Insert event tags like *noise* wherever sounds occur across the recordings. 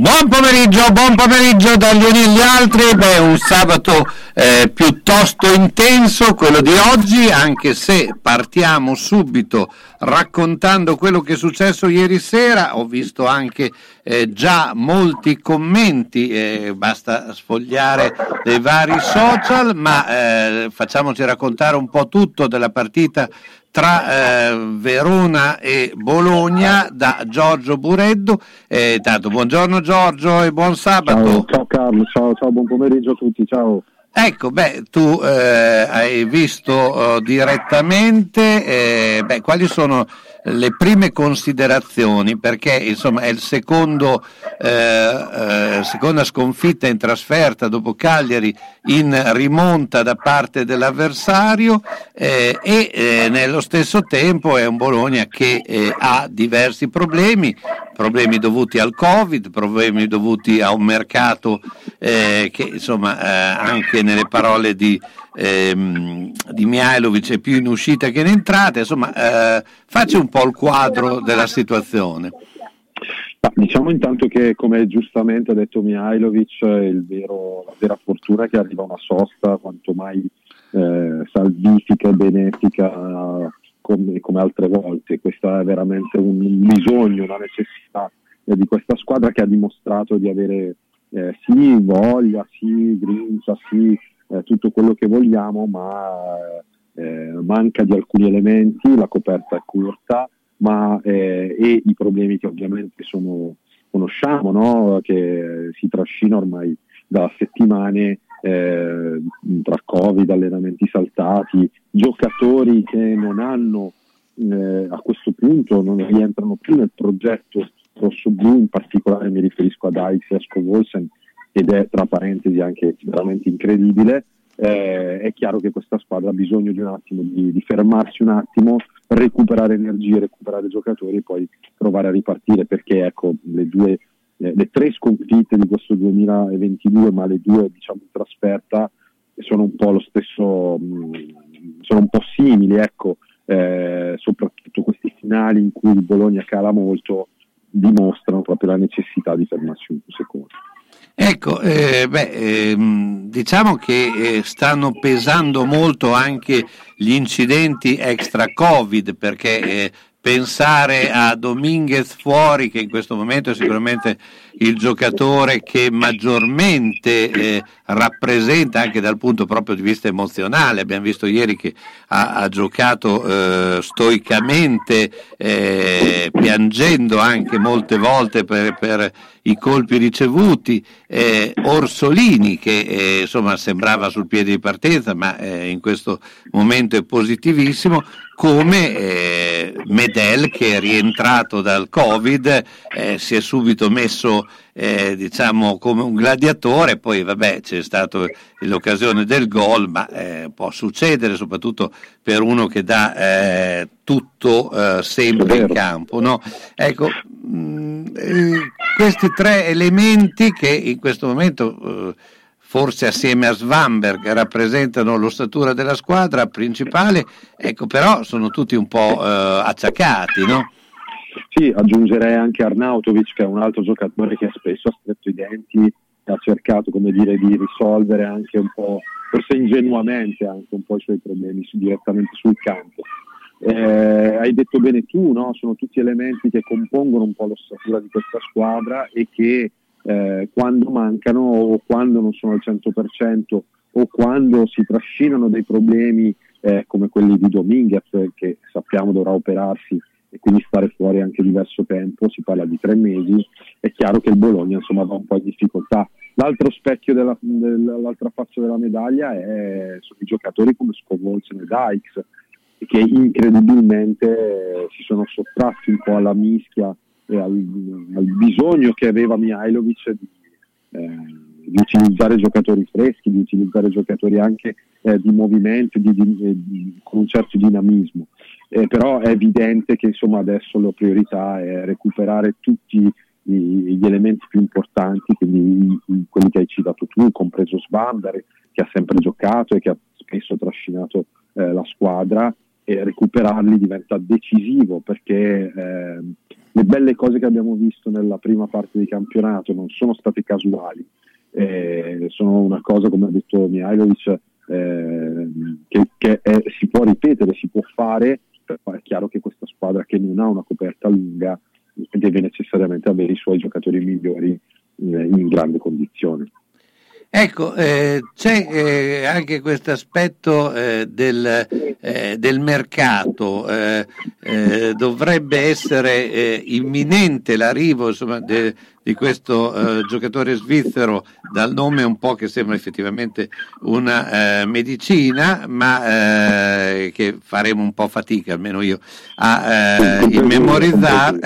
Buon pomeriggio, buon pomeriggio dagli uni agli altri, beh un sabato eh, piuttosto intenso quello di oggi, anche se partiamo subito raccontando quello che è successo ieri sera, ho visto anche eh, già molti commenti, eh, basta sfogliare dei vari social, ma eh, facciamoci raccontare un po' tutto della partita tra eh, Verona e Bologna da Giorgio Bureddo. Eh, tanto, buongiorno Giorgio e buon sabato. Ciao, ciao Carlo, ciao, ciao, buon pomeriggio a tutti, ciao. Ecco, beh, tu eh, hai visto oh, direttamente, eh, beh, quali sono le prime considerazioni perché insomma è il secondo eh, eh, seconda sconfitta in trasferta dopo Cagliari in rimonta da parte dell'avversario eh, e eh, nello stesso tempo è un Bologna che eh, ha diversi problemi problemi dovuti al Covid, problemi dovuti a un mercato eh, che insomma anche nelle parole di, ehm, di Mihailovic è più in uscita che in entrata, insomma eh, faccia un po' il quadro della situazione. Diciamo intanto che come giustamente ha detto Mihailovic, vero, la vera fortuna è che arriva una sosta quanto mai eh, salvifica e benefica come, come, altre volte. Questo è veramente un bisogno, una necessità eh, di questa squadra che ha dimostrato di avere eh, sì voglia, sì grinta, sì eh, tutto quello che vogliamo, ma eh, manca di alcuni elementi, la coperta è corta ma, eh, e i problemi che ovviamente sono, conosciamo, no? che si trascina ormai da settimane eh, tra Covid, allenamenti saltati, giocatori che non hanno eh, a questo punto non rientrano più nel progetto rosso-blu, in particolare mi riferisco ad Alex Esco Volsen ed è tra parentesi anche veramente incredibile. Eh, è chiaro che questa squadra ha bisogno di un attimo di, di fermarsi un attimo, recuperare energie, recuperare giocatori e poi provare a ripartire perché ecco le due eh, le tre sconfitte di questo 2022, ma le due diciamo in trasferta sono un po' lo stesso, mm, sono un po' simili, ecco, eh, soprattutto questi finali in cui il Bologna cala molto dimostrano proprio la necessità di fermarsi un secondo. Ecco, eh, beh, ehm, diciamo che eh, stanno pesando molto anche gli incidenti extra Covid perché eh, pensare a Dominguez fuori, che in questo momento è sicuramente il giocatore che maggiormente eh, rappresenta anche dal punto proprio di vista emozionale. Abbiamo visto ieri che ha, ha giocato eh, stoicamente, eh, piangendo anche molte volte per, per i colpi ricevuti. Eh, Orsolini, che eh, insomma sembrava sul piede di partenza, ma eh, in questo momento è positivissimo, come Medel che è rientrato dal Covid, si è subito messo eh, diciamo come un gladiatore, poi vabbè c'è stata l'occasione del gol, ma eh, può succedere soprattutto per uno che dà eh, tutto eh, sempre in campo. No? Ecco, mh, mm, eh, questi tre elementi che in questo momento eh, forse assieme a Svamberg rappresentano l'ossatura della squadra principale, ecco, però sono tutti un po' acciacati, no? Sì, aggiungerei anche Arnautovic che è un altro giocatore che spesso ha stretto i denti e ha cercato come dire, di risolvere anche un po', forse ingenuamente anche un po' i suoi problemi su, direttamente sul campo. Eh, hai detto bene tu, no? sono tutti elementi che compongono un po' l'ossatura di questa squadra e che eh, quando mancano o quando non sono al 100% o quando si trascinano dei problemi eh, come quelli di Dominguez che sappiamo dovrà operarsi e quindi stare fuori anche diverso tempo, si parla di tre mesi, è chiaro che il Bologna insomma va un po' in difficoltà. L'altro specchio della, dell'altra faccia della medaglia è, sono i giocatori come Scovolsen e Dykes, che incredibilmente eh, si sono sottratti un po' alla mischia e al, al bisogno che aveva Mihailovic di, eh, di, utilizzare giocatori freschi, di utilizzare giocatori anche eh, di movimento, di, di, con un certo dinamismo eh, però è evidente che insomma, adesso la priorità è recuperare tutti i, gli elementi più importanti, quindi i, quelli che hai citato tu, compreso Sbandare, che ha sempre giocato e che ha spesso trascinato eh, la squadra, e recuperarli diventa decisivo perché eh, le belle cose che abbiamo visto nella prima parte di campionato non sono state casuali, eh, sono una cosa, come ha detto Mihailovic, eh, che, che è, si può ripetere, si può fare, però è chiaro che questa squadra che non ha una coperta lunga deve necessariamente avere i suoi giocatori migliori in grande condizione. Ecco, eh, c'è eh, anche questo aspetto eh, del, eh, del, mercato, eh, eh, dovrebbe essere imminente l'arrivo insomma, de, di questo giocatore svizzero dal nome un po' che sembra effettivamente una medicina, ma che faremo un po' fatica, almeno io, a *laughs* memorizzare,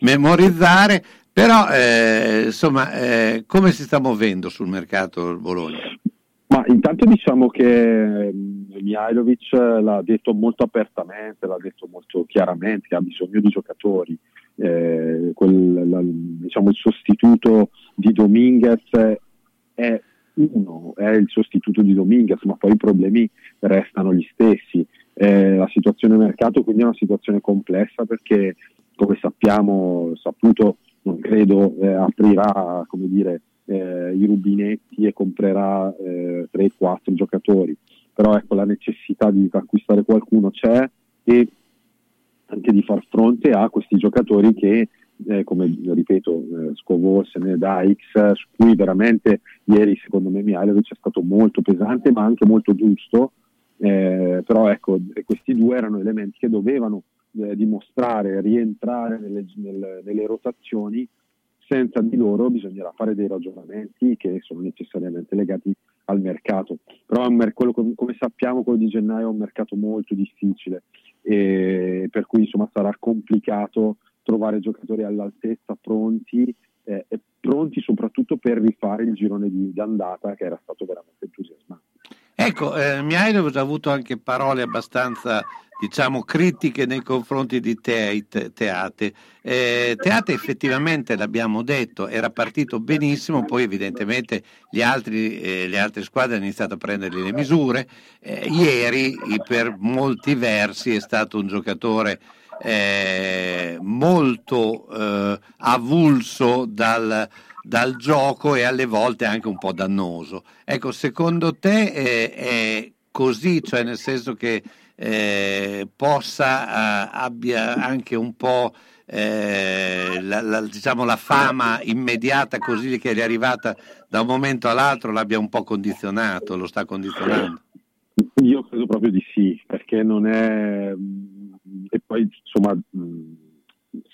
memorizzare però, eh, insomma, eh, come si sta muovendo sul mercato il Bologna? Ma intanto diciamo che mm, Mihailovic l'ha detto molto apertamente, l'ha detto molto chiaramente che ha bisogno di giocatori. Eh, quel, la, diciamo, il sostituto di Dominguez è uno, è il sostituto di Dominguez, ma poi i problemi restano gli stessi. Eh, la situazione mercato quindi è una situazione complessa perché, come sappiamo, saputo non credo eh, aprirà come dire, eh, i rubinetti e comprerà eh, 3-4 giocatori, però ecco la necessità di acquistare qualcuno c'è e anche di far fronte a questi giocatori che eh, come ripeto, eh, Scovolsen e Dykes, su cui veramente ieri secondo me Mihailovic è stato molto pesante ma anche molto giusto, eh, però ecco, questi due erano elementi che dovevano eh, dimostrare, rientrare nelle, nelle, nelle rotazioni, senza di loro bisognerà fare dei ragionamenti che sono necessariamente legati al mercato. Però quello, come sappiamo quello di gennaio è un mercato molto difficile e per cui insomma sarà complicato trovare giocatori all'altezza pronti eh, e pronti soprattutto per rifare il girone di, di andata che era stato veramente entusiasmante. Ecco, eh, Mihailovic ha avuto anche parole abbastanza diciamo, critiche nei confronti di Teate. Teate. Eh, Teate effettivamente, l'abbiamo detto, era partito benissimo, poi evidentemente altri, eh, le altre squadre hanno iniziato a prendergli le misure. Eh, ieri, per molti versi, è stato un giocatore eh, molto eh, avulso dal, dal, gioco e alle volte anche un po' dannoso. Ecco, secondo te eh, è così, cioè nel senso che eh, possa, eh, abbia anche un po' eh, la, la, diciamo, la fama immediata così che è arrivata da un momento all'altro l'abbia un po' condizionato, lo sta condizionando? Io credo proprio di sì, perché non è... e poi insomma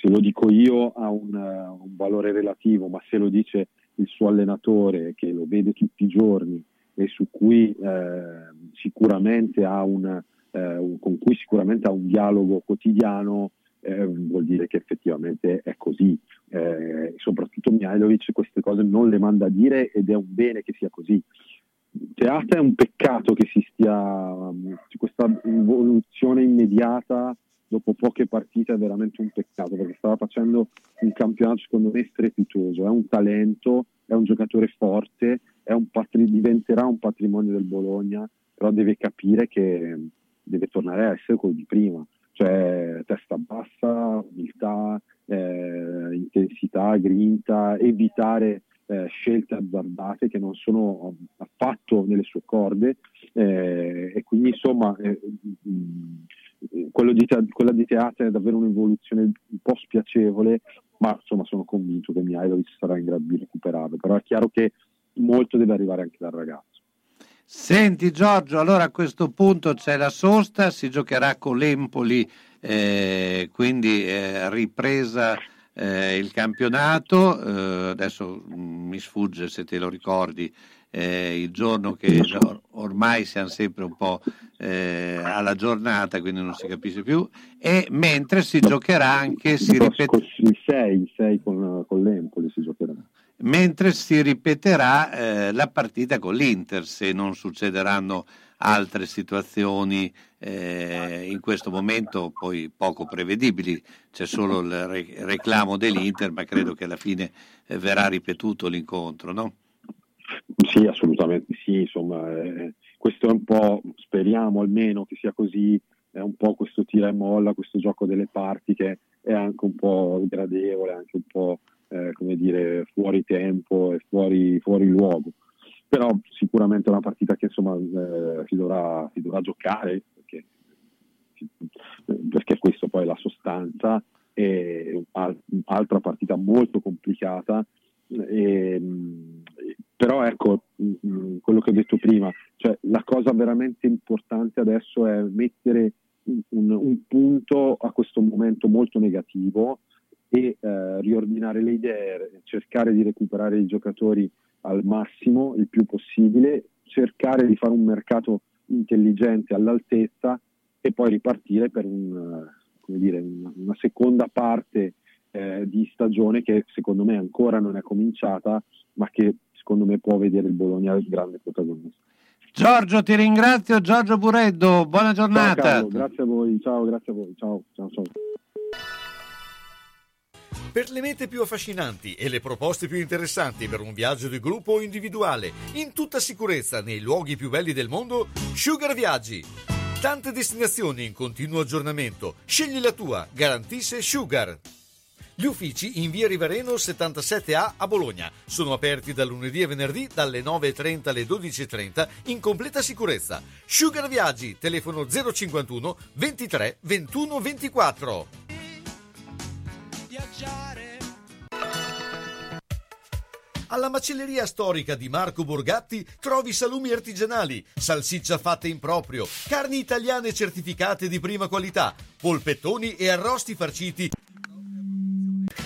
se lo dico io ha un, un valore relativo, ma se lo dice il suo allenatore che lo vede tutti i giorni e su cui eh, sicuramente ha un, eh, con cui sicuramente ha un dialogo quotidiano, eh, vuol dire che effettivamente è così. Eh, soprattutto Mihailovic queste cose non le manda a dire ed è un bene che sia così. Teatro è un peccato che si stia, questa involuzione immediata dopo poche partite è veramente un peccato perché stava facendo un campionato secondo me strepitoso, è un talento, è un giocatore forte, un patri- diventerà un patrimonio del Bologna, però deve capire che deve tornare a essere quello di prima, cioè testa bassa, umiltà, eh, intensità, grinta, evitare eh, scelte azzardate che non sono affatto nelle sue corde eh, e quindi insomma eh, di quella di teatro è davvero un'evoluzione un po' spiacevole ma insomma sono convinto che Mihailovic sarà in grado di recuperarlo. Però è chiaro che molto deve arrivare anche dal ragazzo. Senti Giorgio, allora a questo punto c'è la sosta, si giocherà con l'Empoli, eh, quindi eh, ripresa eh, il campionato, eh, adesso mm, mi sfugge se te lo ricordi, eh, il giorno che ormai siamo sempre un po' eh, alla giornata, quindi non si capisce più, e mentre si giocherà anche, si ripeterà... Il 6, il 6 con, con l'Empoli si giocherà mentre si ripeterà eh, la partita con l'Inter se non succederanno altre situazioni eh, in questo momento poi poco prevedibili, c'è solo il re- reclamo dell'Inter, ma credo che alla fine eh, verrà ripetuto l'incontro, no? Sì, assolutamente sì, insomma, eh, questo è un po', speriamo almeno che sia così, è un po' questo tira e molla, questo gioco delle parti che è anche un po' gradevole, anche un po' eh, come dire fuori tempo e fuori, fuori luogo. Però sicuramente è una partita che insomma eh, si, dovrà, si, dovrà, giocare perché, perché questo poi è la sostanza e altra partita molto complicata e, però ecco quello che ho detto prima cioè, la cosa veramente importante adesso è mettere un, un punto a questo momento molto negativo e eh, riordinare le idee, cercare di recuperare i giocatori al massimo, il più possibile, cercare di fare un mercato intelligente all'altezza e poi ripartire per un, dire, una, una, seconda parte eh, di stagione che secondo me ancora non è cominciata, ma che secondo me può vedere il Bologna grande protagonista. Giorgio, ti ringrazio. Giorgio Bureddo, buona giornata. Ciao, grazie a voi, ciao, grazie a voi. Ciao, ciao, ciao. Per le mete più affascinanti e le proposte più interessanti per un viaggio di gruppo o individuale, in tutta sicurezza nei luoghi più belli del mondo, Sugar Viaggi. Tante destinazioni in continuo aggiornamento. Scegli la tua, garantisce Sugar. Gli uffici in via Rivareno 77A a Bologna sono aperti dal lunedì e venerdì dalle 9.30 alle 12.30 in completa sicurezza. Sugar Viaggi, telefono 051 23 21 24. Alla macelleria storica di Marco Borgatti trovi salumi artigianali, salsiccia fatta in proprio, carni italiane certificate di prima qualità, polpettoni e arrosti farciti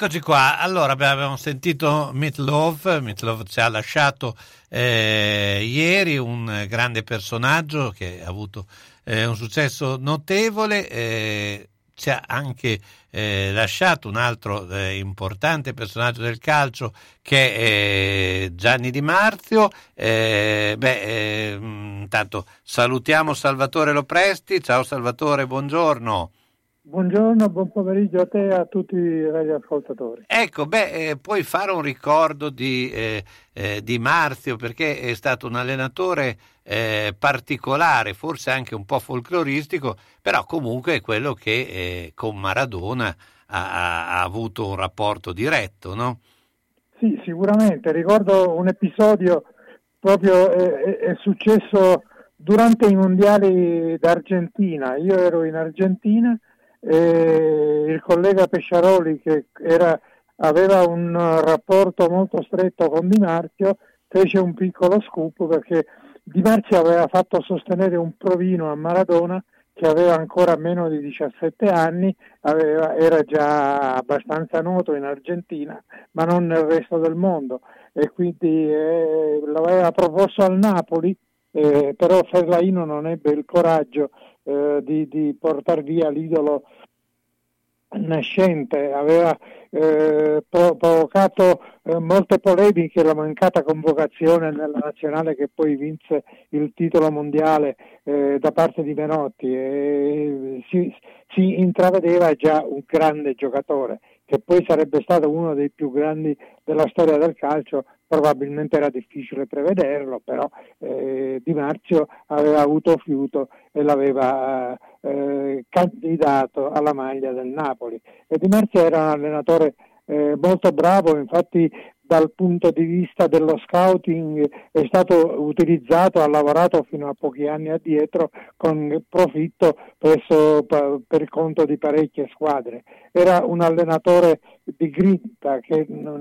Eccoci qua, allora abbiamo sentito Mitlov, Mitlov ci ha lasciato eh, ieri un grande personaggio che ha avuto eh, un successo notevole, eh, ci ha anche eh, lasciato un altro eh, importante personaggio del calcio che è eh, Gianni Di Marzio. beh, intanto salutiamo Salvatore Lopresti, ciao Salvatore, buongiorno. Buongiorno, buon pomeriggio a te e a tutti i radioascoltatori. Ecco, beh, eh, puoi fare un ricordo di, eh, eh, di, Marzio perché è stato un allenatore eh, particolare, forse anche un po' folcloristico, però comunque è quello che eh, con Maradona ha, ha, avuto un rapporto diretto, no? Sì, sicuramente. Ricordo un episodio proprio è successo durante i mondiali d'Argentina. Io ero in Argentina e il collega Pesciaroli che era, aveva un rapporto molto stretto con Di Marzio fece un piccolo scoop perché Di Marzio aveva fatto sostenere un provino a Maradona che aveva ancora meno di 17 anni, aveva, era già abbastanza noto in Argentina, ma non nel resto del mondo. E quindi eh, l'aveva proposto al Napoli, eh, però Ferlaino non ebbe il coraggio eh, di, di portare via l'idolo nascente, aveva eh, provocato eh, molte polemiche la mancata convocazione nella nazionale che poi vinse il titolo mondiale eh, da parte di Menotti. E si, si intravedeva già un grande giocatore che poi sarebbe stato uno dei più grandi della storia del calcio, probabilmente era difficile prevederlo, però eh, Di Marzio aveva avuto fiuto e l'aveva eh, candidato alla maglia del Napoli. E Di Marzio era un allenatore eh, molto bravo, infatti dal punto di vista dello scouting è stato utilizzato, ha lavorato fino a pochi anni addietro con profitto presso, per conto di parecchie squadre. Era un allenatore di grinta che non,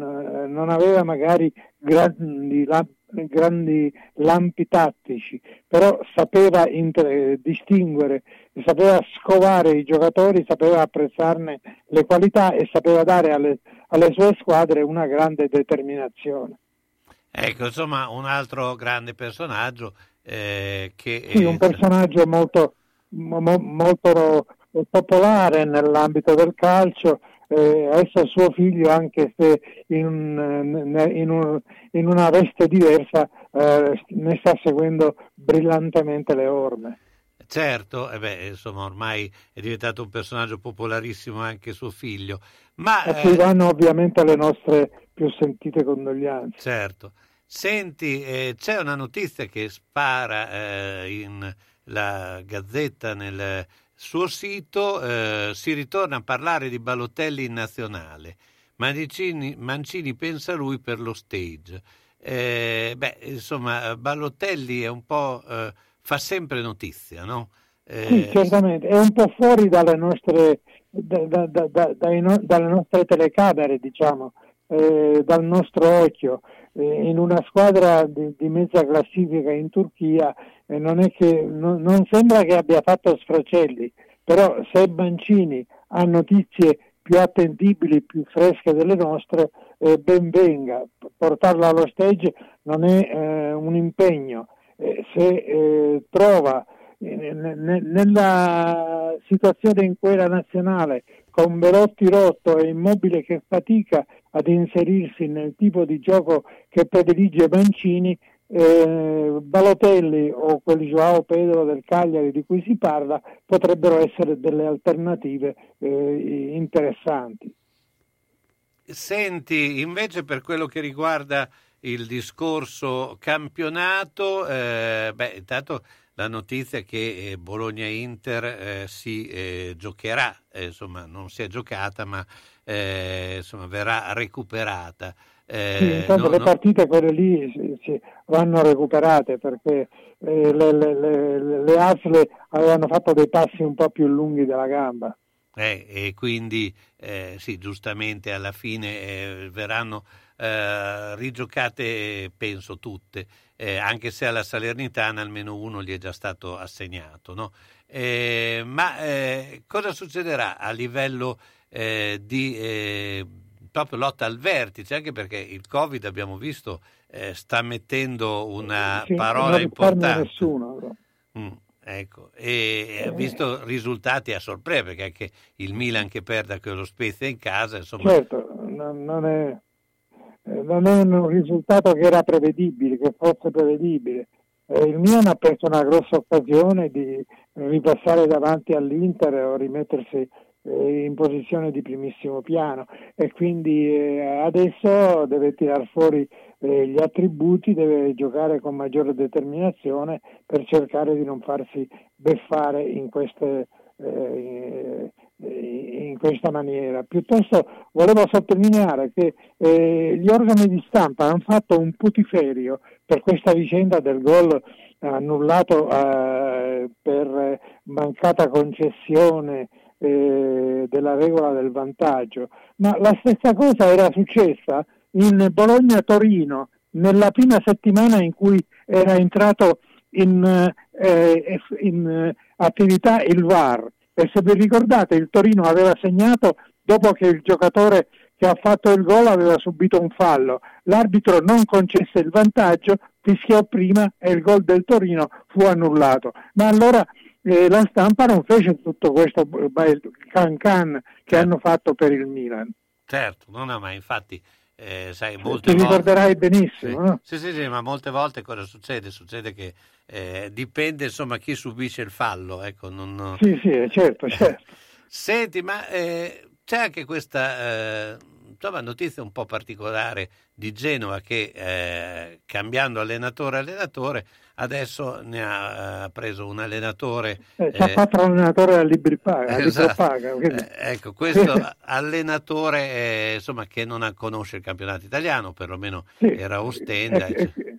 non aveva magari grandi grandi lampi tattici, però sapeva inter- distinguere, sapeva scovare i giocatori, sapeva apprezzarne le qualità e sapeva dare alle, alle sue squadre una grande determinazione. Ecco, insomma, un altro grande personaggio eh, che... Sì, un personaggio molto, mo, molto popolare nell'ambito del calcio, eh, adesso suo figlio, anche se in, in, un, in una veste diversa, eh, ne sta seguendo brillantemente le orme. Certo, eh beh, insomma, ormai è diventato un personaggio popolarissimo anche suo figlio. Ma, a cui eh, vanno ovviamente le nostre più sentite condoglianze. Certo. Senti, eh, c'è una notizia che spara eh, in la Gazzetta nel suo sito, eh, si ritorna a parlare di Balotelli in nazionale. Mancini, Mancini pensa lui per lo stage. Eh, beh, insomma, Balotelli è un po' eh, fa sempre notizia, no? sì, certamente, è un po' fuori dalle nostre da, da, da, dalle nostre telecamere, diciamo, eh, dal nostro occhio. Eh, in una squadra di, di, mezza classifica in Turchia eh, non, che, non, non, sembra che abbia fatto sfracelli, però se Mancini ha notizie più attendibili, più fresche delle nostre, eh, ben venga. Portarla allo stage non è eh, un impegno. Eh, se trova nella situazione in cui era nazionale con Belotti rotto e Immobile che fatica ad inserirsi nel tipo di gioco che predilige Mancini, eh, Balotelli o quel Joao Pedro del Cagliari di cui si parla potrebbero essere delle alternative eh, interessanti. Senti, invece per quello che riguarda il discorso campionato, eh, beh, intanto la notizia che eh, Bologna-Inter eh, si eh, giocherà, eh, insomma non si è giocata ma eh, insomma, verrà recuperata. Eh, sì, intanto no, le partite quelle lì si, si vanno recuperate perché le, le, le, le ASLE avevano fatto dei passi un po' più lunghi della gamba. e quindi sì, giustamente alla fine verranno rigiocate penso tutte eh, anche se alla Salernitana almeno uno gli è già stato assegnato. No? Eh, ma eh, cosa succederà a livello eh, di, eh, proprio lotta al vertice, anche perché il Covid abbiamo visto eh, sta mettendo una Sì, parola importante. nessuno. però. Mm, ecco, e ha visto risultati a sorpresa, perché anche il Milan che perde con lo Spezia in casa, insomma, Certo, non, è, eh, non è un risultato che era prevedibile, che fosse prevedibile. Eh, il Milan ha perso una grossa occasione di ripassare davanti all'Inter o rimettersi eh, in posizione di primissimo piano e quindi eh, adesso deve tirar fuori eh, gli attributi, deve giocare con maggiore determinazione per cercare di non farsi beffare in queste eh, in questa maniera. Piuttosto volevo sottolineare che eh, gli organi di stampa hanno fatto un putiferio per questa vicenda del gol annullato eh, per mancata concessione eh, della regola del vantaggio, ma la stessa cosa era successa in Bologna-Torino nella prima settimana in cui era entrato in, eh, in eh, attività il VAR e se vi ricordate il Torino aveva segnato dopo che il giocatore che ha fatto il gol aveva subito un fallo. L'arbitro non concesse il vantaggio, fischiò prima e il gol del Torino fu annullato. Ma allora eh, la stampa non fece tutto questo can can che Certo. hanno fatto per il Milan. certo, no, no, ma infatti, eh, sai, Ti molte volte... ricorderai Sì. benissimo. no? Sì, sì, sì, ma molte volte cosa succede? Succede che eh, dipende insomma chi subisce il fallo, ecco, non... Sì, sì, certo, *laughs* certo. Senti, ma eh, c'è anche questa eh, insomma, notizia un po' particolare di Genova che eh, cambiando allenatore allenatore adesso ne ha eh, preso un allenatore Eh, ci ha eh, fatto l'allenatore a libri paga, esatto. paga, Eh, ecco, questo *laughs* allenatore eh, insomma, che non conosce il campionato italiano, perlomeno Sì. era Ostenda. Cioè- eh,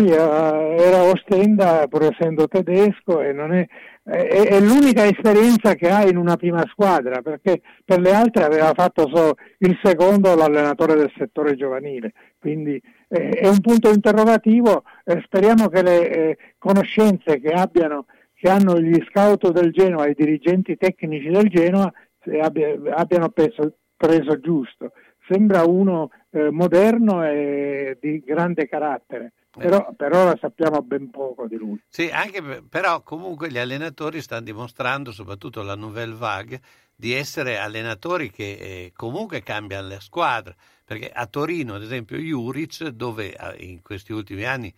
Sì, eh, era Ostenda pur essendo tedesco e non è, è- è l'unica esperienza che ha in una prima squadra perché per le altre aveva fatto solo il secondo l'allenatore del settore giovanile, quindi eh, è un punto interrogativo, eh, speriamo che le eh, conoscenze che, abbiano, che hanno gli scout del Genoa i dirigenti tecnici del Genoa se abbia- abbiano preso, preso giusto. Sembra uno eh, moderno e di grande carattere, però per ora sappiamo ben poco di lui. Sì, anche per- però comunque gli allenatori stanno dimostrando, soprattutto la Nouvelle Vague, di essere allenatori che eh, comunque cambiano la squadra, perché a Torino, ad esempio, Juric, dove eh, in questi ultimi anni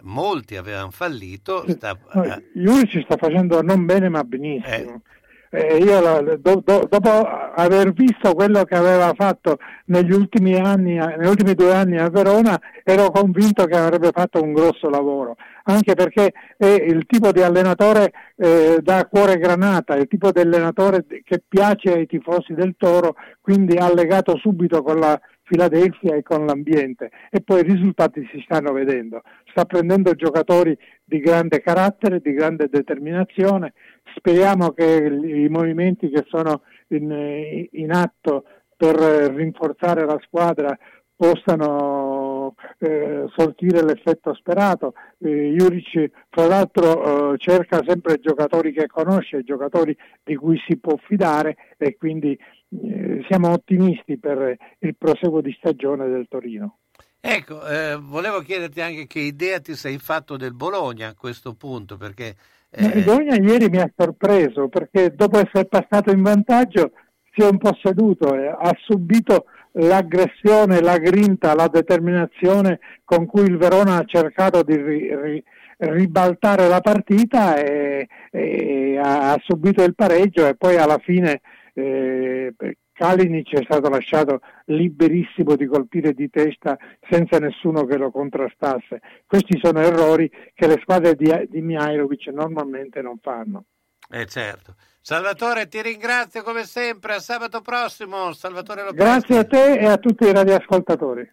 molti avevano fallito, sta, No, eh, Juric sta facendo non bene ma benissimo. Eh, io la- do- do- dopo aver visto quello che aveva fatto negli ultimi anni, negli ultimi due anni a Verona, ero convinto che avrebbe fatto un grosso lavoro, anche perché è il tipo di allenatore eh, da cuore granata, il tipo di allenatore che piace ai tifosi del Toro, quindi ha legato subito con la Philadelphia e con l'ambiente e poi i risultati si stanno vedendo. Sta prendendo giocatori di grande carattere, di grande determinazione. Speriamo che i movimenti che sono in, in atto per rinforzare la squadra possano eh, sortire l'effetto sperato. Eh, Juric, fra l'altro, eh, cerca sempre giocatori che conosce, giocatori di cui si può fidare e quindi eh, siamo ottimisti per il proseguo di stagione del Torino. Ecco, eh, volevo chiederti anche che idea ti sei fatto del Bologna a questo punto, perché... Il eh, Bologna ieri mi ha sorpreso perché dopo essere passato in vantaggio si è un po' seduto, eh, ha subito l'aggressione, la grinta, la determinazione con cui il Verona ha cercato di ri- ri- ribaltare la partita e, e ha subito il pareggio e poi alla fine eh, Kalinic è stato lasciato liberissimo di colpire di testa senza nessuno che lo contrastasse. Questi sono errori che le squadre di, di Mihailovic normalmente non fanno. eh, certo. Salvatore, ti ringrazio come sempre. A sabato prossimo, Salvatore Lopez. Grazie a te e a tutti i radioascoltatori.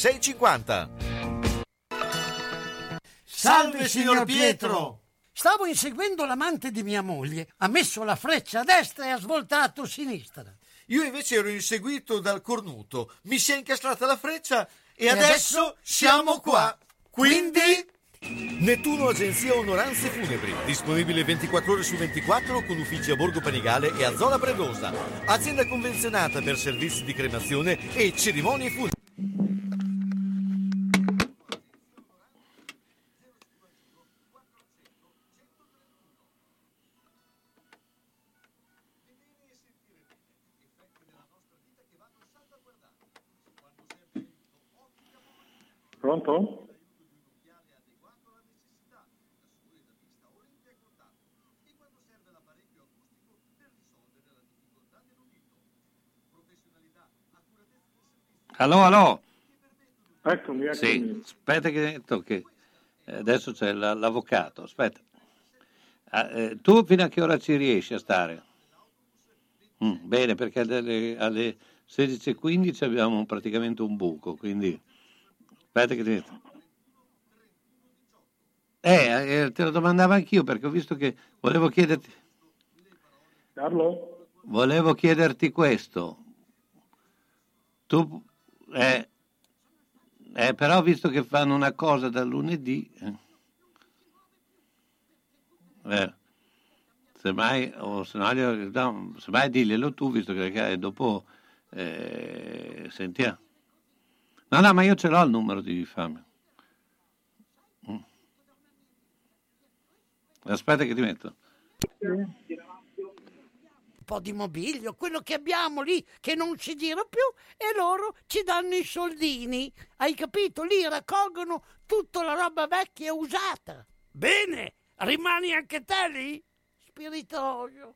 6,50. Salve signor Pietro! Stavo inseguendo l'amante di mia moglie. Ha messo la freccia a destra e ha svoltato a sinistra. Io invece ero inseguito dal cornuto. Mi si è incastrata la freccia e, e adesso, adesso siamo qua. Quindi... Nettuno Agenzia Onoranze Funebri, disponibile 24 ore su 24 con uffici a Borgo Panigale e a Zola Predosa. Azienda convenzionata per servizi di cremazione e cerimonie funebri. Pronto? Allo, allo. Eccomi, eccomi. Sì, aspetta che, che eh, adesso c'è l'avvocato, aspetta. Ah, eh, tu fino a che ora ci riesci a stare? Mm, bene, perché alle, alle 16.15 abbiamo praticamente un buco, quindi aspetta che ti... Eh, eh, te lo domandavo anch'io perché ho visto che volevo chiederti... Carlo? Volevo chiederti questo. Tu eh, eh, però visto che fanno una cosa dal lunedì, eh, eh, semmai, o se no, no, semmai diglielo tu, visto che dopo eh, sentiamo. No, no, ma io ce l'ho il numero di fame. Mm. Aspetta che ti metto po' di mobilio, quello che abbiamo lì che non si gira più e loro ci danno i soldini. Hai capito? Lì raccolgono tutta la roba vecchia e usata. Bene, rimani anche te lì? Spiritoso.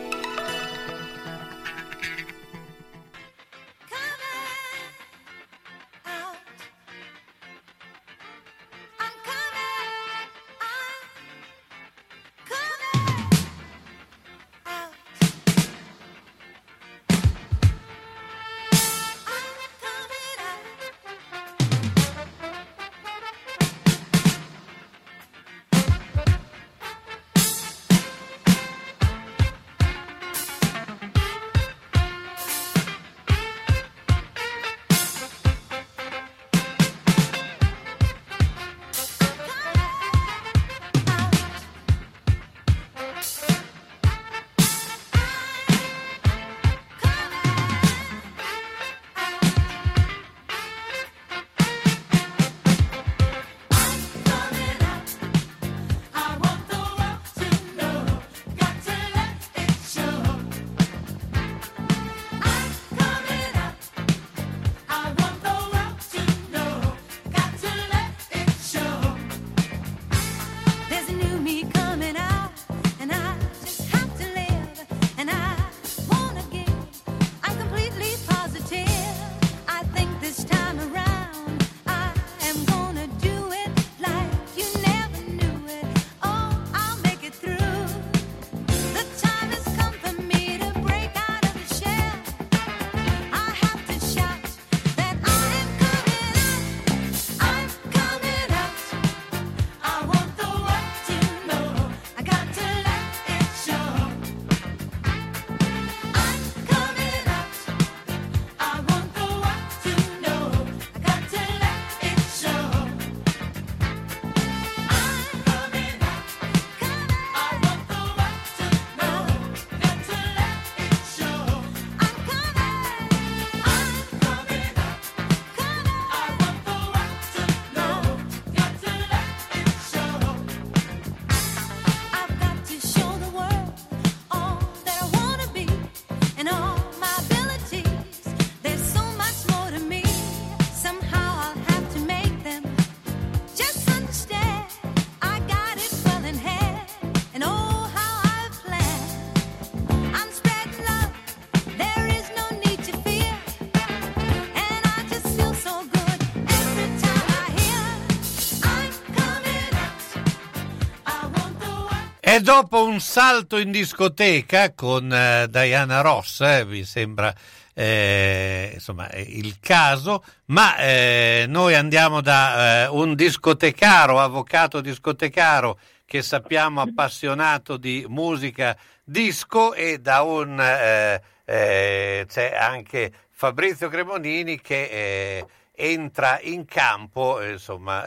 dopo un salto in discoteca con eh, Diana Ross, eh, mi sembra eh, insomma, il caso, ma eh, noi andiamo da eh, un discotecaro, avvocato discotecaro che sappiamo appassionato di musica disco e da un eh, eh, c'è anche Fabrizio Cremonini che entra in campo insomma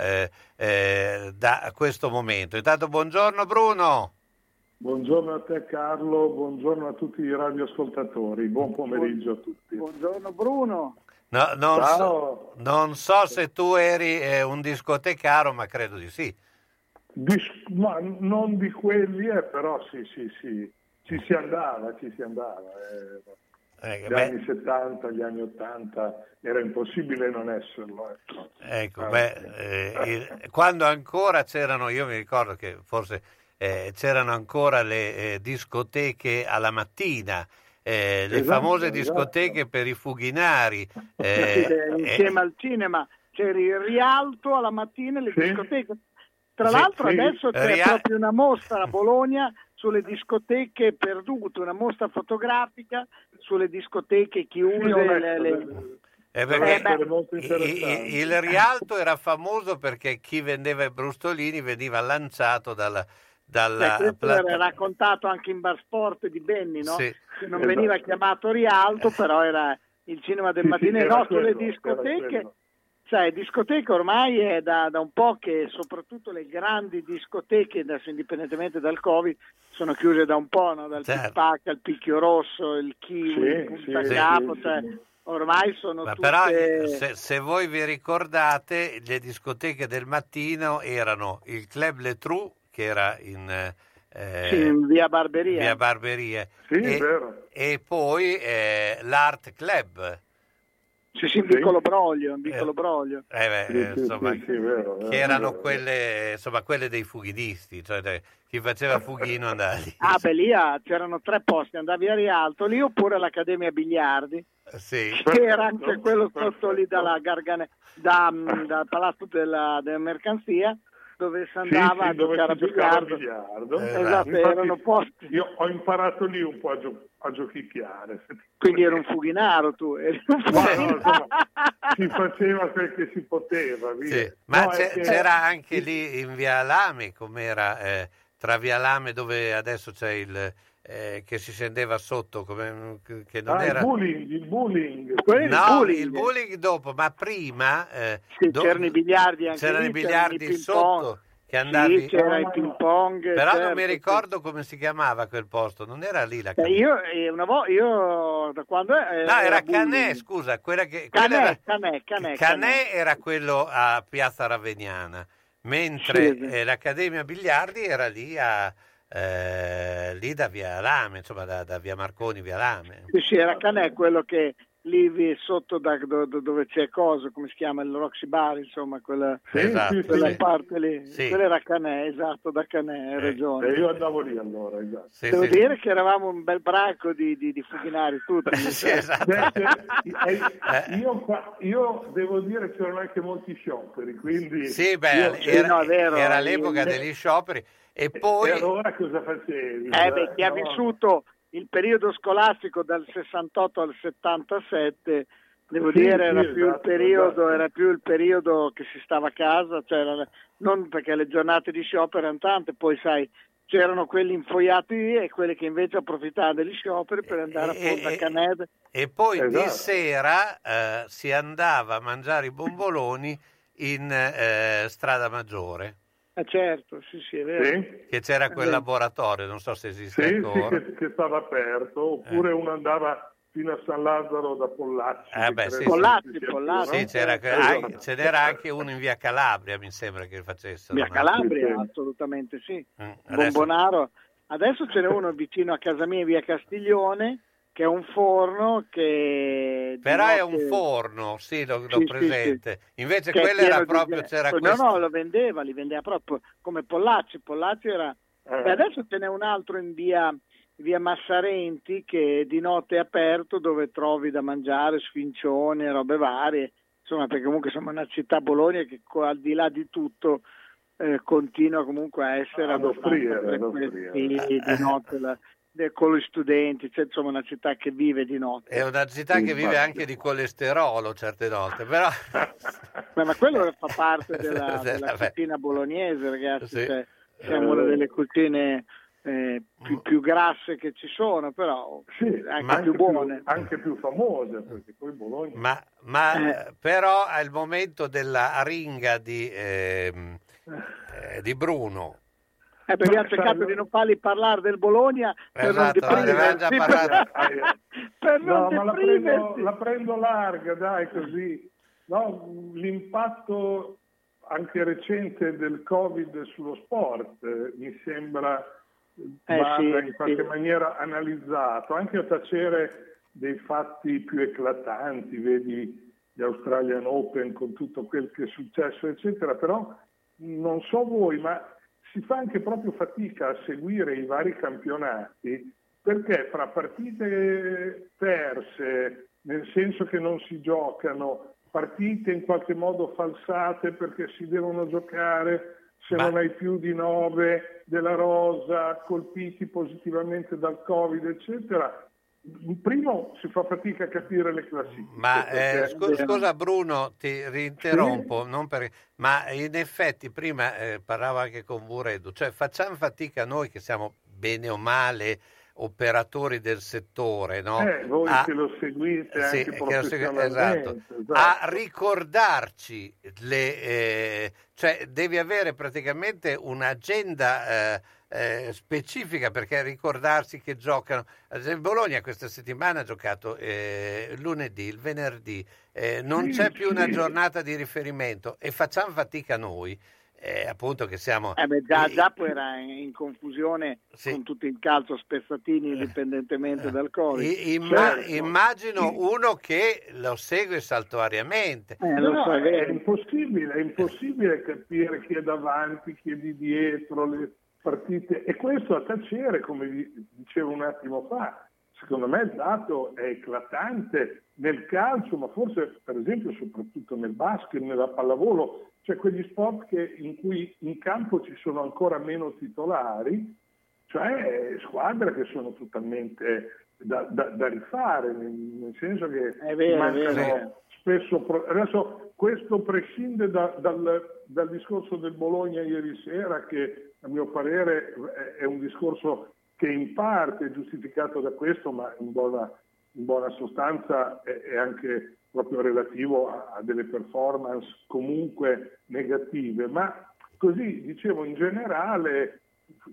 da questo momento. Intanto buongiorno Bruno. Buongiorno a te Carlo, buongiorno a tutti i radioascoltatori, buon pomeriggio a tutti. Buongiorno Bruno. No, non, so, non, so, se tu eri eh, un discotecaro, ma credo di sì. Dis- ma non di quelli, eh, però sì, sì, sì, ci si andava, ci si andava. Eh. Eh, gli beh. anni 70, gli anni 80 era impossibile non esserlo. Ecco, ecco beh, eh, il, quando ancora c'erano, io mi ricordo che forse eh, c'erano ancora le eh, discoteche alla mattina, eh, le esatto, famose esatto. discoteche esatto. per i fughinari. *laughs* Eh, sì, insieme al cinema c'era il rialto alla mattina e le sì. discoteche. Tra sì, l'altro adesso c'è Ria... proprio una mostra a Bologna sulle discoteche perdute, una mostra fotografica sulle discoteche chiuse. Le, le... Eh perché eh, il, Rialto era famoso perché chi vendeva i brustolini veniva lanciato dalla, dalla Beh, era raccontato anche in Bar Sport di Benny, no? Sì. Che non veniva chiamato Rialto, però era il cinema del sì, mattino. Sì, no, sulle discoteche, cioè discoteche ormai è da, da, un po' che soprattutto le grandi discoteche, adesso indipendentemente dal Covid, sono chiuse da un po', no? dal certo. Pipac al Picchio Rosso, il Kiwi, sì, il Punta sì, Capo, cioè, ormai sono Ma tutte... Però se, se, voi vi ricordate, le discoteche del mattino erano il Club Le Trou che era in, eh, sì, in via Barberia. Via Barberia. Sì, e, e poi eh, l'Art Club. Sì, sì, in piccolo broglio, piccolo eh, broglio. Eh beh, sì, insomma, sì, sì, vero, che erano quelle, insomma, quelle dei fughinisti, cioè dei, chi faceva fughino andava lì. Ah, beh, lì ah, c'erano tre posti, andavi a Rialto, lì oppure all'Accademia Biliardi, sì. che era anche quello sotto lì dalla Gargane, da, dal Palazzo della, della Mercanzia, dove si andava sì, sì, a giocare a biliardo. biliardo. Eh, esatto, Infatti, erano posti. Io ho imparato lì un po' a, gio- a giochicchiare. Quindi eri un fughinaro tu? Eri un fughinaro. No, no, insomma, si faceva quel che si poteva. Sì. Ma no, che... c'era anche lì in Via Lame, com'era eh, tra Via Lame dove adesso c'è il eh, che si scendeva sotto come, che non ah, era... il bullying, il bullying. no, il bullying. il bullying dopo ma prima eh, sì, do... c'erano i biliardi anche c'erano lì, i biliardi sotto che andavi sì, c'era il ping pong però certo, non mi ricordo come si chiamava quel posto non era lì la eh, io, eh, una volta io da quando eh, no era, Canè scusa quella che Canè, quella era... Canè, Canè, Canè, era quello a Piazza Ravegnana mentre sì. l'Accademia Biliardi era lì a eh, lì da via Lame, insomma da, da, via Marconi, via Lame. Sì, sì, era Canè quello che lì sotto da, do, dove c'è cosa, come si chiama, il Roxy Bar, insomma, quella, esatto, quella sì. parte lì. Sì. Quella era Canè, esatto, da Canè, hai ragione. E io andavo lì allora, esatto. Sì, Devo dire che eravamo un bel bracco di, di, di fuchinari tutti. *laughs* sì, esatto. Beh, *laughs* eh, io, io, devo dire che c'erano anche molti scioperi, quindi... Sì, beh, io, era, no, vero, era l'epoca io, degli scioperi. E poi... E allora cosa facevi? Eh beh, chi ha vissuto il periodo scolastico dal 68 al 77, devo sì, dire, era, più esatto, periodo, esatto. era, più il periodo, che si stava a casa, cioè non perché le giornate di sciopero erano tante, poi sai, c'erano quelli infoiati e quelli che invece approfittavano degli scioperi per andare a Ponta Canede. E poi esatto. di sera eh, si andava a mangiare i bomboloni in eh, strada maggiore. Ah, certo, sì, sì, è vero. Sì. Che c'era quel laboratorio, non so se esiste sì, ancora. Sì, che, che stava aperto, oppure eh. uno andava fino a San Lazzaro da Pollacci. Eh beh, sì, Pollazzi, Pollazzi. Sì, c'era, anche, ce n'era anche uno in via Calabria, mi sembra che facesse. Via Calabria, assolutamente sì. Mm, adesso... Bombonaro. Adesso ce n'è uno vicino a casa mia, via Castiglione, che è un forno che... Però è un forno, sì, l'ho, l'ho sì, presente. Sì, sì. Invece che quello era proprio, di... c'era no, questo... No, lo vendeva, li vendeva proprio come Pollacci. Pollacci era... Eh. Beh, adesso ce n'è un altro in via, via Massarenti che di notte è aperto dove trovi da mangiare sfincioni, robe varie. Insomma, perché comunque siamo una città Bologna che al di là di tutto eh, continua comunque a essere ad offrire, ad offrire. di notte la, con gli studenti, c'è insomma una città che vive di notte. È una città che vive anche di colesterolo certe volte, però... *laughs* Ma quello fa parte *laughs* della, della cucina bolognese, ragazzi, sì. cioè, siamo una delle cucine eh, più, più, grasse che ci sono, però sì, anche, anche, più buone. Più, anche più famose, perché poi Bologna... Ma, ma eh. però al momento della aringa di, ehm, eh, di Bruno eh, perché ha cercato di non farli parlare del Bologna per esatto, non deprimersi. per non *laughs* no, ma la prendo, la prendo, larga, dai, così. No, l'impatto anche recente del Covid sullo sport eh, mi sembra eh, vada sì, in qualche sì. maniera analizzato, anche a tacere dei fatti più eclatanti, vedi gli Australian Open con tutto quel che è successo, eccetera, però non so voi, ma si fa anche proprio fatica a seguire i vari campionati perché fra partite perse, nel senso che non si giocano, partite in qualche modo falsate perché si devono giocare se Ma... non hai più di nove della rosa, colpiti positivamente dal Covid, eccetera, primo si fa fatica a capire le classifiche. Ma eh, scusa, scusa, Bruno, ti rinterrompo, sì. per... ma in effetti prima eh, parlavo anche con Buredo, cioè facciamo fatica noi che siamo bene o male operatori del settore, no? eh, voi a, che lo seguite sì, anche professionalmente, esatto, esatto. a ricordarci le, eh, cioè devi avere praticamente un'agenda eh, specifica perché ricordarsi che giocano. Ad esempio, Bologna questa settimana ha giocato eh, lunedì, il venerdì, eh, non c'è più una giornata di riferimento e facciamo fatica noi. Eh, appunto che siamo eh beh, già, già poi era in confusione sì. con tutto il calcio spezzatini indipendentemente dal Covid Imma- certo. immagino uno che lo segue saltuariamente eh, no, so, è, è, impossibile, è impossibile capire chi è davanti chi è di dietro le partite. E questo a tacere, come vi dicevo un attimo fa, secondo me il dato è eclatante nel calcio, ma forse per esempio soprattutto nel basket, nella pallavolo, cioè quegli sport che, in cui in campo ci sono ancora meno titolari, cioè squadre che sono totalmente da, da, da rifare, nel, nel, senso che vero, mancano spesso... Pro- adesso questo prescinde da, dal, dal discorso del Bologna ieri sera che a mio parere è un discorso che in parte è giustificato da questo, ma in buona, in buona sostanza è, è, anche proprio relativo a, a, delle performance comunque negative. Ma così, dicevo, in generale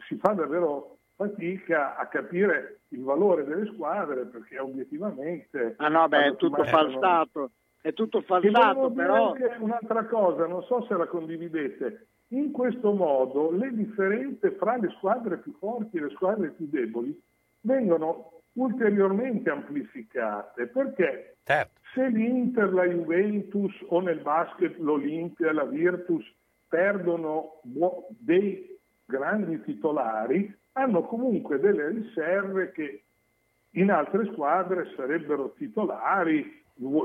si fa davvero fatica a capire il valore delle squadre perché obiettivamente... Ah no, beh, è tutto falsato. È tutto falsato, però... Un'altra cosa, non so se la condividete, in questo modo le differenze fra le squadre più forti e le squadre più deboli vengono ulteriormente amplificate perché certo. se l'Inter, la Juventus o nel basket l'Olimpia, la Virtus perdono dei grandi titolari, hanno comunque delle riserve che in altre squadre sarebbero titolari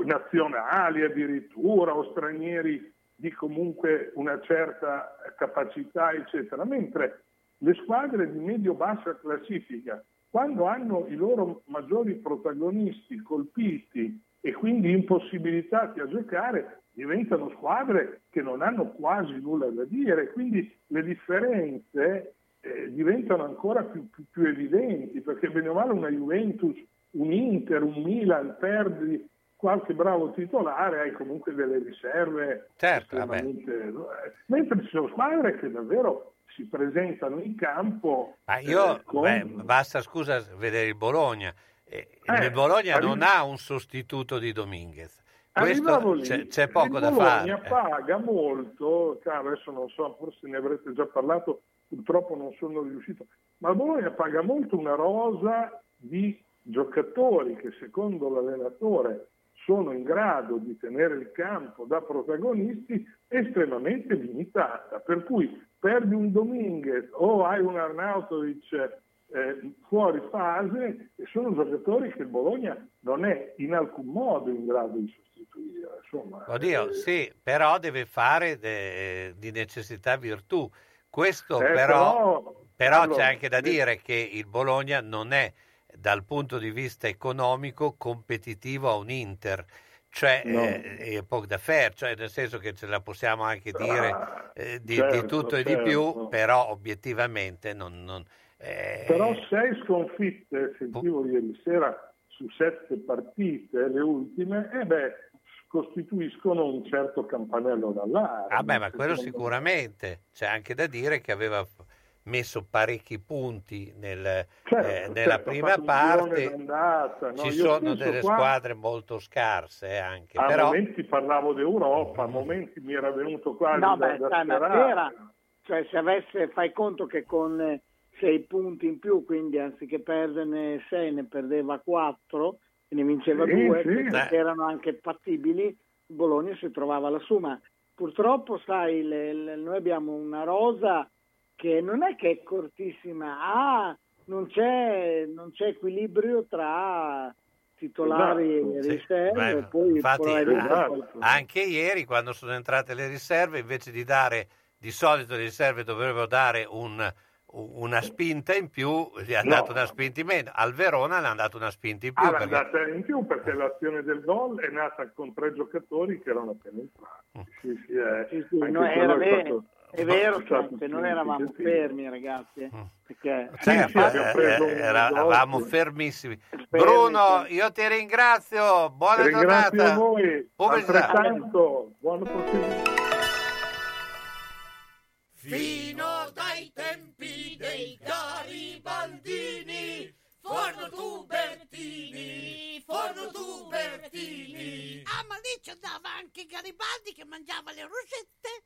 nazionali addirittura o stranieri di comunque una certa capacità, eccetera, mentre le squadre di medio-bassa classifica, quando hanno i loro maggiori protagonisti colpiti e quindi impossibilitati a giocare, diventano squadre che non hanno quasi nulla da dire, quindi le differenze eh, diventano ancora più, più, più, evidenti, perché bene o male una Juventus, un Inter, un Milan perdi qualche bravo titolare, hai comunque delle riserve. Certo, mentre ci sono squadre che davvero si presentano in campo. Ma io, eh, con... beh, basta scusa vedere il Bologna. Eh, il eh, Bologna arriva... non ha un sostituto di Dominguez. Questo c'è, c'è, poco da fare. Il Bologna paga molto, caro, adesso non so, forse ne avrete già parlato, purtroppo non sono riuscito, ma il Bologna paga molto una rosa di giocatori che secondo l'allenatore sono in grado di tenere il campo da protagonisti estremamente limitata. Per cui perdi un Dominguez o hai un Arnautovic eh, fuori fase e sono giocatori che il Bologna non è in alcun modo in grado di sostituire. Insomma, Oddio, eh, sì, però deve fare de, di necessità virtù. Questo eh, però, però, però allora, c'è anche da dire che il Bologna non è dal punto di vista economico competitivo a un Inter cioè no. eh, è poco da faire, cioè nel senso che ce la possiamo anche dire ah, eh, di, certo, di, tutto certo. e di più, certo. però obiettivamente non... non eh... Però sei sconfitte, sentivo ieri sera, su sette partite, le ultime, e beh, costituiscono un certo campanello d'allarme. Ah beh, ma quello sicuramente, c'è anche da dire che aveva messo parecchi punti nel, certo, eh, nella certo, prima parte. no? Ci sono delle qua, squadre molto scarse eh, anche. A però... momenti parlavo d'Europa, a momenti mi era venuto quasi no, da, beh, da era, cioè se avesse, fai conto che con sei punti in più, quindi anziché perderne sei ne perdeva quattro e ne vinceva sì, due, sì. che erano anche fattibili, Bologna si trovava lassù, ma purtroppo sai, le, le, noi abbiamo una rosa che non è che è cortissima, ah, non c'è, non c'è equilibrio tra titolari esatto, e riserve. Sì. Poi infatti, esatto. anche ieri quando sono entrate le riserve, invece di dare di solito le riserve dovrebbero dare un, una spinta in più, gli hanno no. dato una spinta in meno. Al Verona le hanno dato una spinta in più. Ah, perché... data in più perché l'azione del gol è nata con tre giocatori che erano appena entrati. Mm. Sì, sì, è, sì, sì, no, era vero. È vero che non eravamo fermi ragazzi, eh, mm. perché sì, sì, eh, eravamo fermissimi. Bruno, io ti ringrazio, buona ringrazio giornata. voi, altrettanto, buona prosecuzione. Fino dai tempi dei garibaldini, forno tubertini, forno tubertini. Ah, ma lì ci andava anche Garibaldi che mangiava le rosette.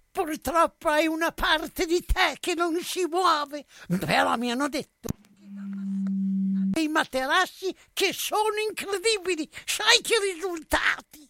Purtroppo hai una parte di te che non si muove, però mi hanno detto i materassi che sono incredibili. Sai che risultati?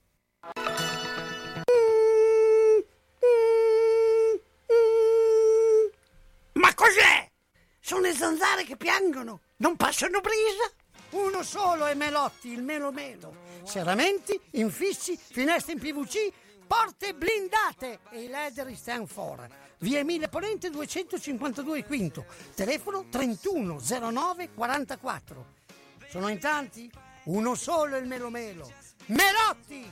Sono le zanzare che piangono, non passano brisa. Uno solo è Melotti, il Melo Melo. Serramenti, infissi, finestre in PVC, porte blindate e i leder stand for. Via Emile Ponente 252 Quinto, telefono 3109 44. Sono in tanti? Uno solo è il Melo Melo. Melotti!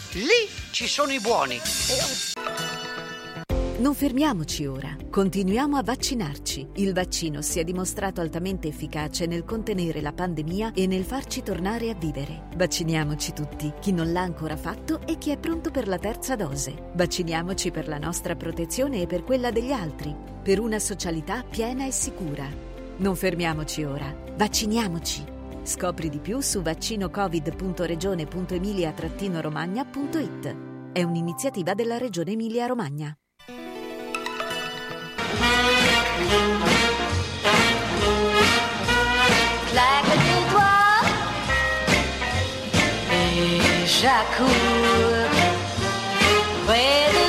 Lì ci sono i buoni. Non fermiamoci ora, continuiamo a vaccinarci. Il vaccino si è dimostrato altamente efficace nel contenere la pandemia e nel farci tornare a vivere. Vacciniamoci tutti, chi non l'ha ancora fatto e chi è pronto per la terza dose. Vacciniamoci per la nostra protezione e per quella degli altri, per una socialità piena e sicura. Non fermiamoci ora, vacciniamoci. Scopri di più su vaccinocovid.regione.emilia-romagna.it. È un'iniziativa della Regione Emilia-Romagna. Claque des doigts et j'accours comme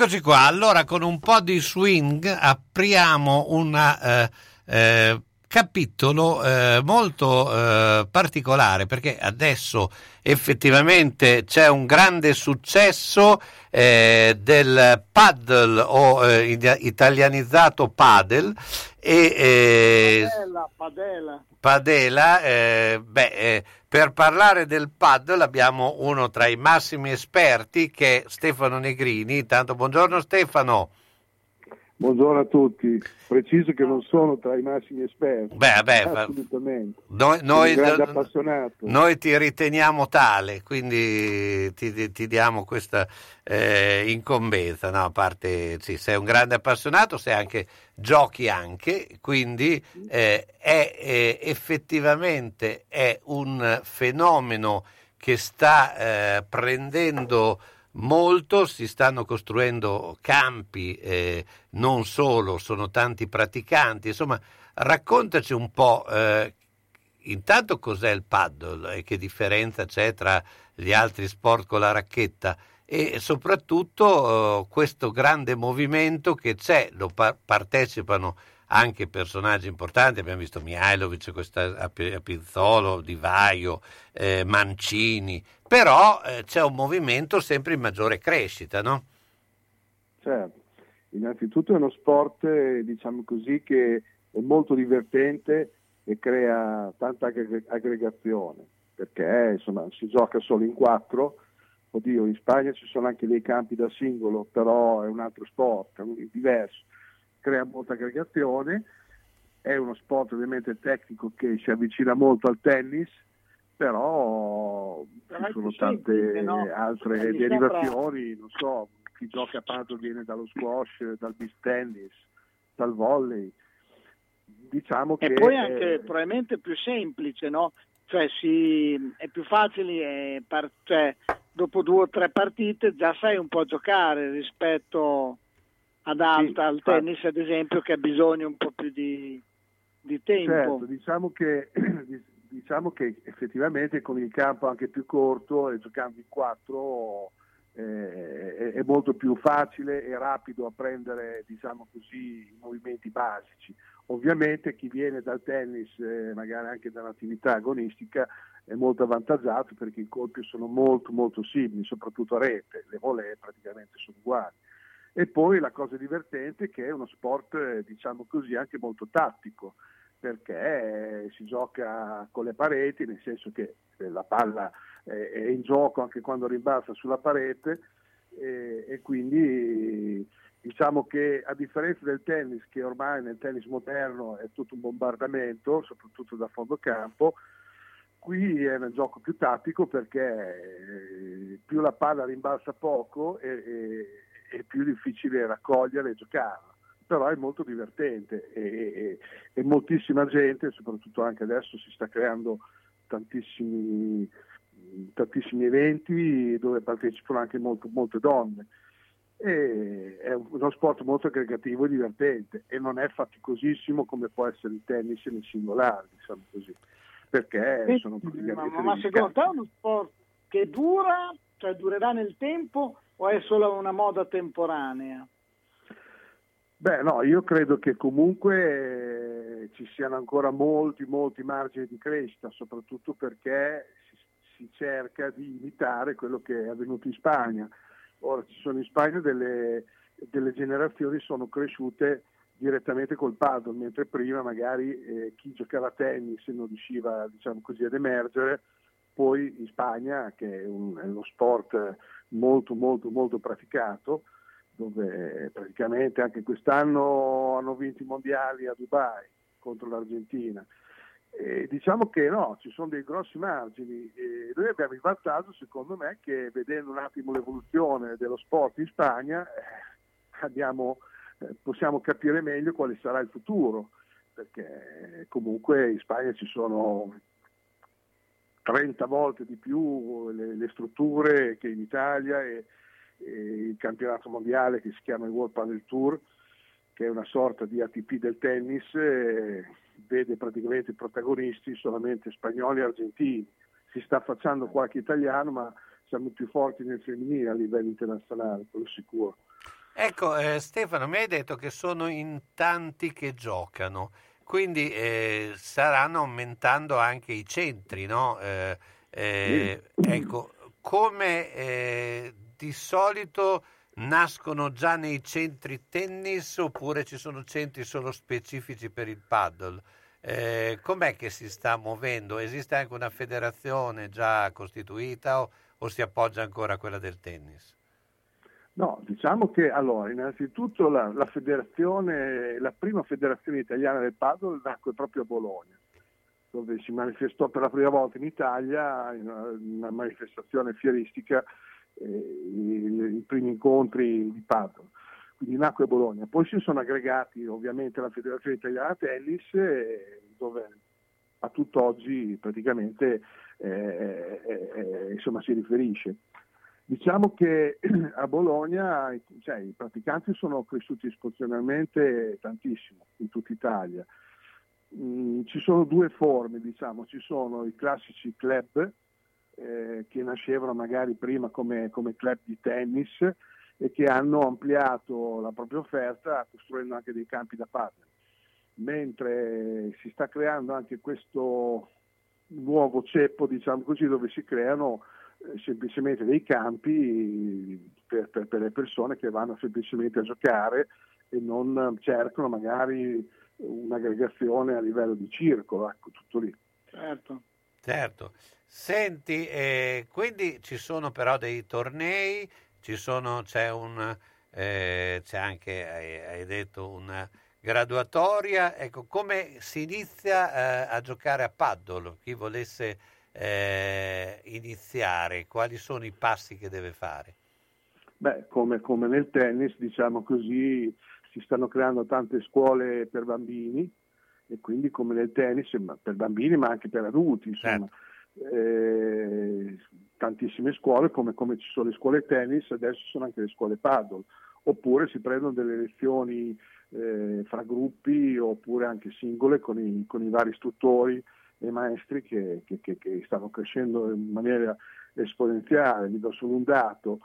Eccoci qua, allora con un po' di swing apriamo un eh, eh, capitolo eh, molto eh, particolare perché adesso effettivamente c'è un grande successo eh, del paddle o eh, italianizzato paddle e Padella, padella. Padela, eh, beh, eh, per parlare del paddle abbiamo uno tra i massimi esperti che è Stefano Negrini. Tanto buongiorno Stefano. Buongiorno a tutti, preciso che non sono tra i massimi esperti, Beh, fa- assolutamente, Noi, noi- un grande appassionato. noi ti riteniamo tale, quindi ti, ti- diamo questa eh, incombenza. No, a parte, sì, sei un grande appassionato, sei anche, giochi anche, quindi eh, è, eh, effettivamente è un fenomeno che sta eh, prendendo molto, si stanno costruendo campi, eh, non solo, sono tanti praticanti, insomma, raccontaci un po' eh, intanto cos'è il paddle e che differenza c'è tra gli altri sport con la racchetta e soprattutto eh, questo grande movimento che c'è, lo par- partecipano anche personaggi importanti, abbiamo visto Mihailovic, questa, a Pi- a Pizzolo, Di Vaio, eh, Mancini, però eh, c'è un movimento sempre in maggiore crescita, no? Certo, innanzitutto è uno sport, eh, diciamo così, che è molto divertente e crea tanta aggre- aggregazione, perché insomma si gioca solo in quattro, oddio in Spagna ci sono anche dei campi da singolo, però è un altro sport, è diverso, crea molta aggregazione, è uno sport ovviamente tecnico che si avvicina molto al tennis, però è ci sono tante no? altre derivazioni, non so, chi gioca a paddle viene dallo squash, dal beach tennis, dal volley. Diciamo che E poi anche eh, probabilmente più semplice, no? Cioè si, è più facile, eh, par- cioè, dopo due o tre partite già sai un po' giocare rispetto ad alta, al tennis ad esempio che ha bisogno un po' più di, di tempo. Certo, diciamo che, *clears throat* diciamo che effettivamente con il campo anche più corto e giocando in quattro eh, è, è molto più facile e rapido apprendere diciamo così, i movimenti basici. Ovviamente chi viene dal tennis, eh, magari anche da un'attività agonistica, è molto avvantaggiato perché i colpi sono molto molto simili, soprattutto a rete, le volee praticamente sono uguali. E poi la cosa divertente è che è uno sport, eh, diciamo così, anche molto tattico, perché eh, si gioca con le pareti, nel senso che eh, la palla è in gioco anche quando rimbalza sulla parete e, quindi diciamo che a differenza del tennis, che ormai nel tennis moderno è tutto un bombardamento, soprattutto da fondo campo, qui è un gioco più tattico perché più la palla rimbalza poco e, e- è più difficile raccogliere e giocarla, però è molto divertente e, e- e moltissima gente, soprattutto anche adesso si sta creando tantissimi, tantissimi eventi dove partecipano anche molto- molte donne. E è uno sport molto aggregativo e divertente e non è faticosissimo come può essere il tennis nel singolare, diciamo così, perché Sì, sono ma, praticamente ma degli secondo te è uno sport che dura, cioè durerà nel tempo o è solo una moda temporanea? Beh, no, io credo che comunque eh, ci siano ancora molti, molti margini di crescita, soprattutto perché si, si cerca di imitare quello che è avvenuto in Spagna. Ora ci sono in Spagna delle, delle generazioni sono cresciute direttamente col paddle, mentre prima magari eh, chi giocava a tennis non riusciva diciamo così, ad emergere, poi in Spagna, che è, un, è uno sport molto molto molto praticato, dove praticamente anche quest'anno hanno vinto i mondiali a Dubai contro l'Argentina. E diciamo che no, ci sono dei grossi margini e noi abbiamo il vantaggio secondo me che vedendo un attimo l'evoluzione dello sport in Spagna eh, abbiamo, eh, possiamo capire meglio quale sarà il futuro, perché comunque in Spagna ci sono 30 volte di più le, le strutture che in Italia e, e, il campionato mondiale che si chiama il World Padel Tour, che è una sorta di ATP del tennis, eh, vede praticamente i protagonisti solamente spagnoli e argentini. Si sta facendo qualche italiano, ma siamo più forti nel femminile a livello internazionale, quello sicuro. Ecco, eh, Stefano, mi hai detto che sono in tanti che giocano quindi eh, saranno aumentando anche i centri, no? Eh, eh, ecco, come eh, di solito nascono già nei centri tennis oppure ci sono centri solo specifici per il paddle? Eh, com'è che si sta muovendo? Esiste anche una federazione già costituita o, o si appoggia ancora a quella del tennis? No, diciamo che allora, innanzitutto la, la, federazione, la prima federazione italiana del paddle nacque proprio a Bologna, dove si manifestò per la prima volta in Italia in una, una manifestazione fieristica eh, i, i, primi incontri di paddle. Quindi nacque a Bologna. Poi si sono aggregati ovviamente alla Federazione Italiana Tennis, eh, dove a tutt'oggi praticamente eh, eh, eh insomma, si riferisce. Diciamo che *clears throat* a Bologna cioè, i praticanti sono cresciuti esponenzialmente tantissimo in tutta Italia. Mm, ci sono due forme, diciamo. ci sono i classici club eh, che nascevano magari prima come, come, club di tennis e che hanno ampliato la propria offerta costruendo anche dei campi da padel. Mentre si sta creando anche questo nuovo ceppo, diciamo così, dove si creano semplicemente dei campi per, per, per, le persone che vanno semplicemente a giocare e non cercano magari un'aggregazione a livello di circolo, ecco, tutto lì. Certo. Certo. Senti, eh, quindi ci sono però dei tornei, ci sono, c'è, un, eh, c'è anche, hai, hai, detto, una graduatoria. Ecco, come si inizia eh, a giocare a paddle? Chi volesse eh, iniziare? Quali sono i passi che deve fare? Beh, come, come, nel tennis, diciamo così, si stanno creando tante scuole per bambini e quindi come nel tennis, per bambini ma anche per adulti, insomma. Certo. Eh, tantissime scuole, come, come, ci sono le scuole tennis, adesso ci sono anche le scuole paddle, oppure si prendono delle lezioni eh, fra gruppi oppure anche singole con i, con i vari istruttori e maestri che, che, che, che, stanno crescendo in maniera esponenziale. Vi do solo un dato.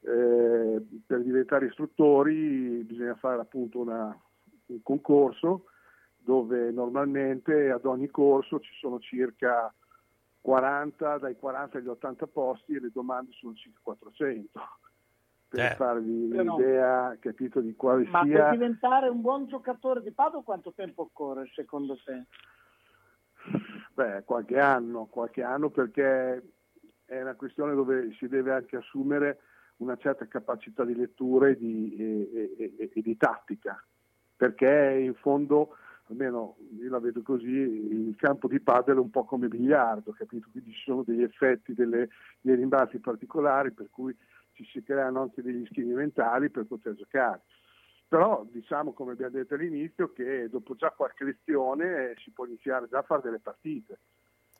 Eh, per diventare istruttori bisogna fare appunto una, un concorso dove normalmente ad ogni corso ci sono circa 40, dai 40 agli 80 posti e le domande sono circa 400 per eh. farvi un'idea capito di quale Ma sia per diventare un buon giocatore di Pado quanto tempo occorre secondo te? Beh, qualche anno, qualche anno perché è una questione dove si deve anche assumere una certa capacità di lettura e di, e, e, e di tattica, perché in fondo, almeno io la vedo così, il campo di padel è un po' come biliardo, capito? Quindi ci sono degli effetti, delle, dei rimbalzi particolari per cui ci si creano anche degli schemi mentali per poter giocare. Però diciamo, come abbiamo detto all'inizio, che dopo già qualche lezione si può iniziare già a fare delle partite,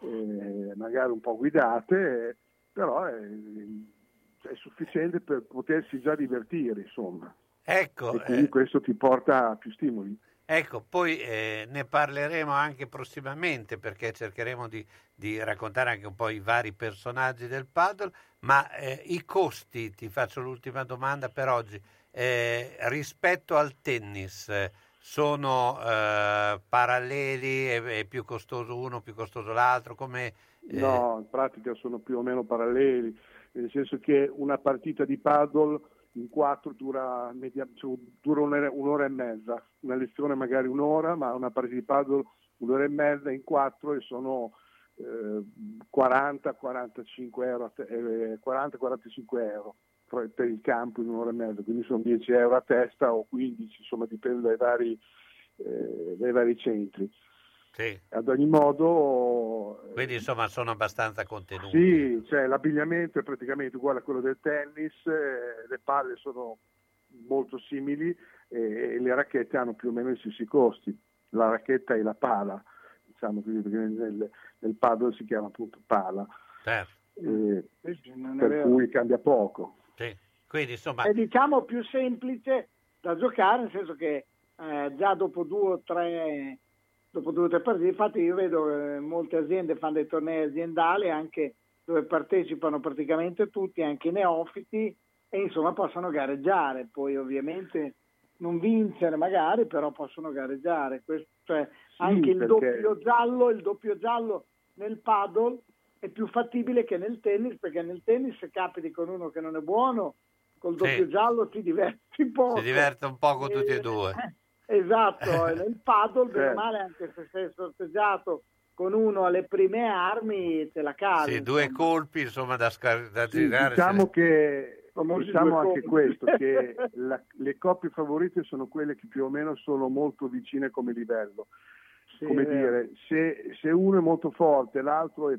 eh, magari un po' guidate, però è, è, sufficiente per potersi già divertire, insomma. Ecco, e quindi eh, questo ti porta a più stimoli. Ecco, poi eh, ne parleremo anche prossimamente perché cercheremo di, di, raccontare anche un po' i vari personaggi del paddle, ma eh, i costi, ti faccio l'ultima domanda per oggi, eh, rispetto al tennis sono eh, paralleli, è, è, più costoso uno, più costoso l'altro, come Eh, No, in pratica sono più o meno paralleli, nel senso che una partita di paddle in quattro dura, media- cioè, dura un'ora, un'ora e mezza, una lezione magari un'ora, ma una partita di paddle un'ora e mezza in quattro e sono eh, 40-45 euro, a te- eh, 40-45 euro per il campo in un'ora e mezza, quindi sono 10 euro a testa o 15, insomma dipende dai vari, eh, dai vari centri. sì. Ad ogni modo, eh, Quindi insomma sono abbastanza contenuti. sì, cioè, l'abbigliamento è praticamente uguale a quello del tennis, eh, le palle sono molto simili eh, e le racchette hanno più o meno gli stessi costi, la racchetta e la pala, diciamo così, perché nel, nel paddle si chiama appunto pala, Certo, eh, per cui cambia poco. Sì. Quindi insomma, È diciamo più semplice da giocare, nel senso che eh, già dopo due o tre dopo due o tre partite, infatti io vedo eh, molte aziende fanno dei tornei aziendali anche dove partecipano praticamente tutti, anche i neofiti, e insomma possono gareggiare, poi ovviamente non vincere magari, però possono gareggiare. Questo- cioè, anche il perché- doppio giallo, il doppio giallo nel paddle è più fattibile che nel tennis, perché nel tennis se capiti con uno che non è buono, col Sì. doppio giallo ti diverti poco. si diverte un po' con tutti e due. Esatto, e nel *laughs* paddle, bene Certo. male, anche se sei sorteggiato con uno alle prime armi, te la cavi. Sì, due colpi insomma da, scar- da Sì, girare. diciamo che Famosi diciamo anche questo, *laughs* che la- le coppie favorite sono quelle che più o meno sono molto vicine come livello. Sì, come dire, se, se uno è molto forte e l'altro è,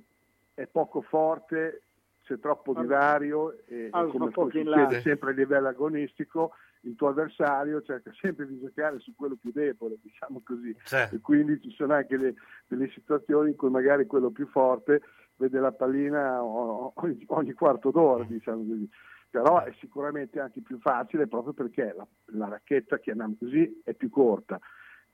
è poco forte, c'è troppo divario e, e come succede sempre a livello agonistico, il tuo avversario cerca sempre di giocare su quello più debole, diciamo così. Sì. E quindi ci sono anche le- delle situazioni in cui magari quello più forte vede la pallina ogni, ogni quarto d'ora, diciamo così. Però è sicuramente anche più facile proprio perché la, la racchetta, chiamiamo così, è più corta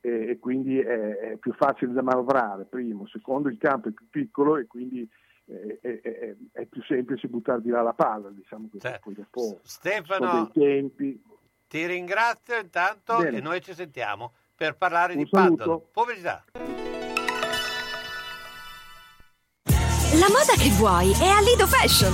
e, e quindi è, è più facile da manovrare, primo. Secondo, il campo è più piccolo e quindi eh, è, è- è più semplice buttare di là la palla, diciamo così. Poi dopo Stefano, sono dei tempi. ti ringrazio intanto Bene. e noi ci sentiamo per parlare Un di paddle. saluto. Pubblicità. La moda che vuoi è a Lido Fashion.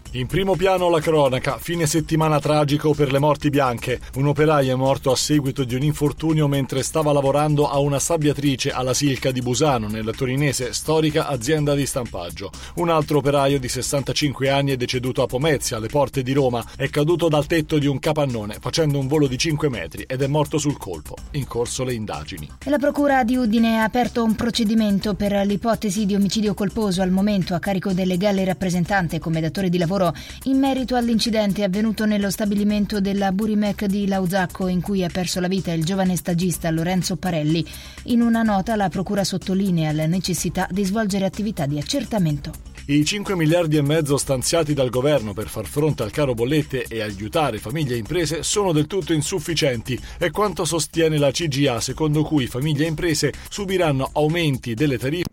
In primo piano la cronaca, fine settimana tragico per le morti bianche. Un operaio è morto a seguito di un infortunio mentre stava lavorando a una sabbiatrice alla Silca di Busano, nella torinese storica azienda di stampaggio. Un altro operaio di 65 anni è deceduto a Pomezia, alle porte di Roma. È caduto dal tetto di un capannone facendo un volo di 5 metri ed è morto sul colpo. In corso le indagini. La Procura di Udine ha aperto un procedimento per l'ipotesi di omicidio colposo al momento a carico del legale rappresentante come datore di lavoro in merito all'incidente avvenuto nello stabilimento della Burimec di Lauzacco in cui ha perso la vita il giovane stagista Lorenzo Parelli. In una nota la Procura sottolinea la necessità di svolgere attività di accertamento. I 5 miliardi e mezzo stanziati dal governo per far fronte al caro bollette e aiutare famiglie e imprese sono del tutto insufficienti, è quanto sostiene la CGA, secondo cui famiglie e imprese subiranno aumenti delle tariffe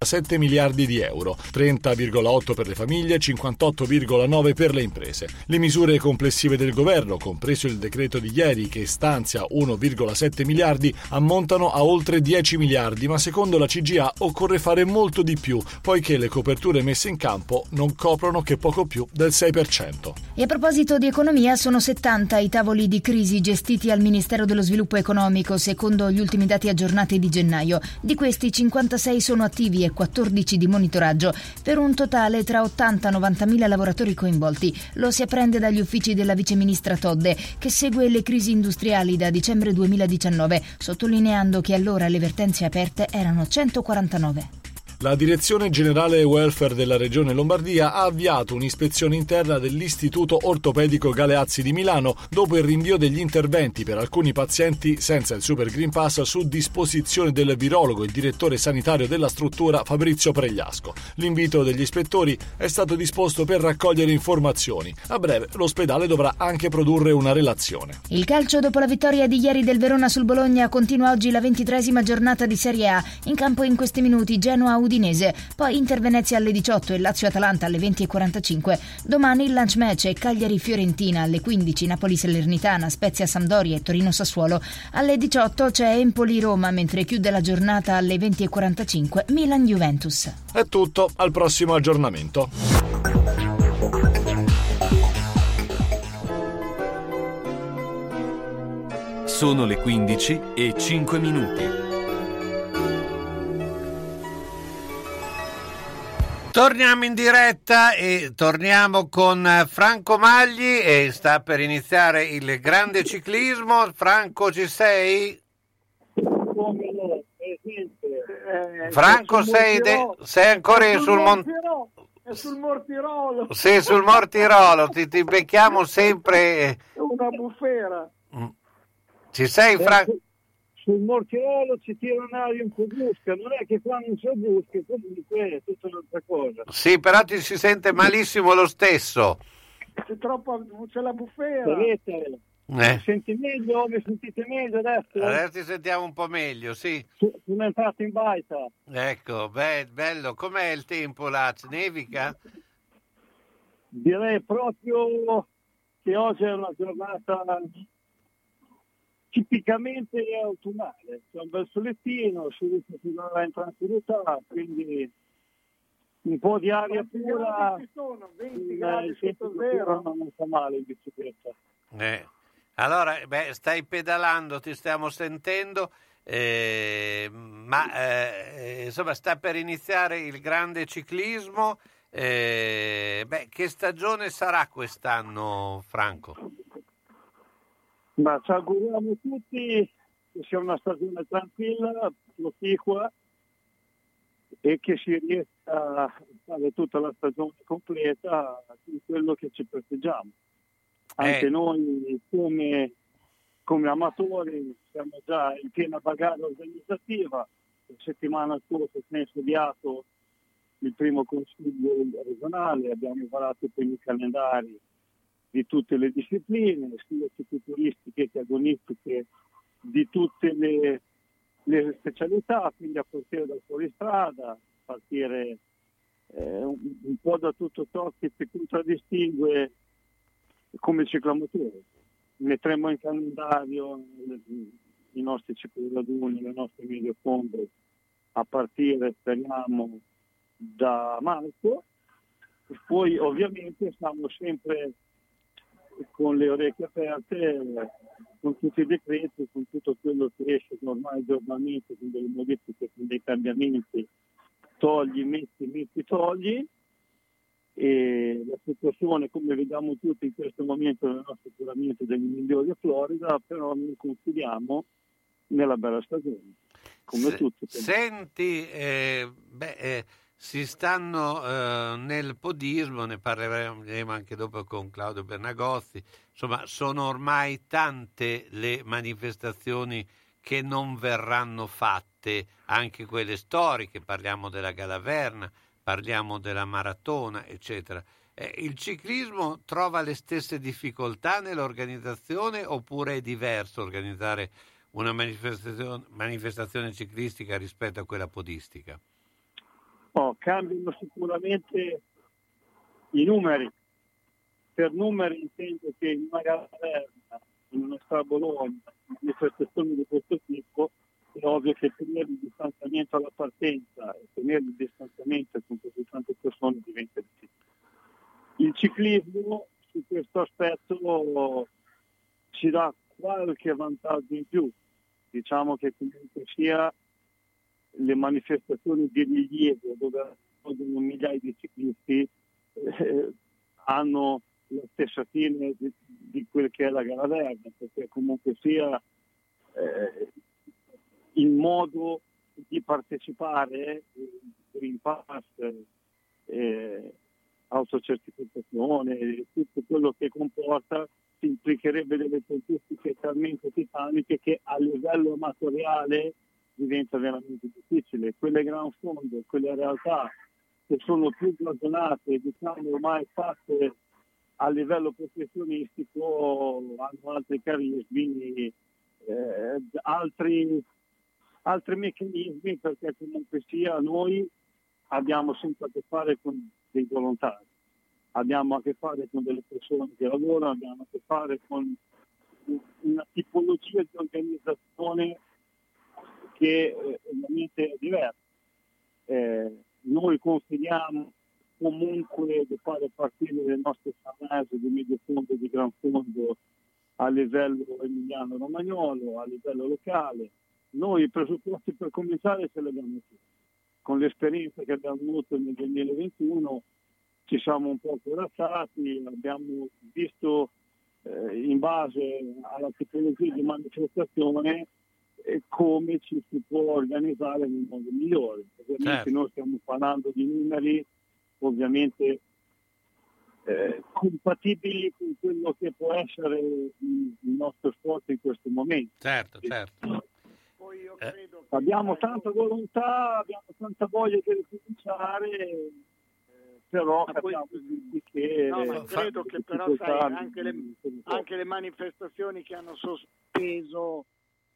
7 miliardi di euro, 30,8 per le famiglie, 58,9 per le imprese. Le misure complessive del governo, compreso il decreto di ieri che stanzia 1,7 miliardi, ammontano a oltre 10 miliardi, ma secondo la CGA occorre fare molto di più, poiché le coperture messe in campo non coprono che poco più del 6%. E a proposito di economia, sono 70 i tavoli di crisi gestiti al Ministero dello Sviluppo Economico, secondo gli ultimi dati aggiornati di gennaio. Di questi 56 sono attivi e 14 di monitoraggio, per un totale tra 80 e 90 mila lavoratori coinvolti. Lo si apprende dagli uffici della viceministra Todde, che segue le crisi industriali da dicembre 2019, sottolineando che allora le vertenze aperte erano 149. La Direzione Generale Welfare della Regione Lombardia ha avviato un'ispezione interna dell'Istituto Ortopedico Galeazzi di Milano dopo il rinvio degli interventi per alcuni pazienti senza il Super Green Pass su disposizione del virologo e direttore sanitario della struttura Fabrizio Pregliasco. L'invito degli ispettori è stato disposto per raccogliere informazioni. A breve l'ospedale dovrà anche produrre una relazione. Il calcio dopo la vittoria di ieri del Verona sul Bologna continua oggi la ventitresima giornata di Serie A. In campo in questi minuti Genoa Udinese Udinese, poi Inter Venezia alle 18 e Lazio Atalanta alle 20.45. Domani il lunch match è Cagliari Fiorentina alle 15, Napoli Salernitana, Spezia Sampdoria e Torino Sassuolo. Alle 18 c'è Empoli Roma, mentre chiude la giornata alle 20.45 Milan Juventus. È tutto, al prossimo aggiornamento. Sono le 15 e 5 minuti. Torniamo in diretta e torniamo con Franco Magli e sta per iniziare il grande ciclismo. Franco ci sei? Franco sei, de- sei ancora sul Monte... È sul Mortirolo. Sei sul Mortirolo, ti, ti becchiamo sempre... Una bufera. Ci sei Franco? Sul Mortirolo ci tira un'aria un po' brusca, non è che qua non c'è brusca, comunque è tutta un'altra cosa. Sì, però ti si sente malissimo lo stesso. C'è troppo, c'è la bufera. Sapete? Eh. Mi senti meglio? Mi sentite meglio adesso? Adesso ti sentiamo un po' meglio, sì. Sono entrato in baita. Ecco, be- bello. Com'è il tempo là? Nevica? Direi proprio che oggi è una giornata tipicamente autunnale, c'è un bel solettino, si rischia si va in tranquillità, quindi un po' di aria pura, ci sono? 20 il, gradi sotto zero? non fa male in bicicletta. Eh. Allora, beh, stai pedalando, ti stiamo sentendo, eh, ma eh, insomma sta per iniziare il grande ciclismo. eh, beh, che stagione sarà quest'anno, Franco? Ma ci auguriamo tutti che sia una stagione tranquilla, proficua e che si riesca a fare tutta la stagione completa di quello che ci festeggiamo. Anche Eh. noi come, come amatori siamo già in piena bagarre organizzativa. La settimana scorsa si è insediato il primo consiglio regionale, abbiamo varato i primi calendari di tutte le discipline, sia cicloturistiche che agonistiche, di tutte le, le specialità, quindi a partire dal fuoristrada, a partire eh, un, un po' da tutto ciò che ti contraddistingue come ciclomotore. Metteremo in calendario i nostri cicli raduni, le nostre fondre a partire, speriamo, da marzo. Poi ovviamente siamo sempre con le orecchie aperte con tutti i decreti, con tutto quello che esce ormai giornalmente, con delle modifiche, con dei cambiamenti, togli, metti, metti, togli. E la situazione, come vediamo tutti in questo momento, non è sicuramente degli migliori a Florida, però noi confidiamo nella bella stagione, come Se- tutti. Senti, eh, beh, eh, si stanno eh, nel podismo, ne parleremo anche dopo con Claudio Bernagozzi, insomma sono ormai tante le manifestazioni che non verranno fatte, anche quelle storiche, parliamo della Galaverna, parliamo della maratona, eccetera. Eh, il ciclismo trova le stesse difficoltà nell'organizzazione oppure è diverso organizzare una manifestazione, manifestazione ciclistica rispetto a quella podistica? Oh, cambiano sicuramente i numeri. Per numeri intendo che in una gara in una strada Bologna, manifestazioni di questo tipo, è ovvio che tenere il distanziamento alla partenza e tenere il distanziamento con così tante persone diventa difficile. Il ciclismo su questo aspetto ci dà qualche vantaggio in più. Diciamo che comunque sia le manifestazioni di rilievo dove sono migliaia di ciclisti eh, hanno la stessa fine di, di quel che è la gara verna, perché comunque sia eh, il modo di partecipare, eh, Green Pass, eh, autocertificazione, tutto quello che comporta implicherebbe delle tempistiche talmente titaniche che a livello amatoriale diventa veramente difficile. Quelle gran fondo, quelle realtà che sono più blasonate, diciamo ormai fatte a livello professionistico, hanno altri carismi, eh, altri, altri meccanismi perché comunque sia noi abbiamo sempre a che fare con dei volontari, abbiamo a che fare con delle persone che lavorano, abbiamo a che fare con una tipologia di organizzazione che eh, ovviamente è diversa. Eh, noi confidiamo comunque di fare partire le nostre famose di medio fondo e di gran fondo a livello emiliano-romagnolo, a livello locale. Noi i presupposti per cominciare ce li abbiamo tutti. Con l'esperienza che abbiamo avuto nel 2021 ci siamo un po' corazzati, abbiamo visto eh, in base alla tipologia di manifestazione come ci si può organizzare nel modo migliore. Ovviamente Certo. noi stiamo parlando di numeri ovviamente eh, compatibili con quello che può essere il, nostro sport in questo momento. Certo, certo. Abbiamo tanta volontà, abbiamo tanta voglia di ricominciare, eh, però capiamo tutti che... No, ma eh, credo che però sai, anche le, anche le manifestazioni che hanno sospeso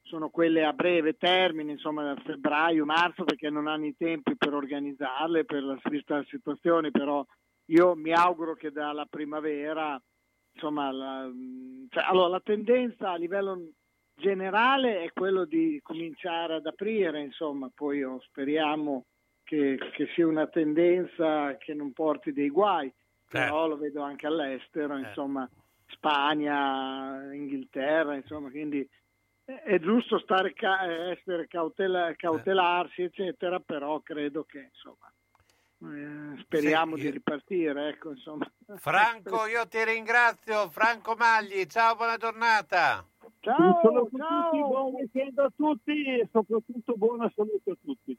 sono quelle a breve termine, insomma a febbraio, marzo, perché non hanno i tempi per organizzarle, per la vista la situazione, però io mi auguro che dalla primavera, insomma, la, cioè, allora, la tendenza a livello generale è quello di cominciare ad aprire, insomma, poi oh, speriamo che, che sia una tendenza che non porti dei guai, però lo vedo anche all'estero, insomma, Spagna, Inghilterra, insomma, quindi è- giusto stare ca- essere cautela- cautelarsi, eccetera, però credo che, insomma, eh, speriamo Sì, di ripartire, ecco, insomma. Franco, io ti ringrazio. Franco Magli, ciao, buona giornata. A tutti, buon weekend a tutti e soprattutto buona salute a tutti.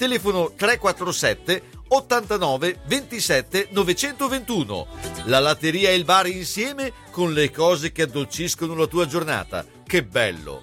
Telefono 347 89 27 921. La latteria e il bar insieme con le cose che addolciscono la tua giornata. Che bello!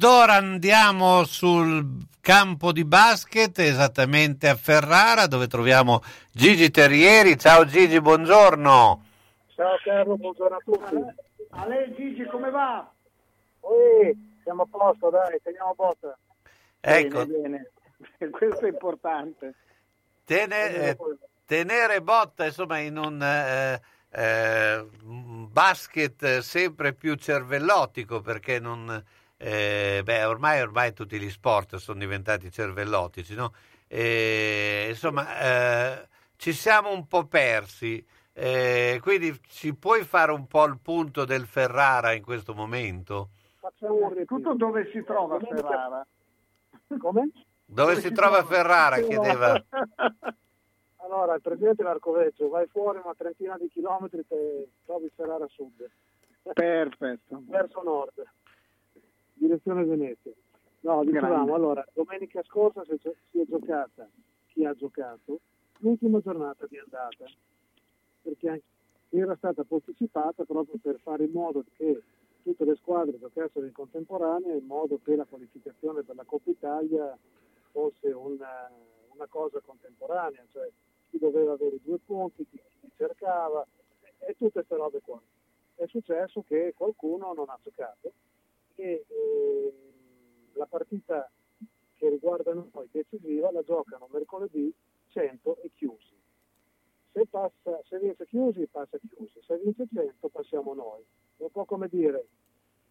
Ed ora andiamo sul campo di basket, esattamente a Ferrara, dove troviamo Gigi Terrieri. Ciao Gigi, buongiorno. Ciao Carlo, buongiorno a tutti. A lei Gigi come va? Oi, siamo a posto, dai, teniamo botta. Ecco. Bene, bene. *laughs* Questo è importante. Tene- eh, tenere botta, insomma, in un eh, eh, basket sempre più cervellotico, perché non... eh, beh, ormai, ormai tutti gli sport sono diventati cervellotici, no? E, insomma, eh, ci siamo un po' persi. eh, quindi ci puoi fare un po' il punto del Ferrara in questo momento? Facciamo Tutto dove si trova Ferrara? Come? Dove si trova Ferrara? Chiedeva. *laughs* Allora, il presidente Larcoveggio, vai fuori una trentina di chilometri e trovi Ferrara Sud. Perfetto. Verso nord, direzione Venezia. No, dicevamo, Grande. allora, domenica scorsa si è, si è giocata, chi ha giocato, l'ultima giornata di andata, perché era stata posticipata proprio per fare in modo che tutte le squadre giocassero in contemporanea, in modo che la qualificazione per la Coppa Italia fosse una, una cosa contemporanea, cioè chi doveva avere due punti, chi, chi cercava, e, e tutte queste robe qua. È successo che qualcuno non ha giocato e eh, la partita che riguarda noi, decisiva, la giocano mercoledì 100 e chiusi. Se, passa, se vince chiusi, passa chiusi, se vince 100 passiamo noi. È un po' come dire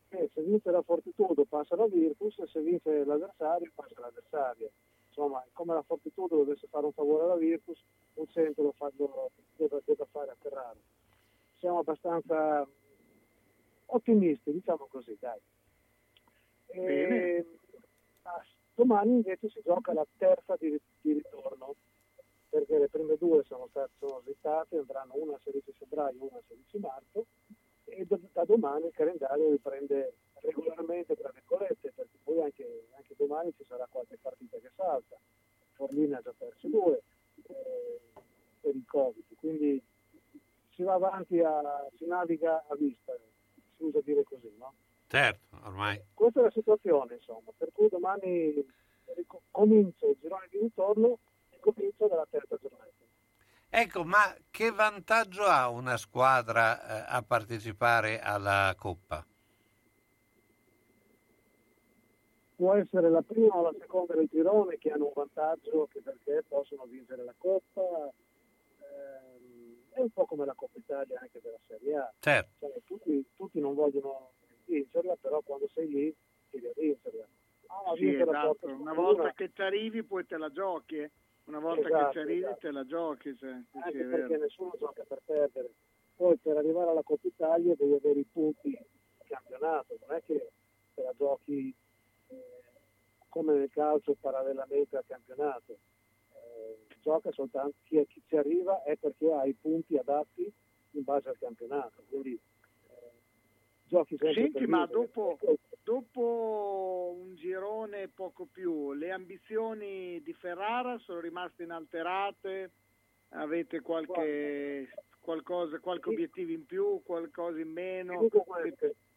che se vince la Fortitudo passa la Virtus e se vince l'avversario passa l'avversario. Insomma, come la Fortitudo dovesse fare un favore alla Virtus, un 100 lo, fa, deve fare a Ferrara. Siamo abbastanza ottimisti, diciamo così, dai. E, ah, domani invece si gioca la terza di, di ritorno, perché le prime due sono, state, sono slittate, andranno una a 16 febbraio e una a 16 marzo, e da, da domani il calendario riprende regolarmente, tra virgolette, perché poi anche, anche domani ci sarà qualche partita che salta. Forlina ha già perso due eh, per il Covid, quindi si va avanti, a, si naviga a vista, si usa dire così, no? Certo, ormai. Questa è la situazione, insomma, per cui domani comincia il girone di ritorno e comincia dalla terza giornata. Ecco, ma che vantaggio ha una squadra eh, a partecipare alla Coppa? Può essere la prima o la seconda del girone che hanno un vantaggio che perché possono vincere la Coppa, ehm, è un po' come la Coppa Italia anche della Serie A. Certo. Cioè, tutti, tutti non vogliono vincerla, però quando sei lì devi vincerla. Ah, Sì, esatto. Una volta che ci arrivi poi te la giochi, eh. Una volta Esatto, che ci arrivi esatto. te la giochi, cioè. Sì, anche perché vero. nessuno gioca per perdere. Poi per arrivare alla Coppa Italia devi avere i punti di campionato, non è che te la giochi eh, come nel calcio parallelamente al campionato. Eh, gioca soltanto chi, chi ci arriva è perché ha i punti adatti in base al campionato. Quindi giochi sempre Senti, ma dopo, dopo un girone poco più, le ambizioni di Ferrara sono rimaste inalterate? Avete qualche, qualcosa, qualche obiettivo in più, qualcosa in meno?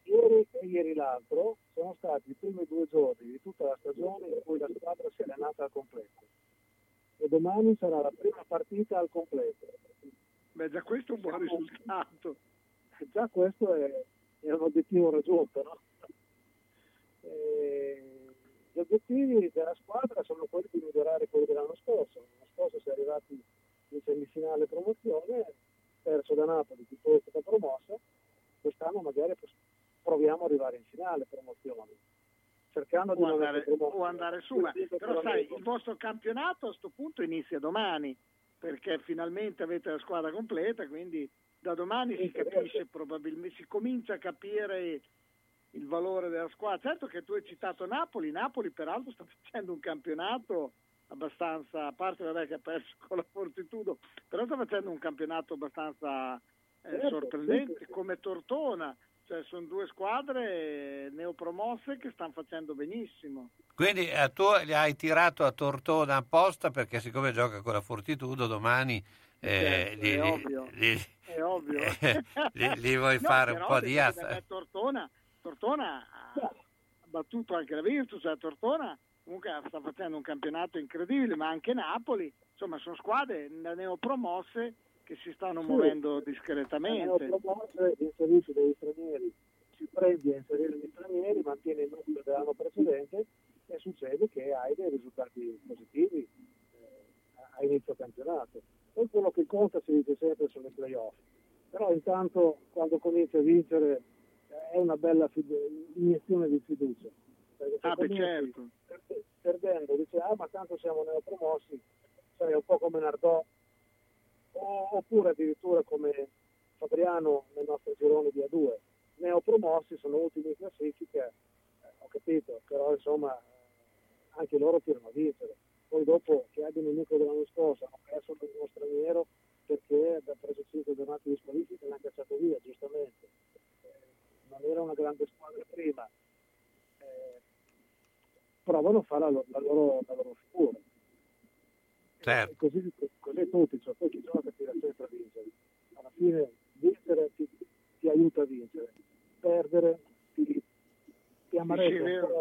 ieri e ieri l'altro sono stati i primi due giorni di tutta la stagione in cui la squadra si è allenata al completo e domani sarà la prima partita al completo. Beh, già questo è un buon risultato. *laughs* Già questo è, è un obiettivo raggiunto, no? E gli obiettivi della squadra sono quelli di migliorare quelli dell'anno scorso. L'anno scorso si è arrivati in semifinale promozione, perso da Napoli, che poi è stata promossa, quest'anno magari proviamo ad arrivare in finale promozione, cercando di andare, può andare su, ma, però sai, il vostro campionato a questo punto inizia domani, perché finalmente avete la squadra completa, quindi da domani si capisce probabilmente, si comincia a capire il valore della squadra. Certo che tu hai citato Napoli, Napoli peraltro sta *laughs* facendo un campionato abbastanza, a parte vabbè che ha perso con la Fortitudo, però sta facendo un campionato abbastanza eh, Certo, sorprendente, come Tortona, cioè sono due squadre neopromosse che stanno facendo benissimo. Quindi eh, tu gli hai tirato a Tortona apposta perché siccome gioca con la Fortitudo domani eh, Certo, gli, è ovvio. gli- È ovvio. gli- gli vuoi No, fare un po' di asta. Tortona, Tortona ha battuto anche la Virtus, la Tortona comunque sta facendo un campionato incredibile, ma anche Napoli, insomma sono squadre neopromosse che si stanno Sì. muovendo discretamente. Hanno promosse, inserisce degli stranieri, si prende a inserire gli stranieri, mantiene il numero dell'anno precedente e succede che hai dei risultati positivi eh, a inizio campionato. Poi quello che conta si dice sempre sono i playoff, però intanto quando cominci a vincere è una bella fidu- iniezione di fiducia. Ah, beh, certo. per- perdendo, dici ah ma tanto siamo neopromossi, sai, un po' come Nardò, o- oppure addirittura come Fabriano nel nostro girone di A2, neopromossi, sono ultimi in classifica, eh, ho capito, però insomma anche loro tirano a vincere. Poi dopo che abbiano il nucleo dell'anno scorso, hanno perso per uno straniero perché ha preso 5 giornate di squalifica e l'hanno cacciato via, giustamente. Eh, non era una grande squadra prima. Eh, provano a fare la, lo- la loro, la loro figura. Certo. E così, così tutti, cioè poi chi gioca tira sempre a vincere. Alla fine vincere ti, ti aiuta a vincere, perdere ti, ti Sì, amareggia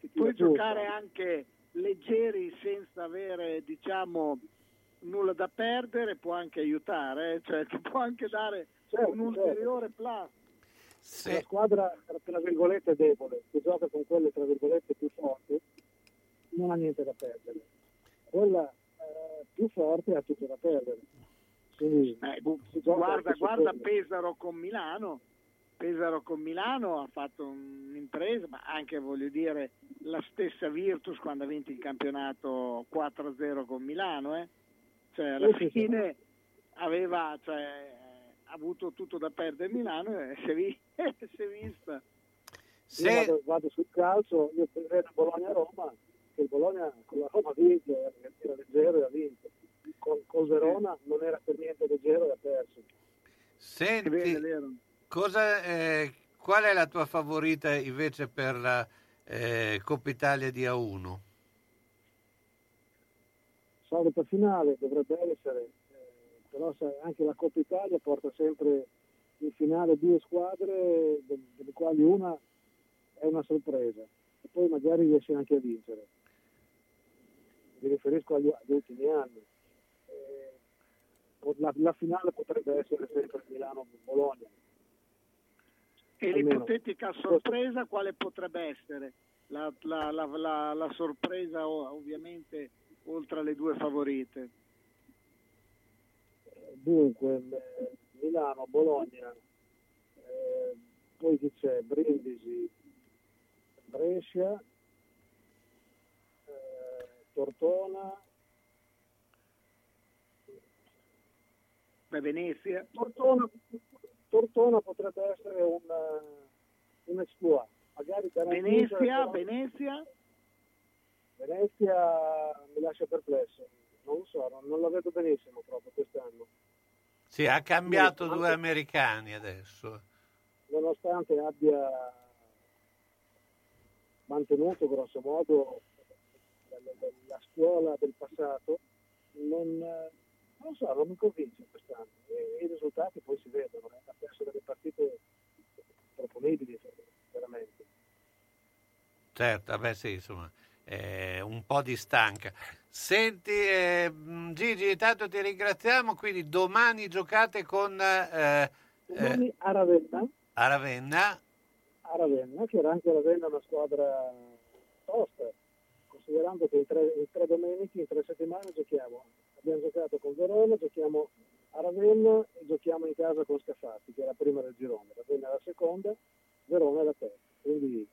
sì, Puoi giocare anche leggeri senza avere, diciamo, nulla da perdere, può anche aiutare, eh, cioè *laughs* ti può anche dare Certo, un ulteriore plus. La squadra, tra virgolette, debole, che gioca con quelle, tra virgolette, più forti, non ha niente da perdere. Quella eh, più forte ha tutto da perdere. Quindi, Eh, guarda, guarda. Pesaro con Milano. Pesaro con Milano ha fatto un'impresa, ma anche voglio dire la stessa Virtus quando ha vinto il campionato 4-0 con Milano, eh. Cioè alla Sì, sì, sì. fine aveva cioè, ha avuto tutto da perdere Milano e si è, vi- *laughs* si è vista. Io vado, vado sul calcio, io vedo Bologna-Roma, che il Bologna con la Roma ha vinto, eh, era leggero e ha vinto. Con, col Verona non era per niente leggero e ha perso. Senti, cosa, eh, qual è la tua favorita invece per la eh, Coppa Italia di A1? Solita finale dovrebbe essere, eh, però anche la Coppa Italia porta sempre in finale due squadre, de- delle quali una è una sorpresa e poi magari riesce anche a vincere. Mi riferisco agli, agli ultimi anni. Eh, la, la finale potrebbe essere sempre Milano-Bologna. E l'ipotetica sorpresa quale potrebbe essere? La, la- la- la- sorpresa ovviamente oltre alle due favorite. Dunque, eh, Milano, Bologna, eh, poi chi c'è? Brindisi, Brescia, eh, Tortona, Venezia. Tortona, Tortona potrebbe essere un, eh, un exploit. Magari per Venezia, Venezia, Venezia mi lascia perplesso, non lo so, non, non la vedo benissimo proprio quest'anno. Sì, ha cambiato Sì, due americani adesso. nonostante abbia mantenuto grosso modo la, la- la scuola del passato, non, non lo so, non mi convince quest'anno. E, I risultati poi si vedono, eh, ha perso delle partite proponibili, veramente. Certo, vabbè sì, insomma, eh, un po' di stanca. Senti, eh, Gigi, intanto ti ringraziamo, quindi domani giocate con eh, Domani eh, a Ravenna, a Ravenna. a Ravenna, che era anche Ravenna una squadra tosta, considerando che in tre, in tre domeniche, in tre settimane giochiamo. Abbiamo giocato con Verona, giochiamo a Ravenna e giochiamo in casa con Scafatti, che è la prima del girone. Ravenna è la seconda, Verona è la terza. Quindi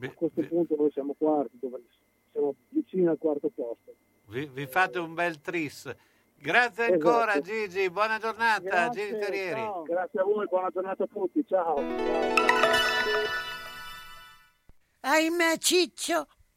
a questo punto noi siamo quarti, dove siamo vicini al quarto posto. Vi, vi fate un bel tris. Grazie Esatto. ancora Gigi, buona giornata Grazie, Gigi Terrieri. ciao. Grazie a voi, buona giornata a tutti, ciao. Ahimè, Ciccio,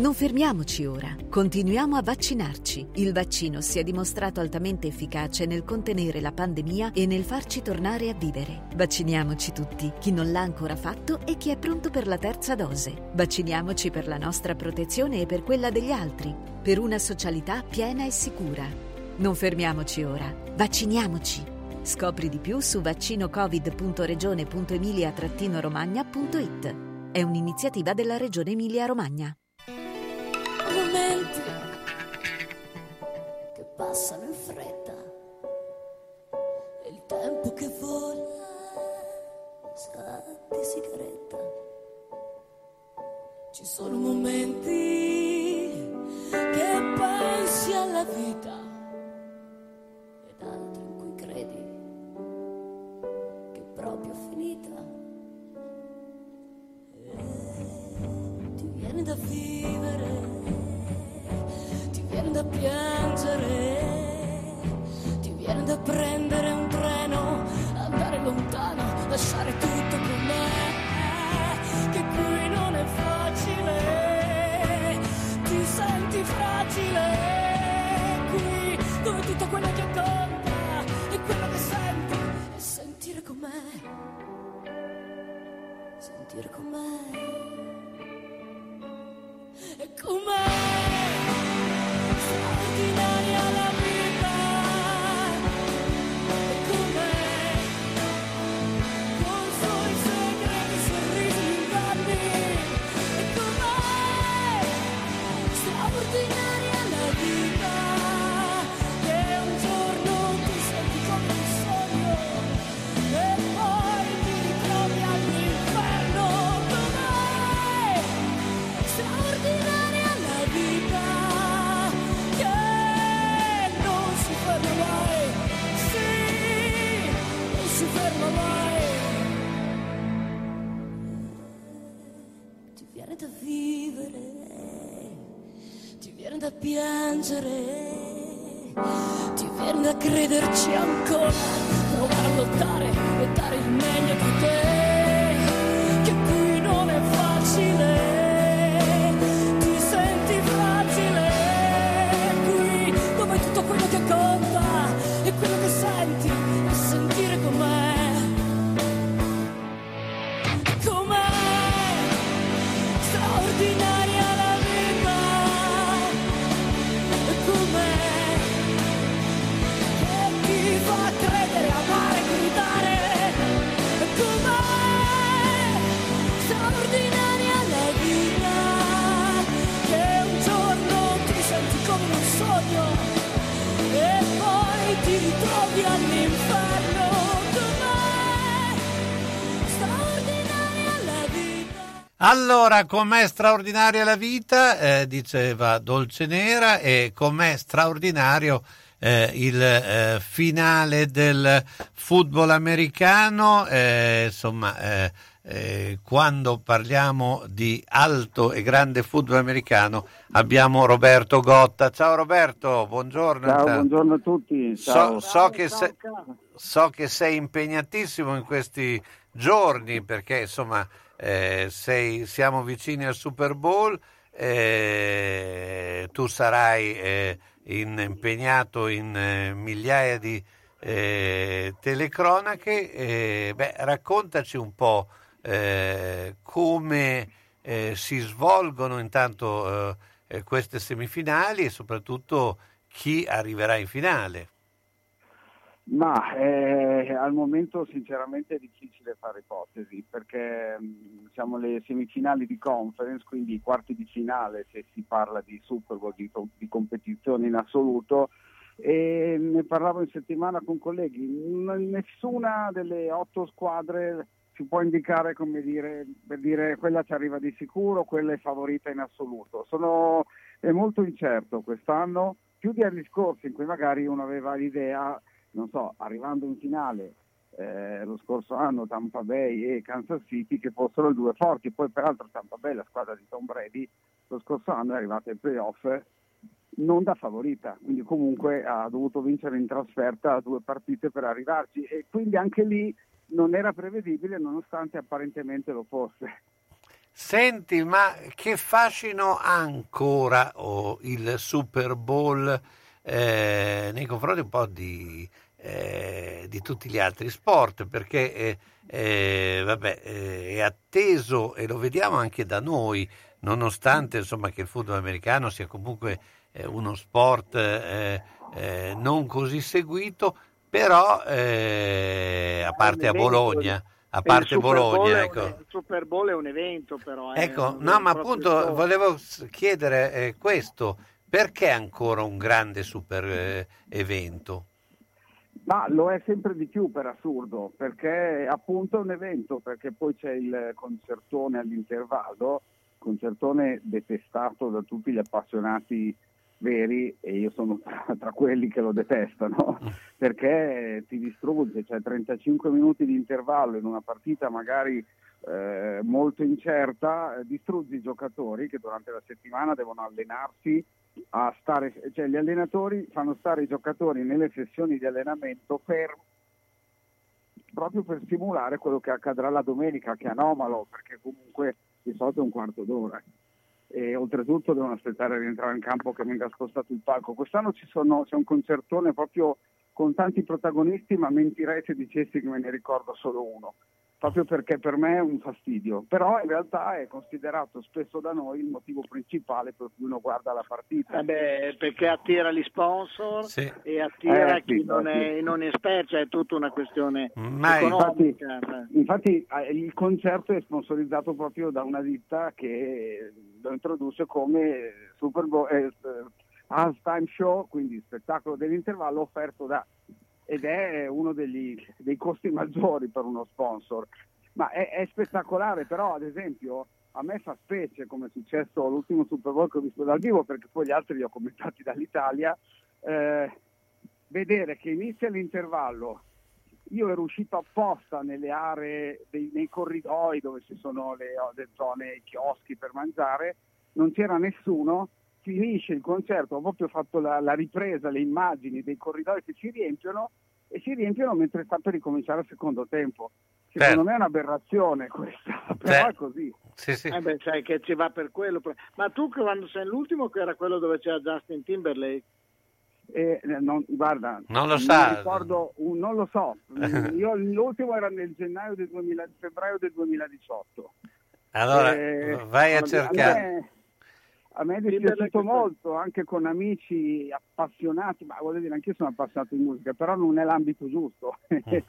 Non fermiamoci ora, continuiamo a vaccinarci. Il vaccino si è dimostrato altamente efficace nel contenere la pandemia e nel farci tornare a vivere. Vacciniamoci tutti, chi non l'ha ancora fatto e chi è pronto per la terza dose. Vacciniamoci per la nostra protezione e per quella degli altri, per una socialità piena e sicura. Non fermiamoci ora, vacciniamoci. Scopri di più su vaccinocovid.regione.emilia-romagna.it. È un'iniziativa della Regione Emilia-Romagna. Momenti che passano in fretta. E il tempo che vola. Sa di sigaretta. Ci sono momenti che pensi alla vita. Ed altri in cui credi che è proprio finita. Da vivere da piangere, ti viene da prendere un treno, andare lontano, lasciare tutto con me, che qui non è facile, ti senti fragile, qui dove tutto quello che conta è quello che senti, e sentire com'è, sentire com'è, e com'è. Straordinaria Allora, com'è straordinaria la vita, eh, diceva Dolce Nera, e com'è straordinario eh, il eh, finale del football americano, eh, insomma, eh, eh, quando parliamo di alto e grande football americano abbiamo Roberto Gotta. Ciao Roberto, buongiorno. Ciao, intanto. buongiorno a tutti. So, Ciao. so che se- so che sei impegnatissimo in questi giorni perché insomma eh, sei- siamo vicini al Super Bowl, eh, tu sarai eh, in- impegnato in eh, migliaia di eh, telecronache, eh, beh, raccontaci un po' come si svolgono intanto queste semifinali e soprattutto chi arriverà in finale. Ma eh, al momento sinceramente è difficile fare ipotesi perché mh, siamo alle semifinali di conference, quindi i quarti di finale se si parla di Super Bowl, di, di competizione in assoluto e ne parlavo in settimana con colleghi, nessuna delle otto squadre si può indicare come dire, per dire quella ci arriva di sicuro, quella è favorita in assoluto. Sono, è molto incerto quest'anno, più di anni scorsi in cui magari uno aveva l'idea, non so, arrivando in finale eh, lo scorso anno Tampa Bay e Kansas City che fossero le due forti, poi peraltro Tampa Bay, la squadra di Tom Brady, lo scorso anno è arrivata ai playoff non da favorita, quindi comunque ha dovuto vincere in trasferta due partite per arrivarci. E quindi anche lì non era prevedibile nonostante apparentemente lo fosse. Senti, ma che fascino ha ancora oh, il Super Bowl eh, nei confronti un po' di, eh, di tutti gli altri sport? Perché eh, eh, vabbè, eh, è atteso e lo vediamo anche da noi, nonostante insomma, che il football americano sia comunque eh, uno sport non così seguito, però a parte a Bologna, a parte Bologna, è un- ecco. il Super Bowl è un evento però. Ecco, un no, ma appunto volevo chiedere eh, questo, perché ancora un grande super eh, evento? Ma lo è sempre di più per assurdo, perché appunto è un evento, perché poi c'è il concertone all'intervallo, concertone detestato da tutti gli appassionati veri e io sono tra, tra quelli che lo detestano, perché ti distrugge, cioè 35 minuti di intervallo in una partita magari eh, molto incerta, distruggi i giocatori che durante la settimana devono allenarsi a stare, cioè gli allenatori fanno stare i giocatori nelle sessioni di allenamento fermi proprio per simulare quello che accadrà la domenica, che è anomalo, perché comunque di solito è un quarto d'ora. E oltretutto devono aspettare di entrare in campo che venga spostato il palco. Quest'anno sono, c'è un concertone proprio con tanti protagonisti, ma mentirei se dicessi che me ne ricordo solo uno, proprio perché per me è un fastidio. Però in realtà è considerato spesso da noi il motivo principale per cui uno guarda la partita. Eh beh, perché attira gli sponsor Sì. e attira Eh, chi sì, non, sì. è, non è esperto, cioè è tutta una questione Ma infatti, economica. infatti, eh, il concerto è sponsorizzato proprio da una ditta che lo introduce come Super Bowl, eh, eh, halftime show, quindi spettacolo dell'intervallo offerto da ed è uno degli, dei costi *laughs* maggiori per uno sponsor. Ma è, è spettacolare, però ad esempio a me fa specie come è successo all'ultimo Super Bowl che ho visto dal vivo, perché poi gli altri li ho commentati dall'Italia, eh, vedere che inizia l'intervallo, io ero uscito apposta nelle aree, dei- nei corridoi dove ci sono le, le zone, i chioschi per mangiare, non c'era nessuno, finisce il concerto, ho proprio fatto la, la ripresa, le immagini dei corridoi che si riempiono e si riempiono mentre sta per ricominciare il secondo tempo. Secondo Certo. me è un'aberrazione questa, *laughs* però è così. Sì, sì. Eh beh, sai che ci va per quello. Ma tu quando sei l'ultimo che era quello dove c'era Justin Timberlake? Eh, non, guarda, Non lo sa. ricordo, un- non lo so. *laughs* Io l'ultimo era nel gennaio del 2000, febbraio del 2018. Allora, Eh, vai a a cercare. A me è dispiaciuto molto, anche con amici appassionati, ma voglio dire, anch'io sono appassionato di musica, però non è l'ambito giusto.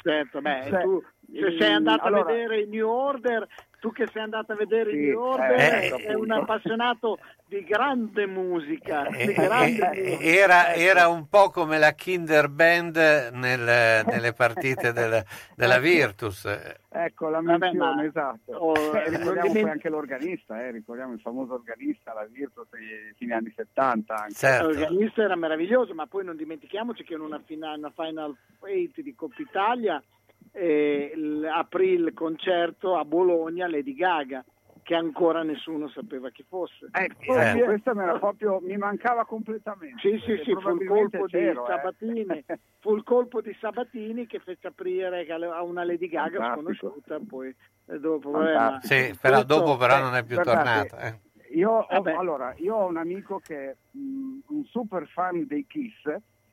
Certo, beh, *laughs* Cioè, tu se sei andato allora- a vedere i New Order tu che sei andato a vedere Sì, gli Order, eh, sei un appassionato di grande musica. Di Eh, grande eh, musica. Era, Ecco. era un po' come la Kinder Band nel- nelle partite *laughs* del- della Virtus. Ecco la Vabbè, menzione, ma- esatto. oh, Eh, ricordiamo poi anche l'organista, eh, ricordiamo il famoso organista, la Virtus dei fine anni 70 anche. Certo. L'organista era meraviglioso, ma poi non dimentichiamoci che in una, fina- una Final Eight di Coppa Italia eh, aprì il concerto a Bologna Lady Gaga, che ancora nessuno sapeva chi fosse. Ecco, Poi- questa mi, era proprio, mi mancava completamente. Sì, sì, sì, fu il colpo di c'ero, eh. Sabatini, *laughs* fu il colpo di Sabatini che fece aprire a una Lady Gaga Fantastico. sconosciuta, poi eh, dopo vabbè, ma-. Sì, però dopo però eh, non è più guardate, tornata. eh. Io ho, allora, io ho un amico che è mh, un super fan dei Kiss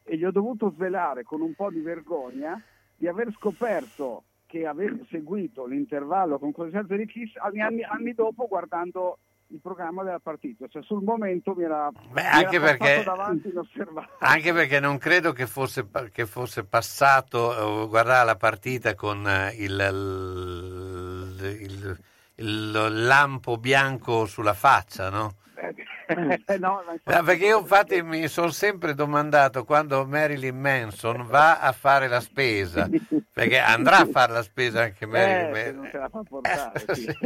e gli ho dovuto svelare con un po' di vergogna di aver scoperto che avevo seguito l'intervallo con concerto di Kiss anni, anni, anni dopo guardando il programma della partita. Cioè sul momento mi era, mi era anche passato perché- davanti inosservato. Anche perché non credo che fosse, che fosse passato eh, guardare la partita con eh, il, il- il- il lampo bianco sulla faccia, no? No, ma infatti- No, perché io infatti mi sono sempre domandato quando Marilyn Manson va a fare la spesa, perché andrà a fare la spesa anche Marilyn Eh, Manson. non se la fa portare, *laughs* sì.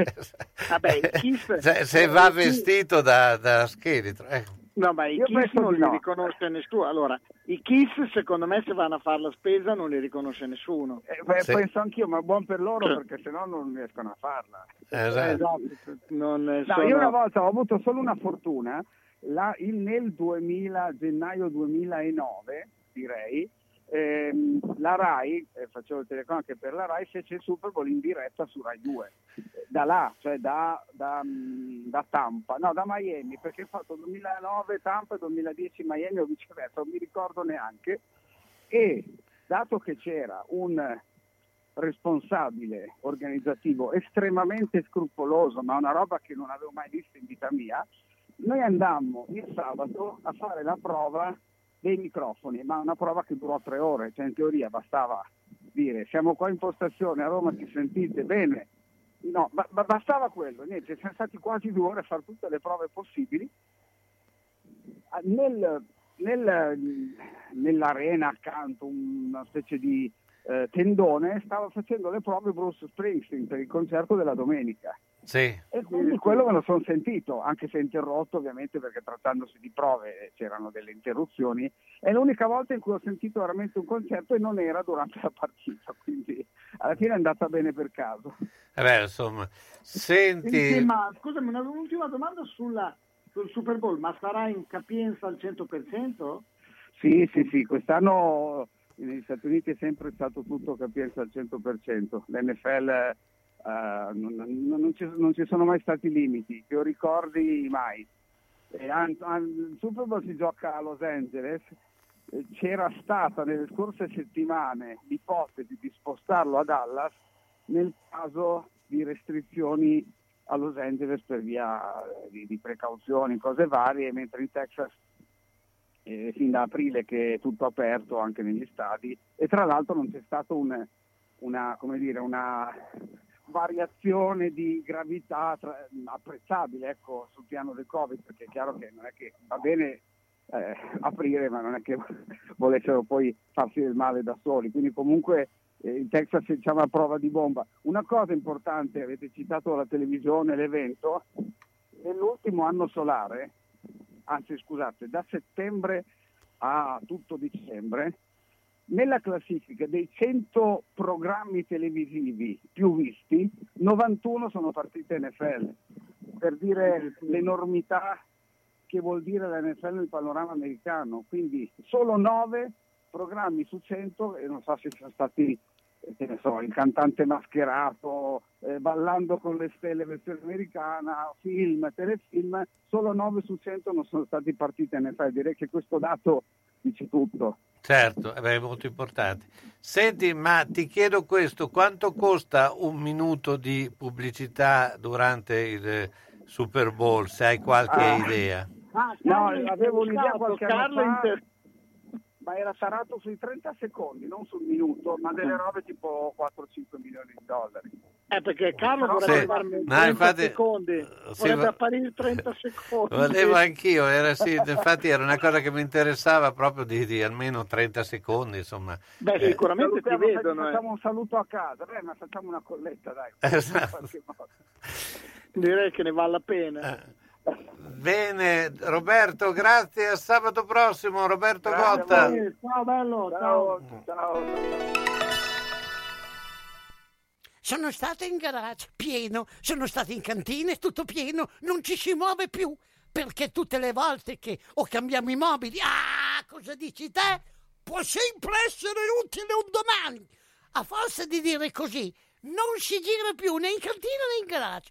Vabbè, Kiss, Se, se va vestito da, da scheletro. ecco. No, ma i Io Kiss non li no. riconosce nessuno. Allora, i Kiss secondo me se vanno a fare la spesa non li riconosce nessuno. Eh, beh, Sì. Penso anch'io, ma buon per loro perché sennò non riescono a farla. Esatto. Non, eh, No, sono- io una volta ho avuto solo una fortuna, la- il- nel 2000, gennaio 2009, direi, ehm, la RAI, eh, facevo il telecom anche per la RAI, fece il Super Bowl in diretta su RAI 2. Eh, Da là, cioè da, da, mm, da Tampa, no, da Miami, perché ho fatto 2009 Tampa e 2010 Miami o viceversa, non mi ricordo neanche. E dato che c'era un responsabile organizzativo estremamente scrupoloso, ma una roba che non avevo mai visto in vita mia, noi andammo il sabato a fare la prova dei microfoni, ma una prova che durò tre ore, cioè in teoria bastava dire siamo qua in postazione a Roma, ci sentite bene? No, ba- ba- bastava quello, niente, siamo stati quasi due ore a fare tutte le prove possibili. Ah, Nel, nel- nell'arena accanto, una specie di eh, tendone, stava facendo le prove Bruce Springsteen per il concerto della domenica. Sì. E quindi quello me lo sono sentito, anche se interrotto ovviamente perché trattandosi di prove eh, c'erano delle interruzioni. È l'unica volta in cui ho sentito veramente un concerto e non era durante la partita, quindi alla fine è andata bene per caso. Eh beh, insomma, Sì, senti, ma scusami, una- un'ultima domanda sulla- sul Super Bowl, ma sarà in capienza al 100%? Sì, sì, sì, quest'anno negli Stati Uniti è sempre stato tutto capienza al 100%. L'NFL eh, non, non- ci, non ci sono mai stati limiti, che io ricordi mai. E an- an- il Super Bowl si gioca a Los Angeles, eh, c'era stata nelle scorse settimane l'ipotesi di spostarlo a Dallas nel caso di restrizioni a Los Angeles per via eh, di, di precauzioni, cose varie, mentre in Texas eh, fin da aprile che è tutto aperto anche negli stadi e tra l'altro non c'è stata un- una, dire, una variazione di gravità tra- apprezzabile ecco, sul piano del Covid perché è chiaro che non è che va bene eh, aprire ma non è che *laughs* volessero poi farsi del male da soli. Quindi comunque eh, in Texas diciamo a prova di bomba. Una cosa importante avete citato la televisione l'evento nell'ultimo anno solare anzi scusate, da settembre a tutto dicembre, nella classifica dei 100 programmi televisivi più visti, 91 sono partite NFL, per dire l'enormità che vuol dire la NFL nel panorama americano, quindi solo 9 programmi su 100 e non so se sono stati che ne so, il cantante mascherato, eh, ballando con le stelle versione americana, film, telefilm, solo 9 su 100 non sono stati partiti NFL. Direi che questo dato dice tutto. Certo, è molto importante. Senti, ma ti chiedo questo, quanto costa un minuto di pubblicità durante il eh, Super Bowl, se hai qualche Ah. idea? Ah, No, Carlo avevo un'idea qualche anno Carlo fa. inter- ma era tarato sui 30 secondi, non sul minuto, ma delle robe tipo 4-5 milioni di dollari. Eh, perché Carlo Però- vorrebbe Sì. farmi No, 30 infatti- secondi, sì, vorrebbe ma- apparire 30 *laughs* secondi. Volevo anch'io, era, sì, infatti era una cosa che mi interessava proprio di, di almeno 30 secondi, insomma. Beh, Eh, sicuramente ti vedono. eh. Facciamo un saluto a casa, beh, ma facciamo una colletta, dai. *laughs* Esatto. Direi che ne vale la pena. Eh. Bene, Roberto, grazie, a sabato prossimo, Roberto Grazie Gotta. Ciao bello, ciao. ciao. Sono stato in garage, pieno, sono stato in cantina, tutto pieno, non ci si muove più. Perché tutte le volte che o cambiamo i mobili, ah, cosa dici te? Può sempre essere utile un domani. A forza di dire così, non si gira più né in cantina né in garage.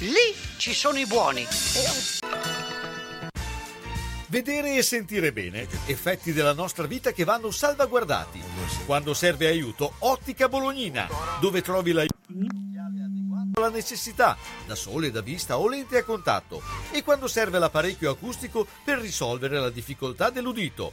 Lì ci sono i buoni. Vedere e sentire bene, effetti della nostra vita che vanno salvaguardati. Quando serve aiuto, Ottica Bolognina, dove trovi l'aiuto alla necessità, da sole, da vista o lente a contatto, e quando serve l'apparecchio acustico per risolvere la difficoltà dell'udito.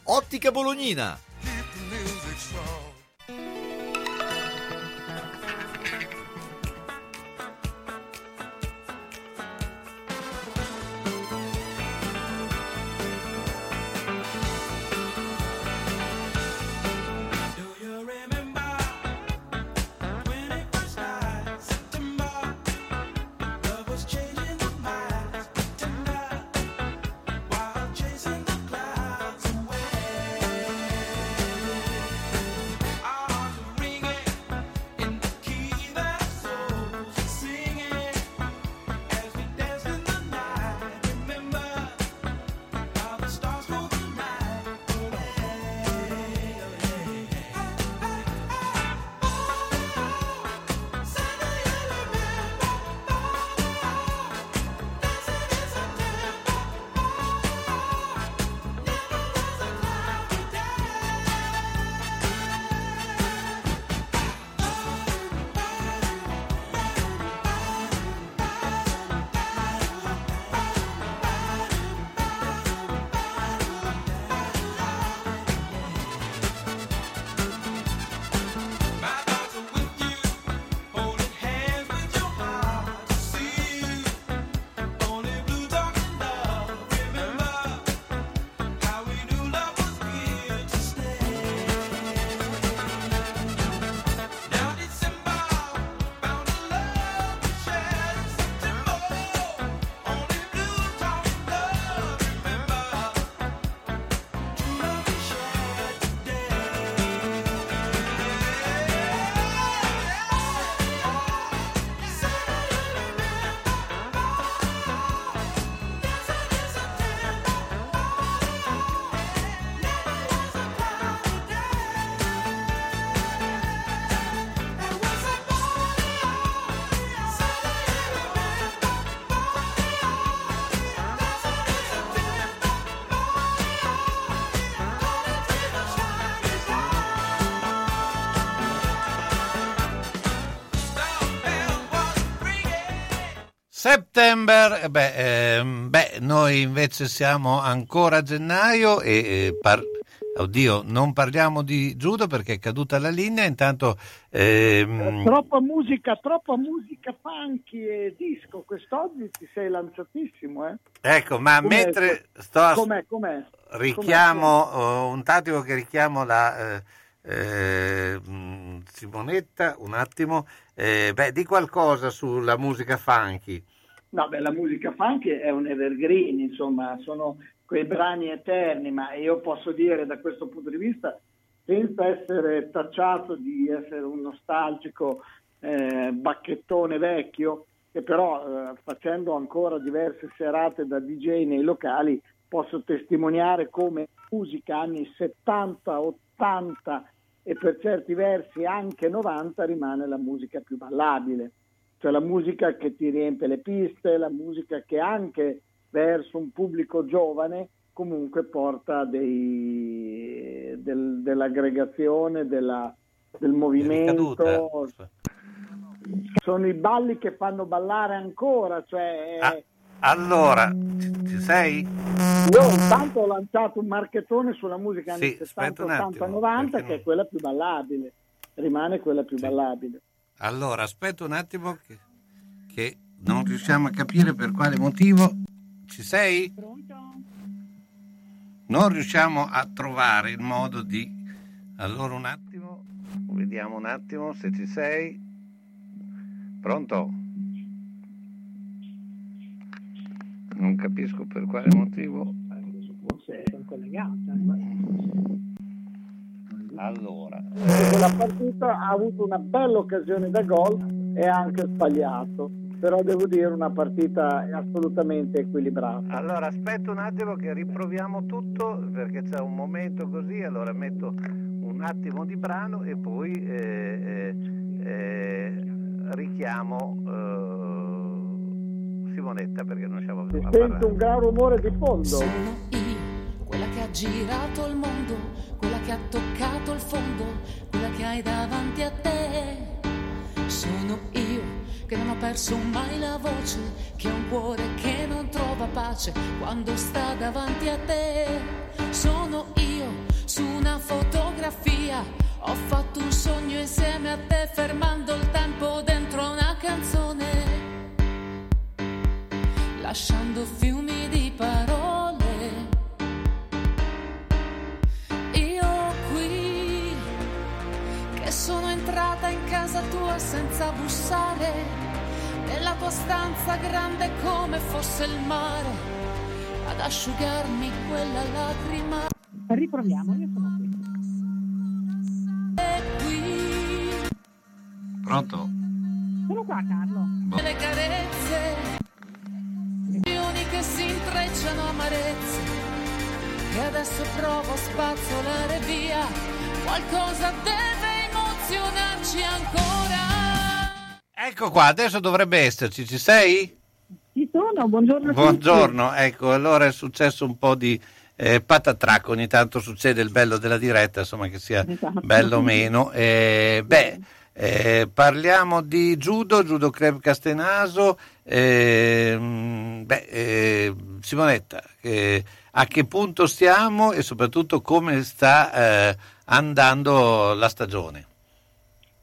Ottica Bolognina. September, eh, beh, ehm, beh, noi invece siamo ancora a gennaio e eh, par- oddio, non parliamo di judo perché è caduta la linea, intanto ehm, Troppa musica, troppa musica funky e disco. Quest'oggi ti sei lanciatissimo, eh? ecco, ma Com'è? mentre sto a- Com'è, com'è? richiamo oh, un attimo che richiamo la eh, eh, mh, Simonetta, un attimo, eh, beh, di qualcosa sulla musica funky. No, beh, la musica funky è un evergreen, insomma, sono quei brani eterni, ma io posso dire da questo punto di vista, senza essere tacciato di essere un nostalgico eh, bacchettone vecchio, che però eh, facendo ancora diverse serate da DJ nei locali posso testimoniare come musica anni 70, 80 e per certi versi anche 90 rimane la musica più ballabile cioè la musica che ti riempie le piste, la musica che anche verso un pubblico giovane comunque porta dei, del- dell'aggregazione, della- del movimento. Sono i balli che fanno ballare ancora, cioè eh, Allora, ci, sei? io intanto ho lanciato un marchettone sulla musica anni Sì, 70, aspetta un 80, attimo, 90 perché che è quella più ballabile, rimane quella più ballabile. Allora, aspetta un attimo che, che non riusciamo a capire per quale motivo. Ci sei? Non riusciamo a trovare il modo di... Allora un attimo, vediamo un attimo se ci sei. Pronto? Non capisco per quale motivo. Forse sono collegata. Allora, Quella partita ha avuto una bella occasione da gol e ha anche sbagliato, però devo dire una partita assolutamente equilibrata. Allora aspetta un attimo che riproviamo tutto perché c'è un momento così, allora metto un attimo di brano e poi eh, eh, eh, richiamo eh, Simonetta perché non siamo Si a sente parlare. un gran rumore di fondo. Sono io, quella che ha girato il mondo, che ha toccato il fondo, quella che hai davanti a te. Sono io che non ho perso mai la voce, che ho un cuore che non trova pace quando sta davanti a te. Sono io su una fotografia, ho fatto un sogno insieme a te fermando il tempo dentro una canzone lasciando fiumi di parole. Entrata in casa tua senza bussare, nella tua stanza grande come fosse il mare, ad asciugarmi quella lacrima. Riproviamo, io sono qui. E qui, Pronto? Sono qua, Carlo. le carezze, fiumi che si intrecciano amarezze, che adesso provo a spazzolare via, qualcosa deve emozionarci ancora. Ecco qua, adesso dovrebbe esserci, ci sei? Ci sono, buongiorno. Buongiorno, ecco, allora è successo un po' di eh, patatracco, ogni tanto succede il bello della diretta, insomma che sia Esatto. bello o *laughs* meno. Eh, beh, eh, parliamo di judo, judo club Castenaso, ehm, beh, eh, Simonetta, eh, a che punto stiamo e soprattutto come sta eh, andando la stagione?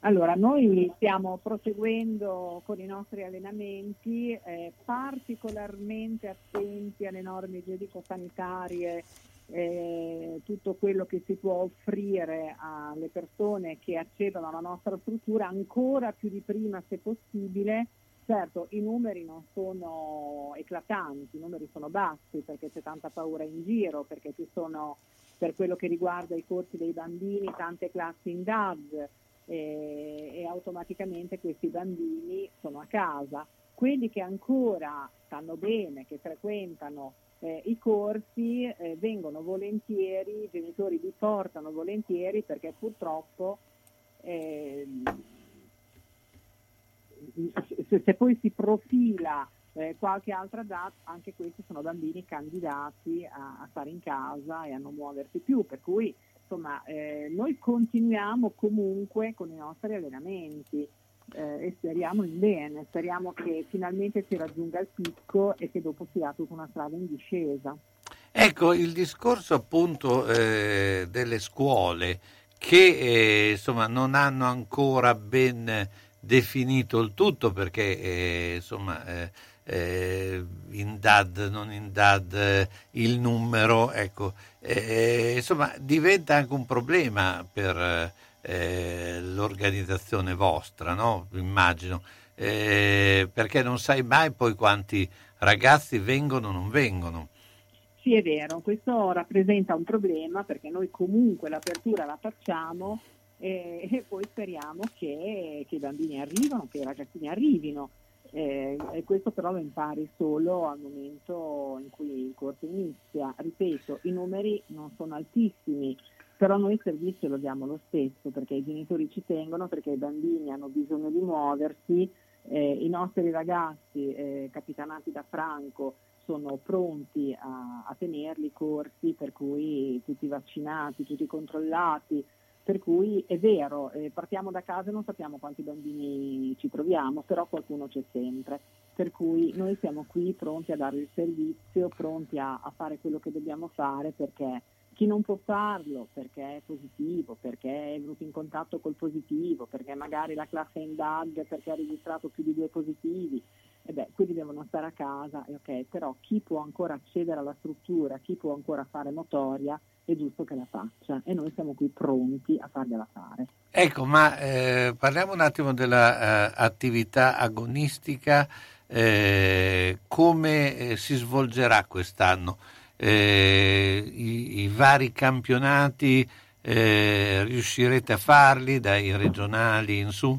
Allora, noi stiamo proseguendo con i nostri allenamenti, eh, particolarmente attenti alle norme igienico-sanitarie, eh, tutto quello che si può offrire alle persone che accedono alla nostra struttura, ancora più di prima se possibile. Certo, i numeri non sono eclatanti, i numeri sono bassi perché c'è tanta paura in giro, perché ci sono, per quello che riguarda i corsi dei bambini, tante classi in DAD e, e automaticamente questi bambini sono a casa. Quelli che ancora stanno bene, che frequentano eh, i corsi, eh, vengono volentieri, i genitori li portano volentieri perché purtroppo ehm, se, se poi si profila eh, qualche altra data, anche questi sono bambini candidati a, a stare in casa e a non muoversi più, per cui insomma eh, noi continuiamo comunque con i nostri allenamenti. eh, e speriamo in bene, speriamo che finalmente si raggiunga il picco e che dopo sia tutta una strada in discesa. Ecco, il discorso appunto eh, delle scuole che eh, insomma non hanno ancora ben definito il tutto perché eh, insomma eh, eh, in DAD, non in DAD, eh, il numero, ecco, eh, insomma diventa anche un problema per eh, l'organizzazione vostra, no? immagino, eh, perché non sai mai poi quanti ragazzi vengono o non vengono. Sì, è vero, questo rappresenta un problema perché noi comunque l'apertura la facciamo e, e poi speriamo che, che i bambini arrivino, che i ragazzini arrivino. Eh, e questo però lo impari solo al momento in cui il corso inizia. Ripeto, i numeri non sono altissimi, però noi il servizio lo diamo lo stesso perché i genitori ci tengono, perché i bambini hanno bisogno di muoversi, eh, i nostri ragazzi eh, capitanati da Franco sono pronti a, a tenerli corsi, per cui tutti vaccinati, tutti controllati, per cui è vero, eh, partiamo da casa e non sappiamo quanti bambini ci troviamo, però qualcuno c'è sempre. Per cui noi siamo qui pronti a dare il servizio, pronti a, a fare quello che dobbiamo fare perché chi non può farlo perché è positivo, perché è venuto in contatto col positivo, perché magari la classe è in DAG perché ha registrato più di due positivi, e beh, quelli devono stare a casa, ok, però chi può ancora accedere alla struttura, chi può ancora fare motoria, è giusto che la faccia e noi siamo qui pronti a fargliela fare. Ecco, ma eh, parliamo un attimo dell'attività agonistica, eh, come eh, si svolgerà quest'anno? Eh, i, i, vari campionati eh, riuscirete a farli dai regionali in su?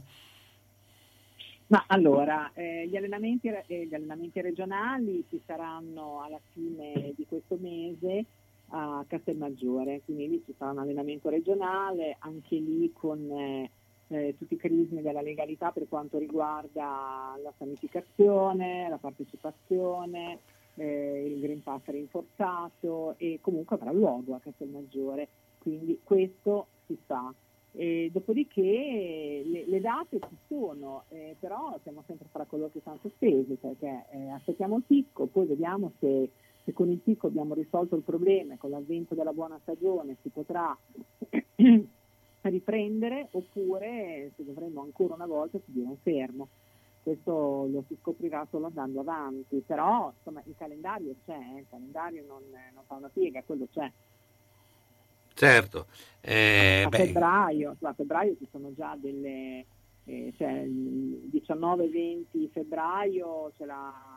Ma allora, eh, gli, allenamenti, eh, gli, allenamenti, regionali ci saranno alla fine di questo mese a Castelmaggiore, quindi lì ci sarà un allenamento regionale, anche lì con eh, eh tutti i crismi della legalità per quanto riguarda la sanificazione, la partecipazione, eh, il Green Pass rinforzato e comunque avrà luogo a Castelmaggiore, quindi questo si fa. E dopodiché le, le, date ci sono, eh, però siamo sempre fra coloro che sono sospesi perché eh, aspettiamo il picco, poi vediamo se, se, con il picco abbiamo risolto il problema e con l'avvento della buona stagione si potrà *clears throat* riprendere oppure se dovremmo ancora una volta subire un fermo. Questo lo si scoprirà solo andando avanti, però insomma, il calendario c'è, eh, il calendario non, non fa una piega, quello c'è. Certo. Eh, a, febbraio, a febbraio ci sono già delle, eh, cioè il 19-20 febbraio c'è la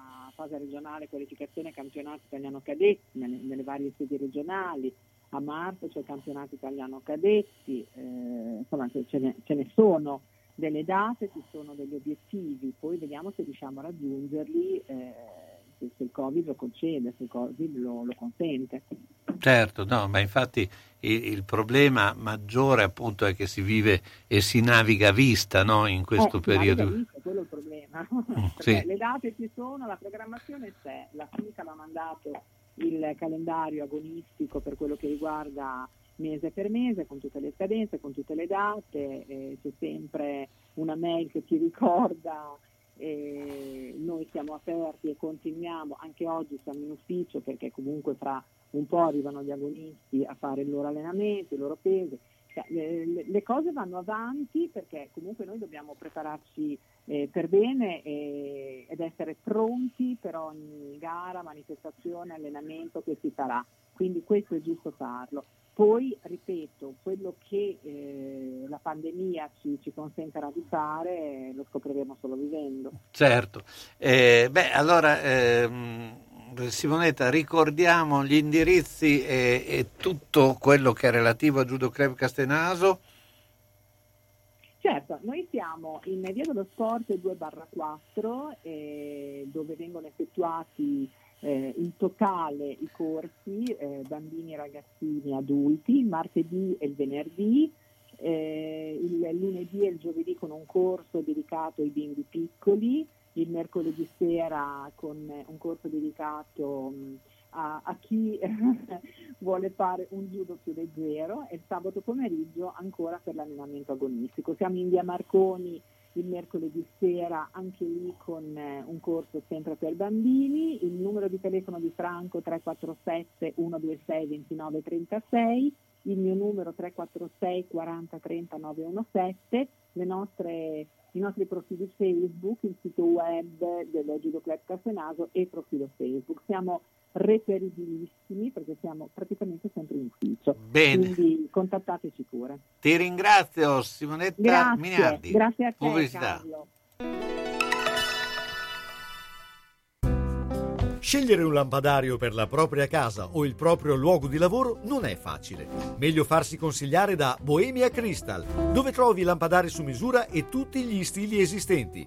fase regionale qualificazione campionato italiano cadetti nelle, nelle, varie sedi regionali, a marzo c'è il campionato italiano cadetti, eh, insomma ce ne, ce ne, sono delle date, ci sono degli obiettivi, poi vediamo se riusciamo a raggiungerli. Eh, se, il Covid lo concede, se il Covid lo, lo consente. Certo, no, ma infatti il, problema maggiore appunto è che si vive e si naviga a vista no, in questo eh, periodo. Vista, quello è il problema. Mm, *laughs* sì. Le date ci sono, la programmazione c'è, la FICA ha mandato il calendario agonistico per quello che riguarda mese per mese, con tutte le scadenze, con tutte le date, eh, c'è sempre una mail che ti ricorda eh, noi siamo aperti e continuiamo, anche oggi siamo in ufficio perché comunque fra un po' arrivano gli agonisti a fare il loro allenamento, i loro pesi. Cioè, le, le, cose vanno avanti perché comunque noi dobbiamo prepararci eh, per bene e, ed essere pronti per ogni gara, manifestazione, allenamento che si farà. Quindi questo è giusto farlo. Poi, ripeto, quello che eh, la pandemia ci, ci, consentirà di fare eh, lo scopriremo solo vivendo. Certo. Eh, beh, allora, ehm, Simonetta, ricordiamo gli indirizzi e, e, tutto quello che è relativo a Judo Club Castenaso. Certo, noi siamo in Via dello Sport 2-4 eh, dove vengono effettuati eh, in totale i corsi, eh, bambini, ragazzini, adulti, il martedì e il venerdì, eh, il lunedì e il giovedì con un corso dedicato ai bimbi piccoli, il mercoledì sera con un corso dedicato mh, a, a, chi *laughs* vuole fare un judo più leggero e il sabato pomeriggio ancora per l'allenamento agonistico. Siamo in via Marconi il mercoledì sera anche lì con eh, un corso sempre per bambini, il numero di telefono di Franco 347 126 29 36, il mio numero 346 40 30 917, le nostre, i nostri profili Facebook, il sito web dell'Egido Club Castenaso e il profilo Facebook. Siamo reperibilissimi perché siamo praticamente sempre in ufficio. Bene. Quindi contattateci pure. Ti ringrazio Simonetta Grazie, Miniardi. grazie a te Pubblicità. Carlo. Scegliere un lampadario per la propria casa o il proprio luogo di lavoro non è facile. Meglio farsi consigliare da Bohemia Crystal, dove trovi lampadari su misura e tutti gli stili esistenti.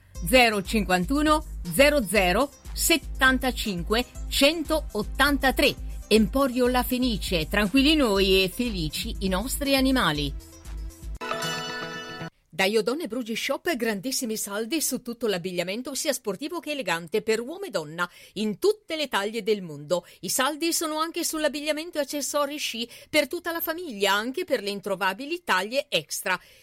051 00 75 183. Emporio La Fenice, tranquilli noi e felici i nostri animali. Da Iodone Brugi Shop grandissimi saldi su tutto l'abbigliamento sia sportivo che elegante per uomo e donna in tutte le taglie del mondo. I saldi sono anche sull'abbigliamento e accessori sci per tutta la famiglia, anche per le introvabili taglie extra.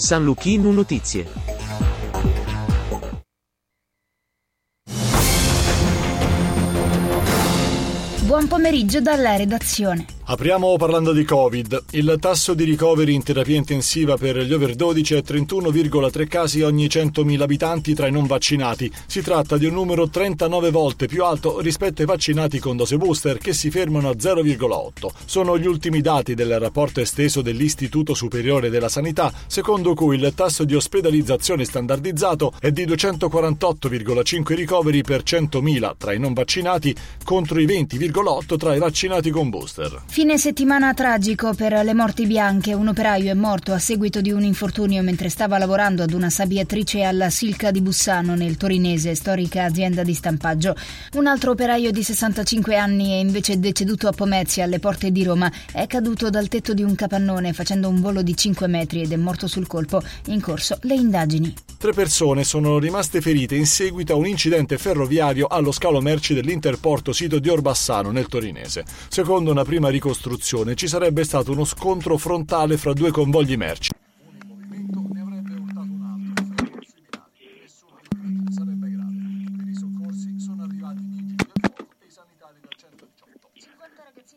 San Luchino Notizie. Buon pomeriggio dalla redazione. Apriamo parlando di Covid. Il tasso di ricoveri in terapia intensiva per gli over 12 è 31,3 casi ogni 100.000 abitanti tra i non vaccinati. Si tratta di un numero 39 volte più alto rispetto ai vaccinati con dose booster che si fermano a 0,8. Sono gli ultimi dati del rapporto esteso dell'Istituto Superiore della Sanità, secondo cui il tasso di ospedalizzazione standardizzato è di 248,5 ricoveri per 100.000 tra i non vaccinati contro i 20,8 tra i vaccinati con booster. Fine settimana tragico per le morti bianche. Un operaio è morto a seguito di un infortunio mentre stava lavorando ad una sabbiatrice alla Silca di Bussano nel torinese, storica azienda di stampaggio. Un altro operaio di 65 anni è invece deceduto a Pomezia, alle porte di Roma. È caduto dal tetto di un capannone facendo un volo di 5 metri ed è morto sul colpo. In corso le indagini. Tre persone sono rimaste ferite in seguito a un incidente ferroviario allo scalo merci dell'Interporto sito di Orbassano nel torinese. Secondo una prima ricostruzione ci sarebbe stato uno scontro frontale fra due convogli merci.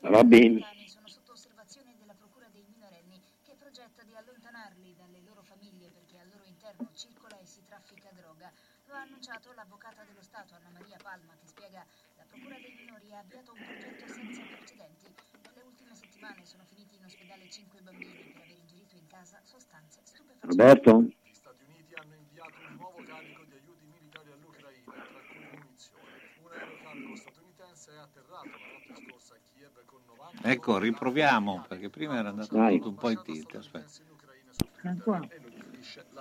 Va bene. sono sotto osservazione della Procura dei minorenni che progetta di allontanarli dalle loro famiglie perché al loro interno circola e si traffica droga. Lo ha annunciato l'avvocata dello Stato Anna Maria Palma che spiega la Procura dei minori ha avviato un progetto senza precedenti. Nelle ultime settimane settimane sono finiti in ospedale cinque bambini per aver ingerito in casa sostanze stupefacenti. Roberto? Ecco, riproviamo, perché prima era andato tutto un po' in tilt. Aspetta.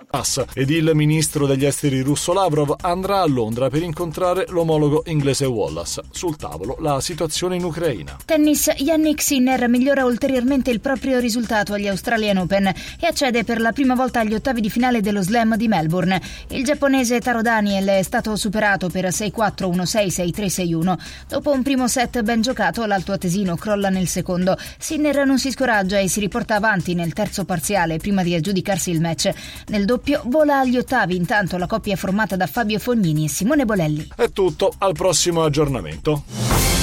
Passa ed il ministro degli esteri russo Lavrov andrà a Londra per incontrare l'omologo inglese Wallace. Sul tavolo la situazione in Ucraina. Tennis, Yannick Sinner migliora ulteriormente il proprio risultato agli Australian Open e accede per la prima volta agli ottavi di finale dello Slam di Melbourne. Il giapponese Taro Daniel è stato superato per 6-4, 1-6, 6-3, 6-1. Dopo un primo set ben giocato, l'alto atesino crolla nel secondo. Sinner non si scoraggia e si riporta avanti nel terzo parziale prima di aggiudicarsi il match. Nel doppio vola agli ottavi, intanto la coppia è formata da Fabio Fognini e Simone Bolelli. È tutto, al prossimo aggiornamento.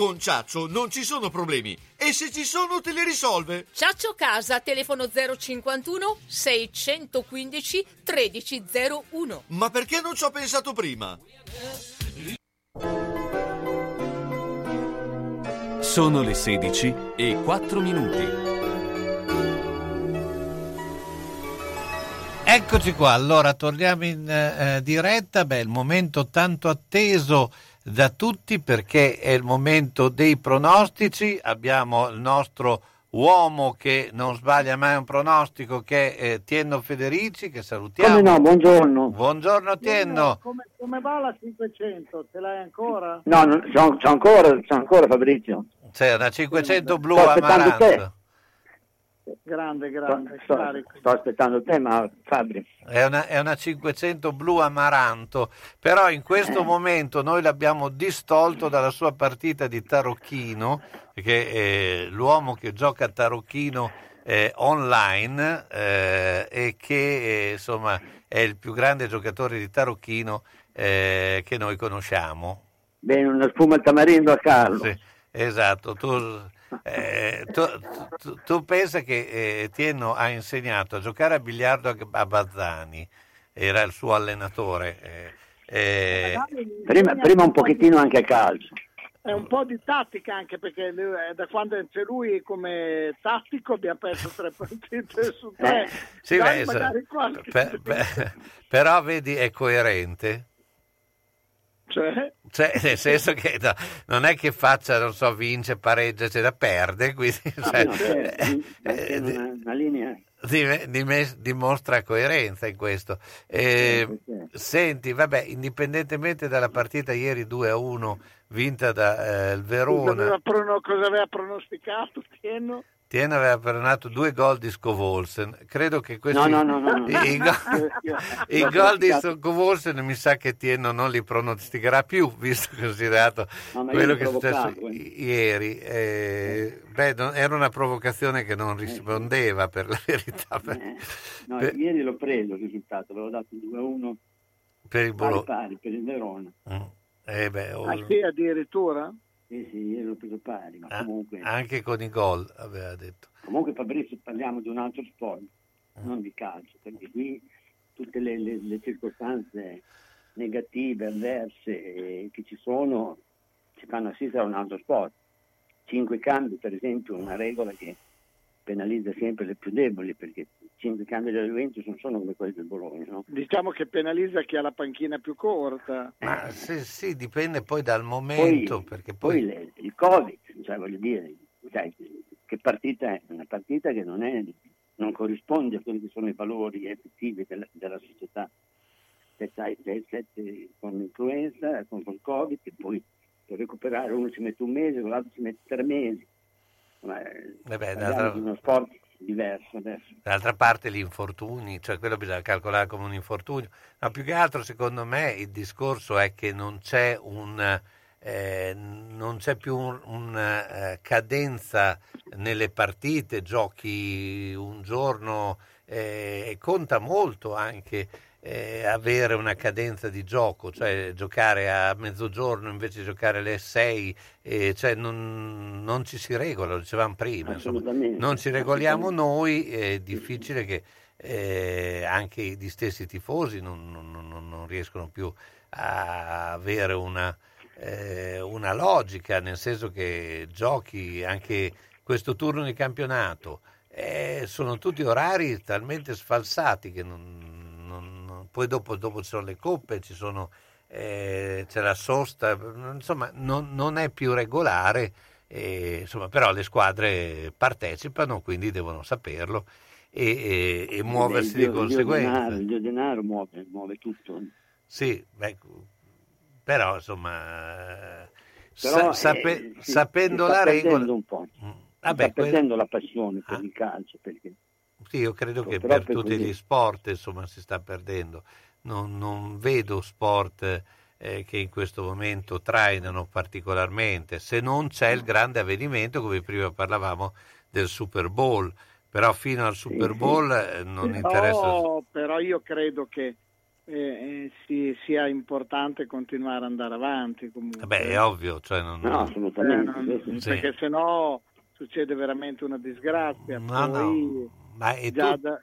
Con Ciaccio non ci sono problemi. E se ci sono te li risolve. Ciaccio Casa, telefono 051 615 1301. Ma perché non ci ho pensato prima? Sono le 16 e 4 minuti. Eccoci qua, allora torniamo in eh, diretta, beh, il momento tanto atteso da tutti perché è il momento dei pronostici, abbiamo il nostro uomo che non sbaglia mai un pronostico che è eh, Tienno Federici, che salutiamo. Come no, buongiorno. Buongiorno Tienno. Come, come va la 500? Ce l'hai ancora? No, c'ho ancora, c'ho ancora Fabrizio. C'è una 500 blu Sto aspettando te. Grande, Sto, grande, sto- sto aspettando te, ma Fabri. È una, è una 500 blu amaranto, però in questo momento noi l'abbiamo distolto dalla sua partita di tarocchino, che è l'uomo che gioca a tarocchino eh, online eh, e che eh, insomma è il più grande giocatore di tarocchino eh, che noi conosciamo. Bene, una spuma al tamarindo a Carlo. Sì, esatto, tu, eh, tu, tu- tu pensa che eh, Tienno ha insegnato a giocare a biliardo a, a Bazzani, era il suo allenatore. eh, eh, Prima, prima un pochettino anche a calcio. È un po' di tattica anche perché da quando c'è lui come tattico abbiamo perso tre *laughs* partite su tre. sì, beh, qualche- per- per- *laughs* però vedi è coerente. Cioè? Cioè, nel senso che no, non è che faccia, non so, vince, pareggia, eccetera, perde, quindi cioè, no, certo, eh, è una, una linea. Dim- dim- dimostra coerenza in questo. Eh, Senti, vabbè, indipendentemente dalla partita ieri 2 a 1 vinta da eh, il Cosa Verona, aveva, prono- cosa aveva pronosticato Tieno? Tiene aveva perdonato due gol di Scovolsen. Credo che questi No, no, no, no, no. i, *laughs* i go- *laughs* *laughs* i gol di Scovolsen mi sa che Tieno non li pronosticherà più, visto considerato No, quello che è successo eh. i- ieri. Eh, beh, non- era una provocazione che non rispondeva per la verità. Per, No, per- ieri l'ho preso il risultato, avevo dato 2-1 per il pari Bologna. pari per il Verona. Eh beh, oh, Ah sì, addirittura? Sì, sì, ieri l'ho preso pari, ma ah, comunque, anche con i gol aveva detto. comunque Fabrizio parliamo di un altro sport, Mm. non di calcio, perché qui tutte le, le- le circostanze negative, avverse eh, che ci sono ci fanno assistere a un altro sport. Cinque cambi, per esempio, una regola che penalizza sempre le più deboli, perché cinque cambi della Juventus non sono come quelli del Bologna, no? Diciamo che penalizza chi ha la panchina più corta. Ma sì, sì, dipende poi dal momento, perché Poi poi... le- il Covid, cioè voglio dire, sai, che partita è? Una partita che non, è, non corrisponde a quelli che sono i valori effettivi della, della società. Se sai, sei sette con l'influenza, con il Covid, e poi per recuperare uno ci mette un mese, l'altro ci mette tre mesi. Ma, eh, d'altra- di uno sport diverso adesso. D'altra parte gli infortuni, cioè quello bisogna calcolare come un infortunio, ma più che altro secondo me il discorso è che non c'è un, eh, non c'è più un- una eh, cadenza nelle partite, giochi un giorno eh, e conta molto anche eh, avere una cadenza di gioco, cioè giocare a mezzogiorno invece di giocare alle 6, eh, cioè non, non ci si regola, lo dicevamo prima, insomma. Non ci regoliamo noi, è difficile che eh, anche gli stessi tifosi non, non- non- riescono più a avere una, eh, una logica, nel senso che giochi anche questo turno di campionato, eh, sono tutti orari talmente sfalsati che non- poi dopo, dopo ci sono le coppe, ci sono, eh, c'è la sosta, insomma non, non è più regolare, eh, insomma, però le squadre partecipano, quindi devono saperlo e, e- e muoversi Il di dio- il conseguenza. denaro, il denaro muove, muove tutto. Sì, beh, però insomma, Però, sa- sape- eh, si- sapendo si sta la regola, un po'. Vabbè, sta Ah. perdendo la passione per il calcio perché Sì, io credo che per tutti gli sport insomma, si sta perdendo. Non, non vedo sport eh, che in questo momento trainano particolarmente, se non c'è il grande avvenimento, come prima parlavamo del Super Bowl. Però fino al Super Bowl eh, non interessa. Però, però io credo che eh, eh, si- sia importante continuare ad andare avanti comunque. Beh, è ovvio, cioè non, No, assolutamente. Eh, non- Sì. Perché se no succede veramente una disgrazia. No, Poi no, ma è già tu- da-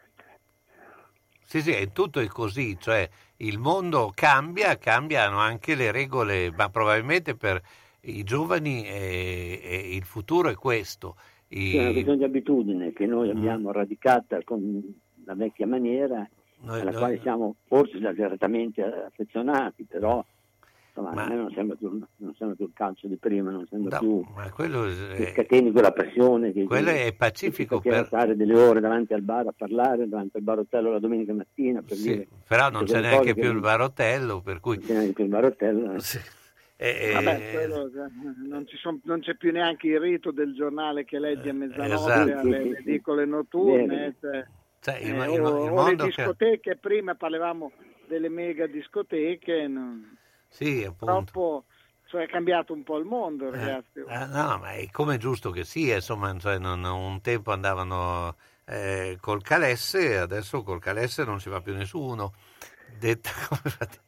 Sì, sì, è tutto è così, cioè il mondo cambia, cambiano anche le regole, ma probabilmente per i giovani eh, eh, il futuro è questo. I- c'è una questione di abitudine che noi abbiamo radicata con la vecchia maniera Noi- alla noi- quale siamo forse esageratamente affezionati, però insomma, Ma- a me non sembra, più, non sembra più il calcio di prima, non sembra No, più ma quello che scateni quella passione che, quello che- è pacifico che per, stare delle ore davanti al bar a parlare, davanti al barotello la domenica mattina per Sì, dire però non c'è neanche più che il barotello, per cui non c'è neanche più il barotello. eh, Vabbè, quello, eh, non, ci son- non c'è più neanche il rito del giornale che leggi a mezzanotte esatto. alle Sì, sì, sì. edicole notturne. Cioè, Cioè, il, eh, il- o, il o le che- discoteche, prima parlavamo delle mega discoteche, non- Sì, appunto. purtroppo cioè, è cambiato un po' il mondo, ragazzi. Ah, no, ma è come è giusto che sia, insomma, cioè, non- un tempo andavano eh, col calesse, adesso col calesse non ci va più nessuno. Detta *laughs* come va detta.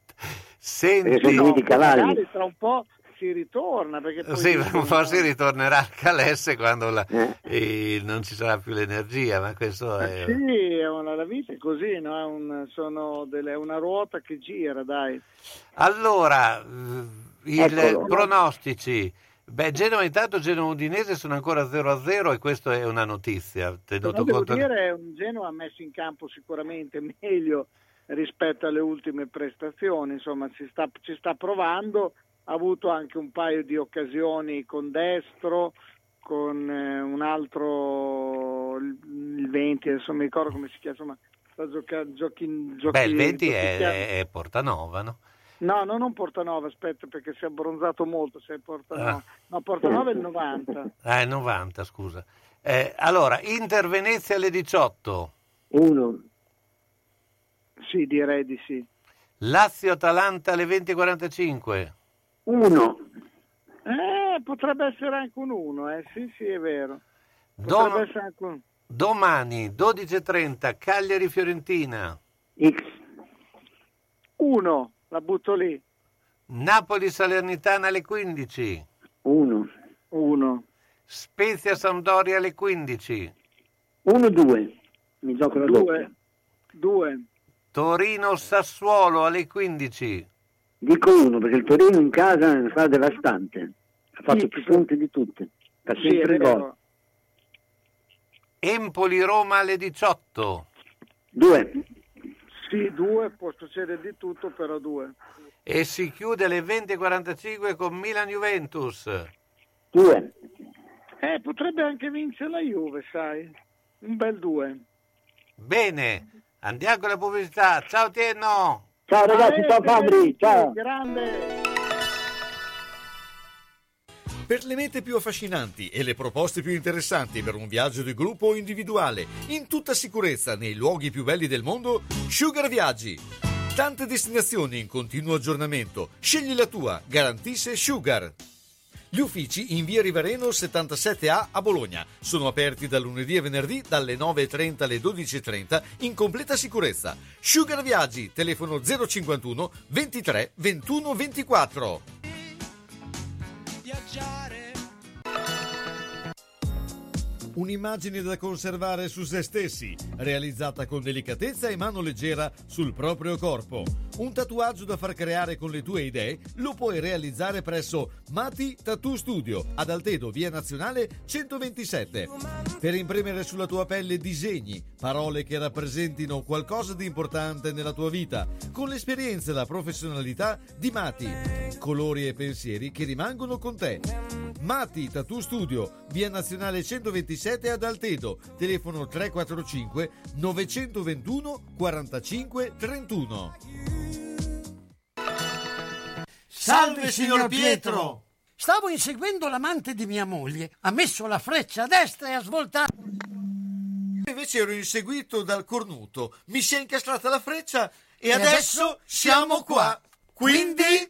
Senti, cavalli. Magari tra un po' si ritorna perché poi Sì, po' si ritornerà al calesse quando la- Eh. non ci sarà più l'energia, ma questo Ma è... sì, è una- la vita è così, no? È, un- sono delle- è una ruota che gira, dai. Allora, i pronostici. Beh, Genova intanto Genova Udinese sono ancora 0-0 e questa è una notizia, tenuto Però devo conto... dire un Genoa messo in campo sicuramente meglio rispetto alle ultime prestazioni, insomma ci sta, ci sta provando, ha avuto anche un paio di occasioni con destro, con eh, un altro, il, il 20, adesso mi ricordo come si chiama, insomma sta giocando giochi, giochi, Beh, il 20 giochi- è, è Portanova, no? No, no, non Portanova, aspetta perché si è abbronzato molto, se è Portanova. Ah. No, Portanova è il 90. Ah, è 90, scusa. Eh, allora, Inter Venezia alle 18, Uno, Sì, direi di sì. Lazio Atalanta alle 20.45, uno, Eh, potrebbe essere anche un 1, eh. Sì, sì, è vero. Dom- Potrebbe essere anche un domani 12.30 Cagliari Fiorentina, X, 1, la butto lì. Napoli Salernitana alle 15, uno, 1. Spezia Sampdoria alle 15, uno, due. Mi gioco la doppia. 2. 2. Torino Sassuolo alle 15, Dico uno perché il Torino in casa è una squadra devastante. Ha fatto Sì, più sì. punti di tutte. Fa Sì, sempre gol. vero. Empoli Roma alle 18, Due, Sì, 2, può succedere di tutto, però 2. e si chiude alle 20.45 con Milan Juventus. due. Eh, potrebbe anche vincere la Juve, sai. Un bel 2. Bene, andiamo con la pubblicità. Ciao Tienno! Ciao ragazzi, ciao Fabri, ciao. Grande. Per le mete più affascinanti e le proposte più interessanti per un viaggio di gruppo o individuale, in tutta sicurezza nei luoghi più belli del mondo, Sugar Viaggi. Tante destinazioni in continuo aggiornamento. Scegli la tua, garantisce Sugar. Gli uffici in via Rivareno 77A a Bologna sono aperti da lunedì e venerdì dalle 9.30 alle 12.30 in completa sicurezza. Sugar Viaggi, telefono 051 23 21 24. Un'immagine da conservare su se stessi, realizzata con delicatezza e mano leggera sul proprio corpo. Un tatuaggio da far creare con le tue idee lo puoi realizzare presso Mati Tattoo Studio ad Altedo, via Nazionale 127. Per imprimere sulla tua pelle disegni, parole che rappresentino qualcosa di importante nella tua vita, con l'esperienza e la professionalità di Mati. Colori e pensieri che rimangono con te. Mati Tattoo Studio, via Nazionale 127 ad Altedo, telefono 345 921 45 31. Salve signor Pietro! Stavo inseguendo l'amante di mia moglie. Ha messo la freccia a destra e ha svoltato. Invece ero inseguito dal cornuto, mi si è incastrata la freccia e, E adesso, adesso siamo qua. Quindi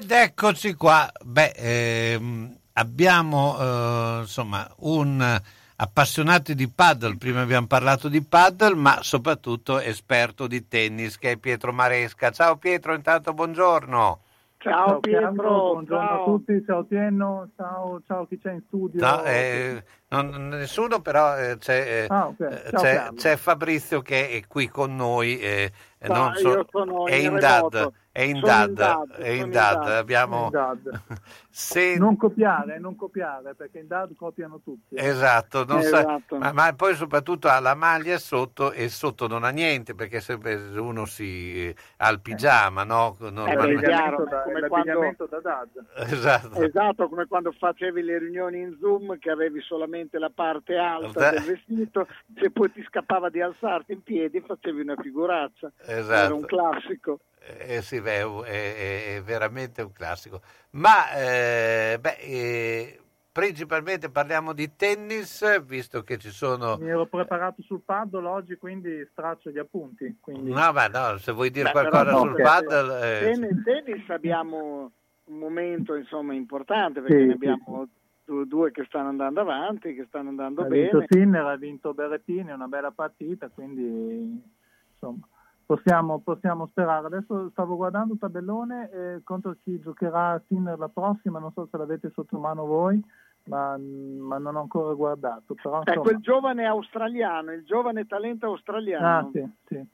Ed eccoci qua. Beh, ehm, abbiamo eh, insomma un appassionato di paddle, prima abbiamo parlato di paddle, ma soprattutto esperto di tennis che è Pietro Maresca. Ciao Pietro, intanto buongiorno. Ciao, Pietro, buongiorno ciao. a tutti, ciao Tienno, ciao, ciao chi c'è in studio. No, eh, non- nessuno, però eh, c'è, eh, Ah, ok. Ciao, c'è- c'è Fabrizio che è qui con noi. eh, non so- io sono è in in DAD, remoto. È in Sono DAD, in DAD, è in DAD. DAD, Abbiamo... in DAD. *laughs* Se- Non copiare, non copiare, perché in DAD copiano tutti. eh. Esatto, non sa- Esatto. ma, ma poi soprattutto ha la maglia sotto e sotto non ha niente perché sempre uno si eh, ha il pigiama, no? Eh, beh, è Normalmente- chiaro, da- come quando, da DAD. Esatto. esatto, come quando facevi le riunioni in Zoom che avevi solamente la parte alta Da- del vestito, se poi ti scappava di alzarti in piedi facevi una figuraccia. Esatto. Era un classico. Eh, sì, beh, è, è- veramente un classico. Ma eh, beh, eh, principalmente parliamo di tennis, visto che ci sono... Mi ero preparato sul paddle oggi, quindi straccio gli appunti. Quindi... No, ma no, se vuoi dire Beh, qualcosa però, sul no, paddle... eh, Tennis, tennis abbiamo un momento insomma importante perché Sì, ne sì, abbiamo du- due che stanno andando avanti, che stanno andando Ha bene. vinto Sinner, ha vinto Berrettini, è una bella partita, quindi insomma possiamo, possiamo sperare. Adesso stavo guardando il tabellone eh, contro chi giocherà Sinner la prossima, non so se l'avete sotto mano voi, ma, ma non ho ancora guardato. Però, È insomma, quel giovane australiano, il giovane talento australiano. Ah, sì, sì.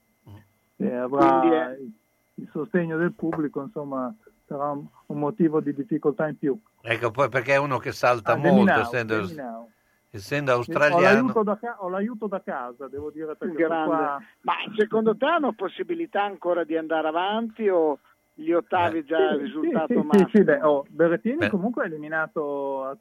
Sì, avrà Quindi è- il, sostegno del pubblico, insomma, sarà un, un motivo di difficoltà in più. Ecco, poi perché è uno che salta Ah, molto, essendo, Deminao. Essendo Ho australiano. l'aiuto, da ca- ho l'aiuto da casa, devo dire, perché Grande. qua... Ma secondo te hanno possibilità ancora di andare avanti o gli ottavi Eh, già Sì, risultato sì, massimo? sì, sì, beh, oh, Berrettini Beh. comunque ha eliminato a,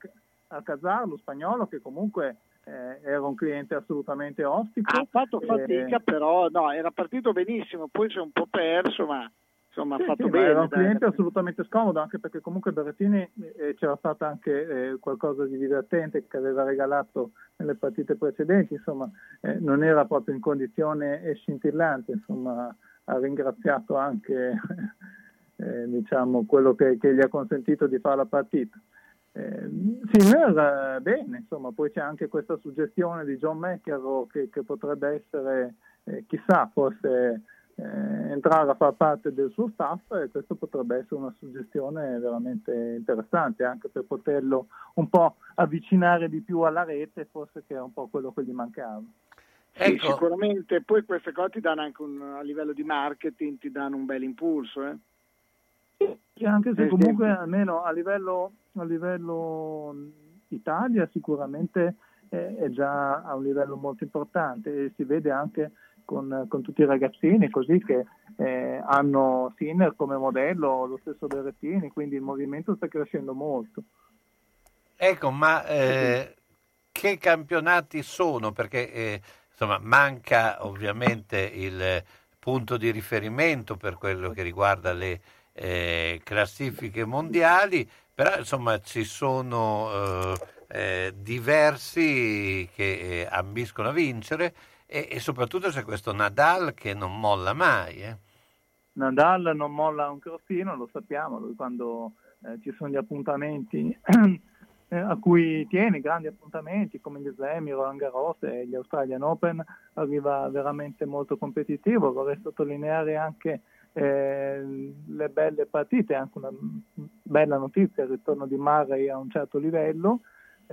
a Casar, lo spagnolo, che comunque eh, era un cliente assolutamente ostico. Ha fatto Eh, fatica, però no, era partito benissimo, poi si è un po' perso, ma insomma Sì, ha fatto sì, bene. era un cliente assolutamente scomodo anche perché comunque Berrettini eh, c'era stato anche eh, qualcosa di divertente che aveva regalato nelle partite precedenti, insomma eh, non era proprio in condizione scintillante, insomma ha ringraziato anche *laughs* eh, diciamo, quello che, che gli ha consentito di fare la partita. Sinner eh, bene, insomma, poi c'è anche questa suggestione di John McEnroe che, che potrebbe essere, eh, chissà, forse eh, entrare a far parte del suo staff e questo potrebbe essere una suggestione veramente interessante anche per poterlo un po' avvicinare di più alla rete, forse che è un po' quello che gli mancava. Sì, Ecco. sicuramente poi queste cose ti danno anche un, a livello di marketing, ti danno un bel impulso. Eh? Sì, anche se Eh, comunque sì. almeno a livello, a livello Italia sicuramente è, è già a un livello molto importante e si vede anche con, con tutti i ragazzini così che eh, hanno Sinner come modello, lo stesso Berrettini, quindi il movimento sta crescendo molto. Ecco, ma eh, che campionati sono? Perché eh, insomma manca ovviamente il punto di riferimento per quello che riguarda le eh, classifiche mondiali, però insomma ci sono eh, diversi che eh, ambiscono a vincere e, e soprattutto c'è questo Nadal che non molla mai. eh. Nadal non molla un crostino, lo sappiamo, lui quando eh, ci sono gli appuntamenti *clears throat* eh, a cui tiene, grandi appuntamenti come gli Slam, Roland Garros e gli Australian Open, arriva veramente molto competitivo. Vorrei sottolineare anche le belle partite, anche una bella notizia, il ritorno di Murray a un certo livello,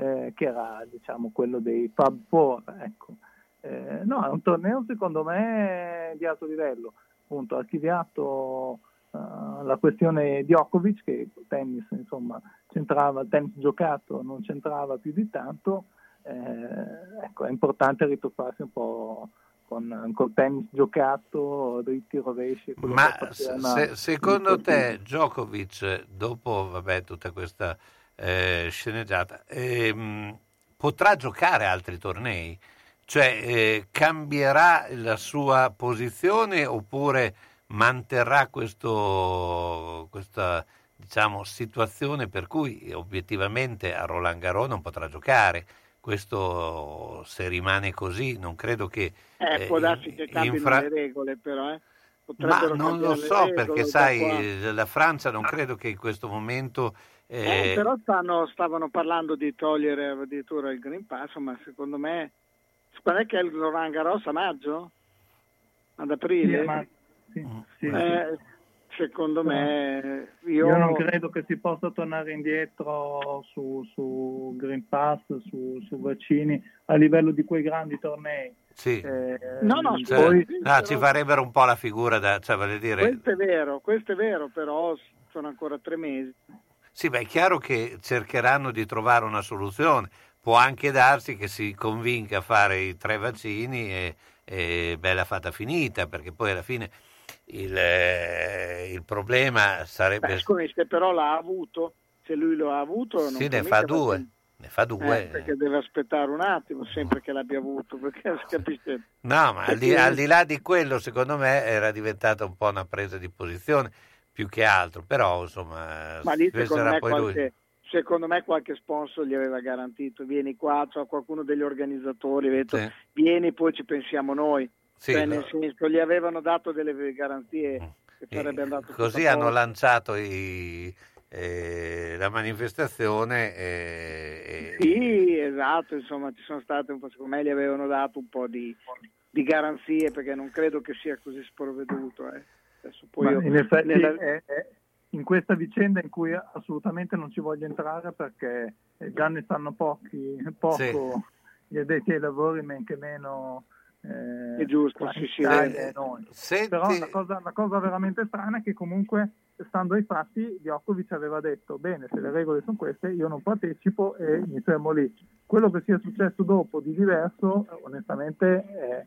eh, che era diciamo quello dei Fab Four. Ecco. Eh, no, è un torneo secondo me di alto livello appunto archiviato eh, la questione Djokovic che tennis insomma c'entrava, tennis giocato non c'entrava più di tanto, eh, ecco è importante ritoccarsi un po' con, col tennis giocato, dritti, rovesci. Ma se- il secondo te Djokovic, dopo vabbè, tutta questa eh, sceneggiata, ehm, potrà giocare altri tornei? Cioè eh, cambierà la sua posizione oppure manterrà questo, questa diciamo, situazione per cui obiettivamente a Roland Garros non potrà giocare? Questo se rimane così non credo che Eh, eh, può darsi che in- cambino infra- le regole, però. Eh. ma non lo so perché sai, qua. la Francia non credo che in questo momento Eh, Eh, però stanno- stavano parlando di togliere addirittura il Green Pass, ma secondo me... Quando è che è il Roland Garros? A maggio? Ad aprile? Sì, ma- sì, sì, Eh, secondo me... Io, Io non credo che si possa tornare indietro su, su Green Pass, su, su vaccini a livello di quei grandi tornei. Sì. Eh, No, no, Cioè, poi- no, ci farebbero un po' la figura da, cioè, dire, Questo è vero, questo è vero, però sono ancora tre mesi. Sì, beh, è chiaro che cercheranno di trovare una soluzione. Può anche darsi che si convinca a fare i tre vaccini e, e bella fatta finita, perché poi alla fine il, eh, il problema sarebbe... Beh, scusi, se però l'ha avuto, se lui lo ha avuto... non sì, ne fa due, fare- ne fa due. Eh, perché deve aspettare un attimo, sempre che l'abbia avuto, perché capisce... No, ma al di, al di là di quello, secondo me era diventata un po' una presa di posizione più che altro, però insomma, Ma lì secondo me, poi lui. qualche, secondo me qualche sponsor gli aveva garantito, vieni qua, c'è qualcuno degli organizzatori, detto, Sì. vieni poi ci pensiamo noi. Sì, Cioè, no. nel senso, gli avevano dato delle garanzie che sarebbe andato Così hanno posto. lanciato i- eh, la manifestazione e, e- Sì, esatto, insomma ci sono state un po', secondo me gli avevano dato un po' di, di garanzie perché non credo che sia così sprovveduto. Adesso poi Ma io- in effetti nella- è, è in questa vicenda in cui assolutamente non ci voglio entrare perché già ne sanno pochi, poco gli addetti ai lavori, men che meno eh, È giusto, sì, sì, eh, noi. Senti- Però la cosa, la cosa veramente strana è che comunque, stando ai fatti, Djokovic aveva detto bene, se le regole sono queste, io non partecipo e mi fermo lì. Quello che sia successo dopo di diverso, onestamente, eh,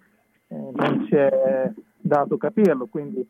eh, non ci è dato capirlo, quindi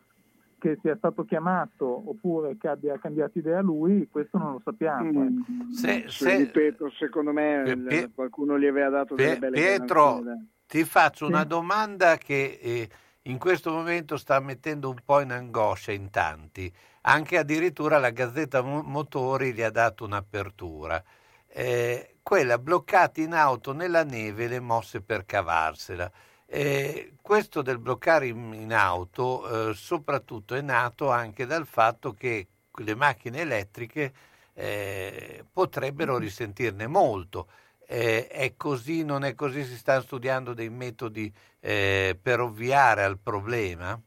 che sia stato chiamato oppure che abbia cambiato idea lui, questo non lo sappiamo. ecco. Se- sì, se- ripeto, secondo me il- Pie- qualcuno gli aveva dato delle Pie- belle Pietro, garanzie, dai. ti faccio Sì. una domanda che eh, in questo momento sta mettendo un po' in angoscia in tanti. Anche addirittura la Gazzetta Mo- Motori gli ha dato un'apertura. Eh, quella bloccati in auto nella neve le mosse per cavarsela. Eh, questo del bloccare in, in auto eh, soprattutto è nato anche dal fatto che le macchine elettriche eh, potrebbero risentirne molto. Eh, è così, non è così? Si stanno studiando dei metodi eh, per ovviare al problema?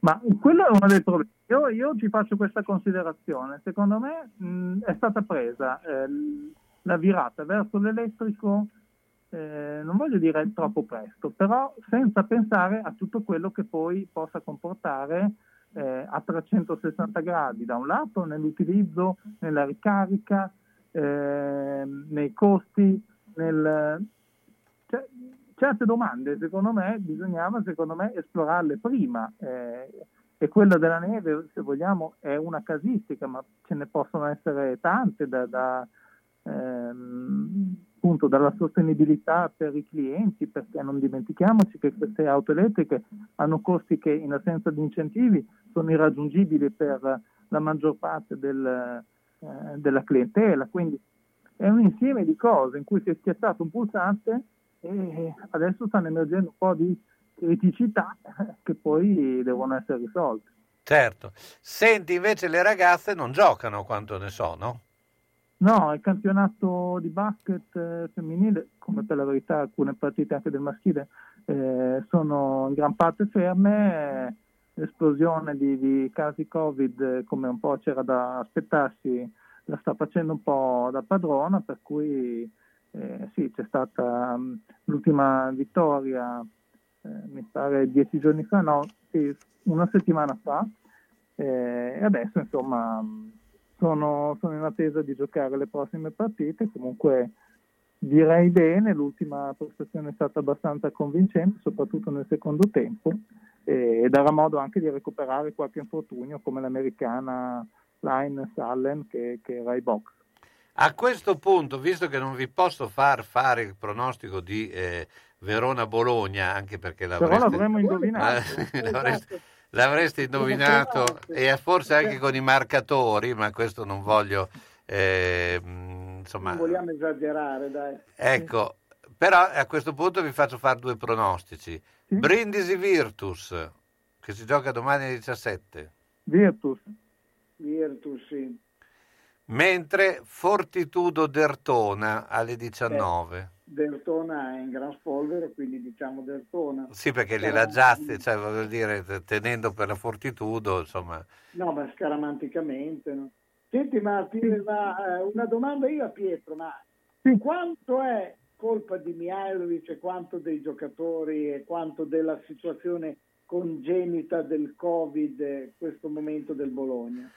Ma quello è uno dei problemi. Io, io ci faccio questa considerazione. Secondo me mh, è stata presa eh, la virata verso l'elettrico, eh, non voglio dire troppo presto, però senza pensare a tutto quello che poi possa comportare eh, a 360 gradi, da un lato nell'utilizzo, nella ricarica, eh, nei costi, nel, cioè, certe domande secondo me bisognava secondo me esplorarle prima. Eh, e quella della neve se vogliamo è una casistica ma ce ne possono essere tante da, da, ehm, appunto dalla sostenibilità per i clienti perché non dimentichiamoci che queste auto elettriche hanno costi che in assenza di incentivi sono irraggiungibili per la maggior parte del, eh, della clientela quindi è un insieme di cose in cui si è schiacciato un pulsante e adesso stanno emergendo un po' di criticità *laughs* che poi devono essere risolte. Certo. Senti, invece le ragazze non giocano quanto ne so, no? No, il campionato di basket eh, femminile, come per la verità alcune partite anche del maschile, eh, sono in gran parte ferme. L'esplosione di, di casi Covid, eh, come un po' c'era da aspettarsi, la sta facendo un po' da padrona, per cui eh, sì, c'è stata mm, l'ultima vittoria, eh, mi pare dieci giorni fa, no, sì, una settimana fa, eh, e adesso insomma mh, sono, sono in attesa di giocare le prossime partite, comunque direi bene, l'ultima prestazione è stata abbastanza convincente, soprattutto nel secondo tempo, e darà modo anche di recuperare qualche infortunio come l'americana Linus Allen che, che era ai box. A questo punto, visto che non vi posso far fare il pronostico di eh, Verona-Bologna, anche perché Però l'avreste, l'avremmo *laughs* indovinato. *laughs* l'avreste, l'avreste indovinato e forse anche con i marcatori, ma questo non voglio, eh, insomma, Non vogliamo esagerare, dai. ecco, però a questo punto vi faccio fare due pronostici. Brindisi Virtus, che si gioca domani alle 17, Virtus, Virtus, sì. Mentre Fortitudo Dertona alle 19. Dertona è in gran spolvero, quindi diciamo Dertona. Sì, perché Però- gliela giaste, cioè voglio dire, tenendo per la Fortitudo, insomma. No, ma scaramanticamente. No? Senti, ma, ti- ma, eh, una domanda io a Pietro, ma quanto è colpa di Mihailovic e quanto dei giocatori e quanto della situazione congenita del Covid eh, questo momento del Bologna?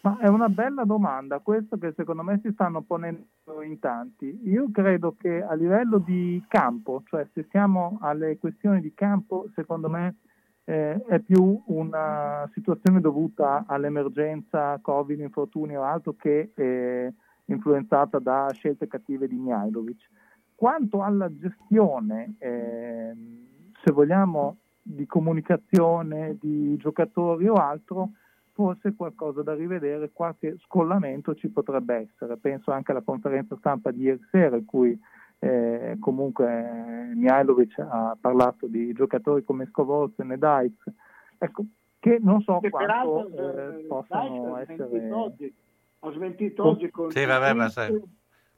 Ma è una bella domanda, questa che secondo me si stanno ponendo in tanti. Io credo che a livello di campo, cioè se siamo alle questioni di campo, secondo me eh, è più una situazione dovuta all'emergenza Covid, infortuni o altro che eh, influenzata da scelte cattive di Mihailovic. Quanto alla gestione, ehm, se vogliamo, di comunicazione di giocatori o altro, forse qualcosa da rivedere, qualche scollamento ci potrebbe essere. Penso anche alla conferenza stampa di ieri sera in cui eh, comunque eh, Mihailovic ha parlato di giocatori come Scovolsen e Dykes, ecco, che non so Che quanto peraltro eh, eh, possano Dykes smentito essere... oggi, ha smentito oggi con Sì, vabbè, ma sai, Vabbè,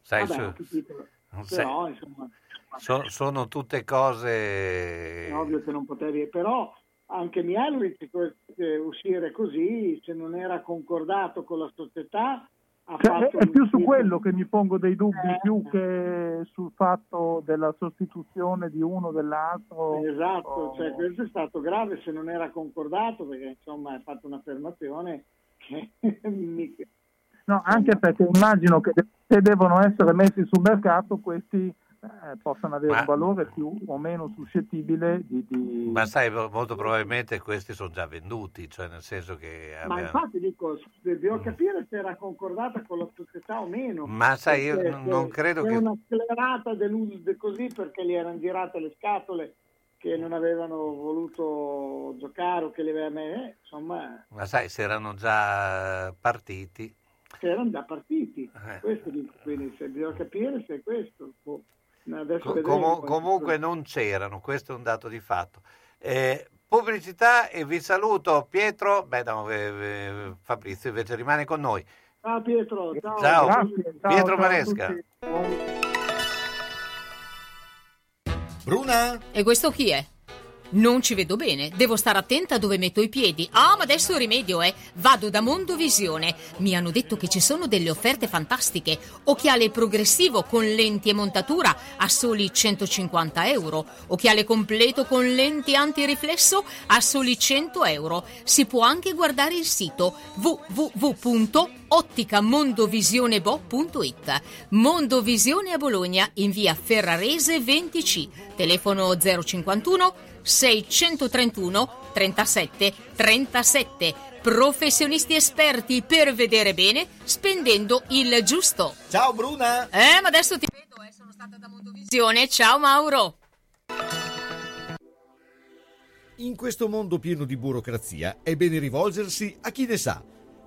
sai, ho su- capito. sai- Però, insomma, so- sono tutte cose... è ovvio che non potevi, però anche Mihailovic eh, uscire così, se non era concordato con la società, Cioè, è, più su quello che mi pongo dei dubbi, Eh. più che sul fatto della sostituzione di uno o dell'altro. Esatto, o- cioè, questo è stato grave se non era concordato, perché insomma ha fatto un'affermazione che *laughs* No, anche perché immagino che se devono essere messi sul mercato questi eh, possano avere Ma- un valore più o meno suscettibile di... di- Ma sai, molto probabilmente questi sono già venduti, cioè nel senso che... Ma abbiamo- infatti dico, devo capire se era concordata con la società o meno. Ma sai, io non- se- credo se che- È una sclerata dell'USD così perché gli erano girate le scatole che non avevano voluto giocare o che li avevano... eh, insomma, Ma sai, se erano già partiti... erano già partiti. Eh. Questo dico, quindi se bisogna capire se è questo. Boh. Adesso Co- vedremo. comu- comunque non c'erano, questo è un dato di fatto. Eh, pubblicità e vi saluto Pietro, beh no, eh, eh, Fabrizio invece rimane con noi. Ciao Pietro, ciao. Ciao. Grazie, ciao, Pietro ciao Maresca. Bruna? E questo chi è? Non ci vedo bene, devo stare attenta dove metto i piedi. Ah, ma adesso rimedio, eh. Vado da Mondovisione. Mi hanno detto che ci sono delle offerte fantastiche. Occhiale progressivo con lenti e montatura a soli 150 euro. Occhiale completo con lenti antiriflesso a soli 100 euro. Si può anche guardare il sito www.otticamondovisionebo.it. Mondovisione a Bologna in via Ferrarese 20C. Telefono 051 631 37 37. Professionisti esperti per vedere bene spendendo il giusto. Ciao Bruna! Eh, ma adesso ti vedo, eh, sono stata da Mondovisione. Ciao Mauro. In questo mondo pieno di burocrazia è bene rivolgersi a chi ne sa.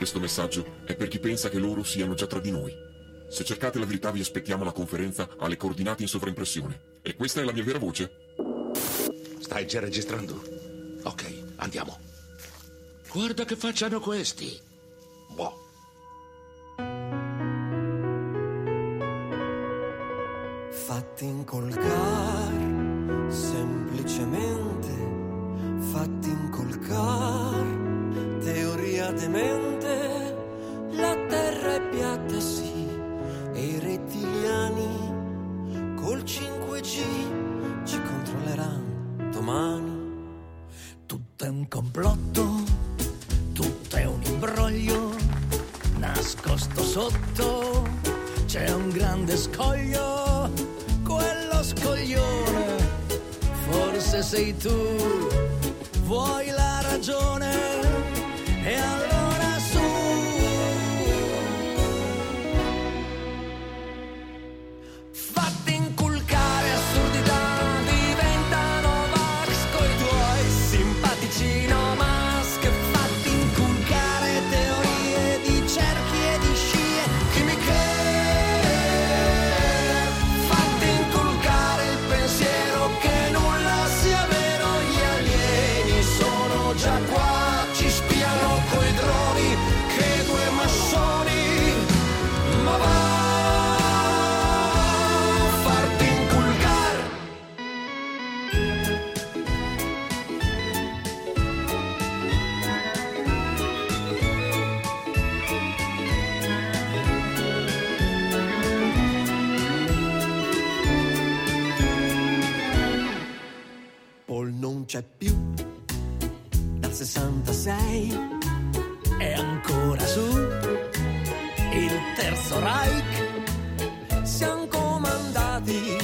Questo messaggio è per chi pensa che loro siano già tra di noi. Se cercate la verità vi aspettiamo alla conferenza alle coordinate in sovraimpressione. E questa è la mia vera voce? Stai già registrando? Ok, andiamo. Guarda che facciano questi. Boh. Fatti incolcar, semplicemente fatti incolcar, teoria demente, la terra è piatta sì, e i rettiliani col 5G ci controlleranno domani. Tutto è un complotto, tutto è un imbroglio, nascosto sotto. C'è un grande scoglio, quello scoglione, forse sei tu, vuoi la ragione? E allora c'è più. Dal 66 è ancora su. Il terzo Reich siamo comandati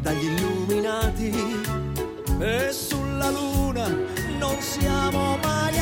dagli illuminati. E sulla luna non siamo mai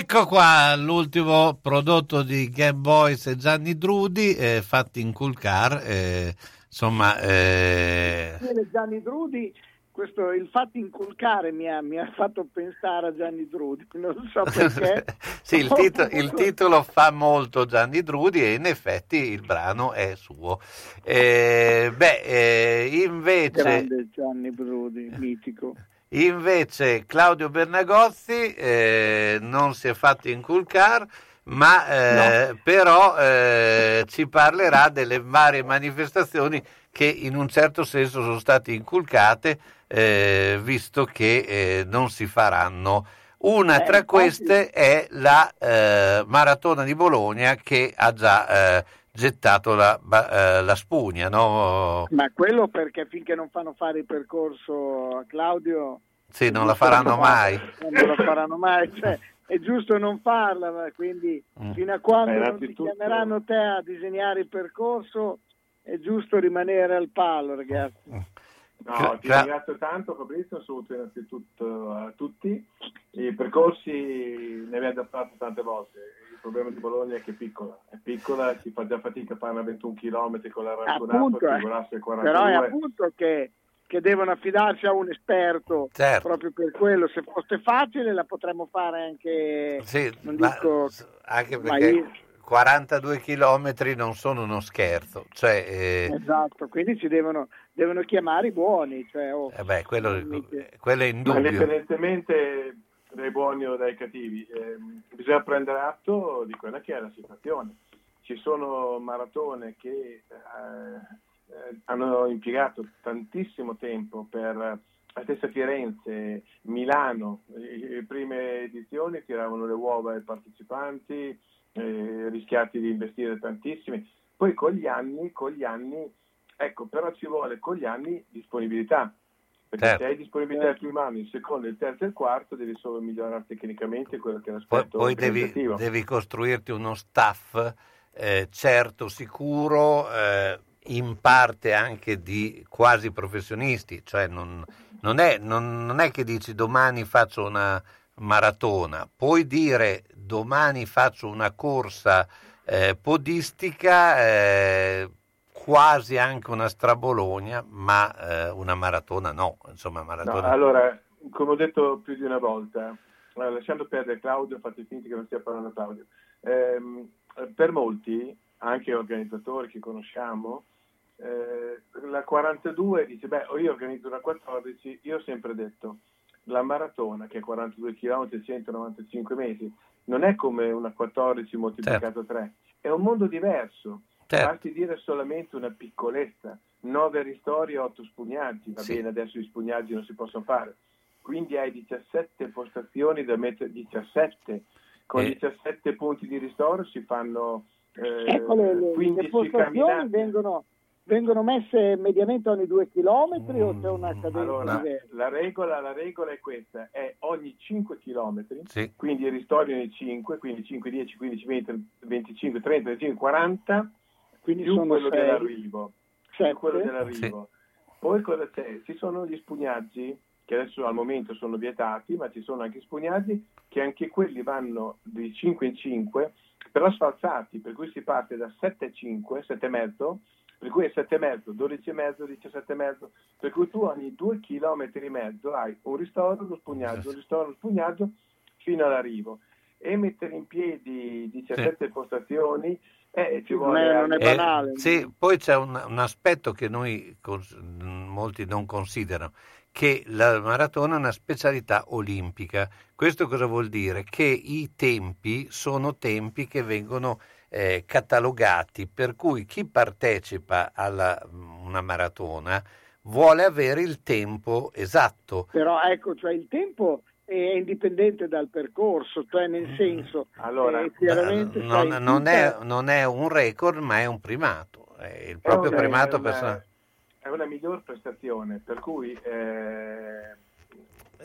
Ecco qua l'ultimo prodotto di Game Boys e Gianni Drudi, eh, fatti inculcar, eh, insomma, eh, Gianni Drudi, questo, il fatto inculcare mi ha, mi ha fatto pensare a Gianni Drudi, non so perché. *laughs* sì, il, tito- il *laughs* titolo fa molto Gianni Drudi e in effetti il brano è suo. Eh, beh, eh, invece... Grande Gianni Drudi, mitico. Invece Claudio Bernagozzi eh, non si è fatto inculcar, ma eh, però eh, ci parlerà delle varie manifestazioni che in un certo senso sono state inculcate, eh, visto che eh, non si faranno. Una Eh, tra queste è la Maratona di Bologna che ha già gettato la, ba- eh, la spugna, no? Ma quello perché finché non fanno fare il percorso a Claudio... Sì, non la faranno mai. Non lo faranno mai, cioè, è giusto non farla, ma quindi Mm. fino a quando Beh, non ti chiameranno te a disegnare il percorso è giusto rimanere al palo, ragazzi. No, ti ringrazio tanto Fabrizio, saluto innanzitutto a tutti. I percorsi ne abbiamo già fatto tante volte, il problema di Bologna è che è piccola, è piccola, si fa già fatica a farla a 21 km con la eh. figurarsi a Però è 42. appunto che, che devono affidarsi a un esperto Certo. proprio per quello. Se fosse facile la potremmo fare anche, Sì, non ma- dico, anche perché io- 42 km non sono uno scherzo, cioè, eh, esatto, quindi ci devono, devono chiamare i buoni. Cioè, oh, eh beh, quello, quello è Ma indubbio. indipendentemente dai buoni o dai cattivi, ehm, bisogna prendere atto di quella che è la situazione. Ci sono maratone che eh, eh, hanno impiegato tantissimo tempo per la stessa Firenze, Milano, le prime edizioni tiravano le uova ai partecipanti, eh, rischiati di investire tantissimi. Poi con gli anni, con gli anni, ecco, però ci vuole con gli anni disponibilità. Perché Certo. se hai disponibilità il primo anno, il secondo, il terzo e il quarto, devi solo migliorare tecnicamente quello che è l'aspetto Poi, poi devi, devi costruirti uno staff eh, certo, sicuro, eh, in parte anche di quasi professionisti, cioè non, non è, non- non è che dici domani faccio una maratona, puoi dire domani faccio una corsa eh, podistica, eh, quasi anche una strabologna, ma eh, una maratona no, insomma No, maratona... allora, come ho detto più di una volta, eh, lasciando perdere Claudio, fate finta che non stia parlando Claudio, ehm, per molti, anche organizzatori che conosciamo, eh, la 42 dice, beh, io organizzo una 14, io ho sempre detto, la maratona, che è 42 km e 195 metri, non è come una 14 moltiplicato 3, è un mondo diverso. Certo. Basti dire solamente una piccolezza, 9 ristori e 8 spugnaggi, va Sì. bene, adesso gli spugnaggi non si possono fare. Quindi hai 17 postazioni da mettere, 17, con E- 17 punti di ristoro si fanno eh, Ecco, le, le- le 15 postazioni camminate. vengono, vengono messe mediamente ogni due chilometri o c'è una cadenza Allora, diversa? la regola, la regola è questa, è ogni 5 km, Sì. quindi i ristori ogni 5, quindi 5, 10, 15, 20, 25, 30, 25, 40, Quindi più sono quello sei. dell'arrivo. Sette. Più quello dell'arrivo. Poi cosa c'è? Ci sono gli spugnaggi, che adesso al momento sono vietati, ma ci sono anche spugnaggi che anche quelli vanno di 5 in 5, però sfalsati, per cui si parte da 7,5, 7,5, per cui è 7,5, 12,5, 17,5, per cui tu ogni 2 km e mezzo hai un ristoro, uno spugnaggio, un ristoro, uno spugnaggio, fino all'arrivo. E mettere in piedi 17 postazioni eh, ci vuole Eh, sì, poi c'è un, un aspetto che noi cons- molti non considerano, che la maratona è una specialità olimpica. Questo cosa vuol dire? Che i tempi sono tempi che vengono eh, catalogati, per cui chi partecipa a una maratona vuole avere il tempo esatto. Però ecco, cioè il tempo è indipendente dal percorso, cioè nel senso, Allora, eh, chiaramente non, non è, non è un record, ma è un primato. È il È proprio una- primato è una- personale. È una miglior prestazione, per cui eh,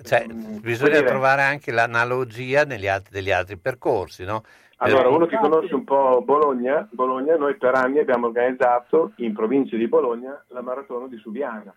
Cioè, mm, bisogna dire- trovare anche l'analogia negli altri, degli altri percorsi, no? Allora, uno che conosce un po' Bologna, Bologna, noi per anni abbiamo organizzato in provincia di Bologna la maratona di Subiana.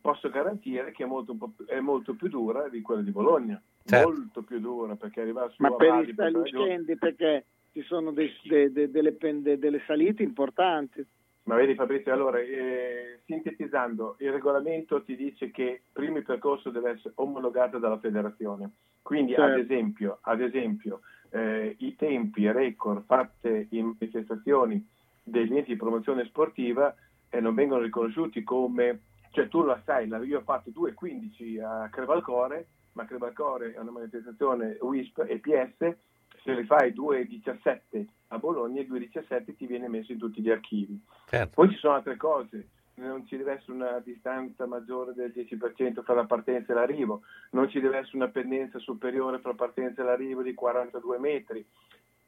Posso garantire che è molto, è molto più dura di quella di Bologna, Certo. molto più dura perché arriva su ma a per Valli, i poi va giù. scendi perché ci sono dei- de- de- delle, pende- delle salite importanti. Ma vedi Fabrizio, allora, eh, sintetizzando, il regolamento ti dice che prima il percorso deve essere omologato dalla federazione. Quindi, ad Certo. esempio, ad esempio eh, i tempi record fatte in manifestazioni degli enti di promozione sportiva eh, non vengono riconosciuti come, cioè tu lo sai, io ho fatto 2,15 a Crevalcore, ma Crevalcore è una manifestazione WISP e PS, se li fai 2,17 a Bologna, il 2,17 ti viene messo in tutti gli archivi. Certo. Poi ci sono altre cose, non ci deve essere una distanza maggiore del 10% tra la partenza e l'arrivo, non ci deve essere una pendenza superiore tra la partenza e l'arrivo di 42 metri,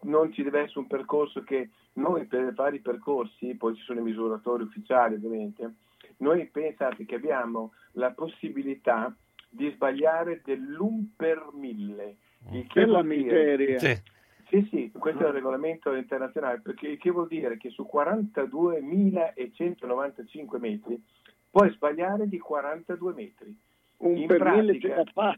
non ci deve essere un percorso che noi per fare i percorsi, poi ci sono i misuratori ufficiali ovviamente, noi pensate che abbiamo la possibilità di sbagliare dell'un per mille. Il che Per la miseria. Sì. sì, sì, questo è il regolamento internazionale, perché che vuol dire che su 42.195 metri puoi sbagliare di 42 metri. Un In per mille pratica- ce la fa.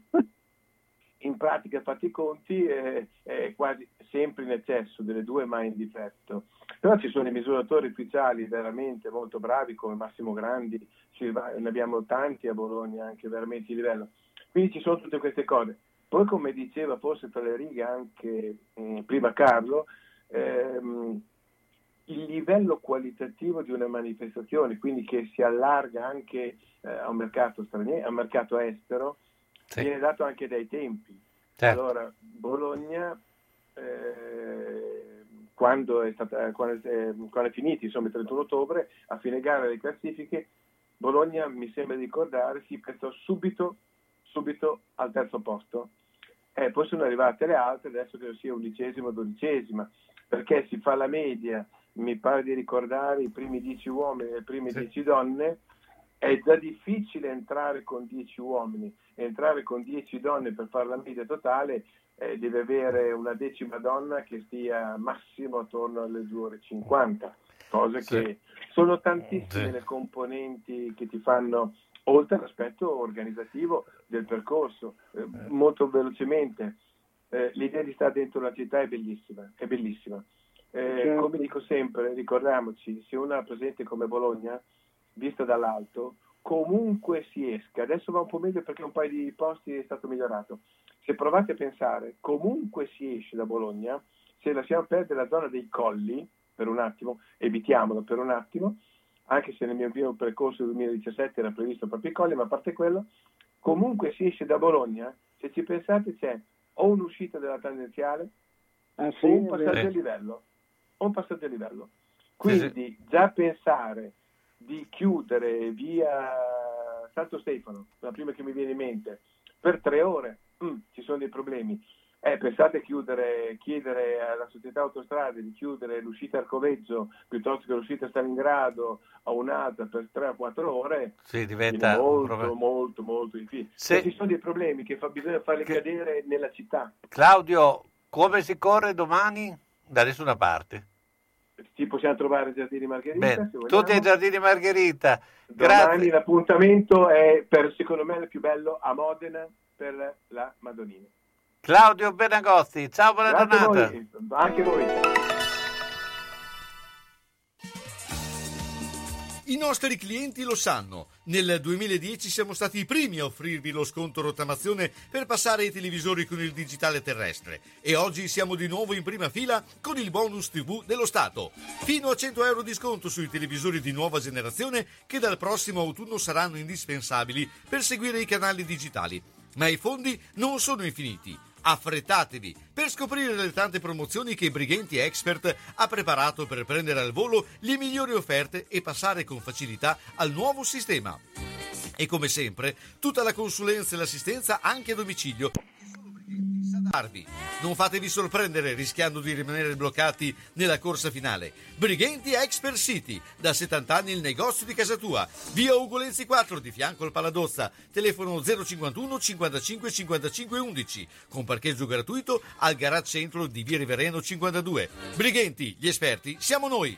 In pratica, fatti i conti, è, è quasi sempre in eccesso delle due mai in difetto. Però ci sono i misuratori ufficiali veramente molto bravi come Massimo Grandi, ne abbiamo tanti a Bologna anche veramente di livello. Quindi ci sono tutte queste cose. Poi come diceva forse tra le righe anche mh, prima Carlo, ehm, il livello qualitativo di una manifestazione, quindi che si allarga anche eh, a un mercato straniero, a un mercato estero, viene dato anche dai tempi. Certo. Allora, Bologna, eh, quando, è stata, quando, è, quando è finito, insomma, il 31 ottobre, a fine gara delle classifiche, Bologna, mi sembra di ricordare, si prestò subito subito al terzo posto. Eh, poi sono arrivate le altre, adesso credo sia undicesima o dodicesima, perché si fa la media, mi pare di ricordare i primi dieci uomini e le prime dieci donne, è già difficile entrare con 10 uomini, entrare con 10 donne per fare la media totale eh, deve avere una decima donna che stia massimo attorno alle 2 ore 50, cose Sì. che sono tantissime Sì. le componenti che ti fanno, oltre all'aspetto organizzativo del percorso. Eh, molto velocemente, eh, l'idea di stare dentro la città è bellissima, è bellissima. Eh, Certo. Come dico sempre, ricordiamoci, se una presente come Bologna, vista dall'alto, comunque si esca. Adesso va un po' meglio perché un paio di posti è stato migliorato. Se provate a pensare, comunque si esce da Bologna, se lasciamo perdere la zona dei colli, per un attimo, evitiamolo per un attimo, anche se nel mio primo percorso del 2017 era previsto proprio i colli, ma a parte quello, comunque si esce da Bologna, se ci pensate c'è o un'uscita della tangenziale Ah, sì, o un passaggio a livello. O un passaggio a livello. Sì, Quindi già pensare di chiudere via Santo Stefano, la prima che mi viene in mente, per tre ore, mm, ci sono dei problemi. Eh, pensate a chiudere, chiedere alla società autostrade di chiudere l'uscita Arcoveggio piuttosto che l'uscita Stalingrado a un'altra per 3 o 4 ore, Sì, diventa molto, problema. molto, molto difficile. Se- ci sono dei problemi che fa, bisogna farli cadere nella città. Claudio, come si corre domani? Da nessuna parte. Ci possiamo trovare ai Giardini Margherita, tutti ai giardini Margherita. Domani Grazie. l'appuntamento è per, secondo me il più bello a Modena per la Madonnina. Claudio Benagozzi, ciao, buona Grazie giornata. voi, anche voi. I nostri clienti lo sanno. Nel 2010 siamo stati i primi a offrirvi lo sconto rottamazione per passare ai televisori con il digitale terrestre e oggi siamo di nuovo in prima fila con il bonus TV dello Stato. Fino a 100 euro di sconto sui televisori di nuova generazione che dal prossimo autunno saranno indispensabili per seguire i canali digitali. Ma i fondi non sono infiniti. Affrettatevi per scoprire le tante promozioni che Brighenti Expert ha preparato per prendere al volo le migliori offerte e passare con facilità al nuovo sistema. E come sempre, tutta la consulenza e l'assistenza anche a domicilio. Sadarvi. Non fatevi sorprendere rischiando di rimanere bloccati nella corsa finale. Brighenti Expert City, da 70 anni il negozio di casa tua. Via Ugolenzi 4 di fianco al Paladozza. Telefono 051 55 55 11. Con parcheggio gratuito al garage centro di Via Rivereno 52. Brighenti, gli esperti, siamo noi.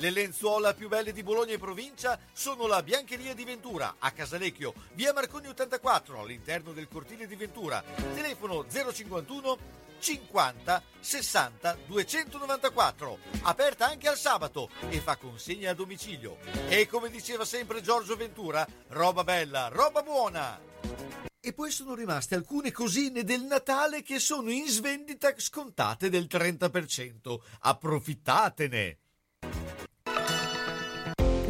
Le lenzuola più belle di Bologna e provincia sono la Biancheria di Ventura a Casalecchio, via Marconi 84, all'interno del cortile di Ventura. Telefono 051 50 60 294. Aperta anche al sabato e fa consegna a domicilio. E come diceva sempre Giorgio Ventura, roba bella, roba buona. E poi sono rimaste alcune cosine del Natale che sono in svendita scontate del 30%. Approfittatene!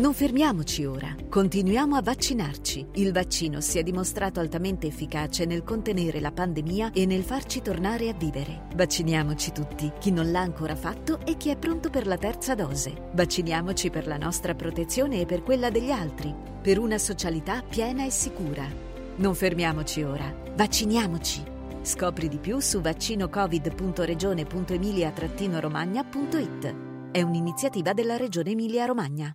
Non fermiamoci ora, continuiamo a vaccinarci. Il vaccino si è dimostrato altamente efficace nel contenere la pandemia e nel farci tornare a vivere. Vacciniamoci tutti, chi non l'ha ancora fatto e chi è pronto per la terza dose. Vacciniamoci per la nostra protezione e per quella degli altri, per una socialità piena e sicura. Non fermiamoci ora, vacciniamoci. Scopri di più su vaccinocovid.regione.emilia-romagna.it. È un'iniziativa della Regione Emilia-Romagna.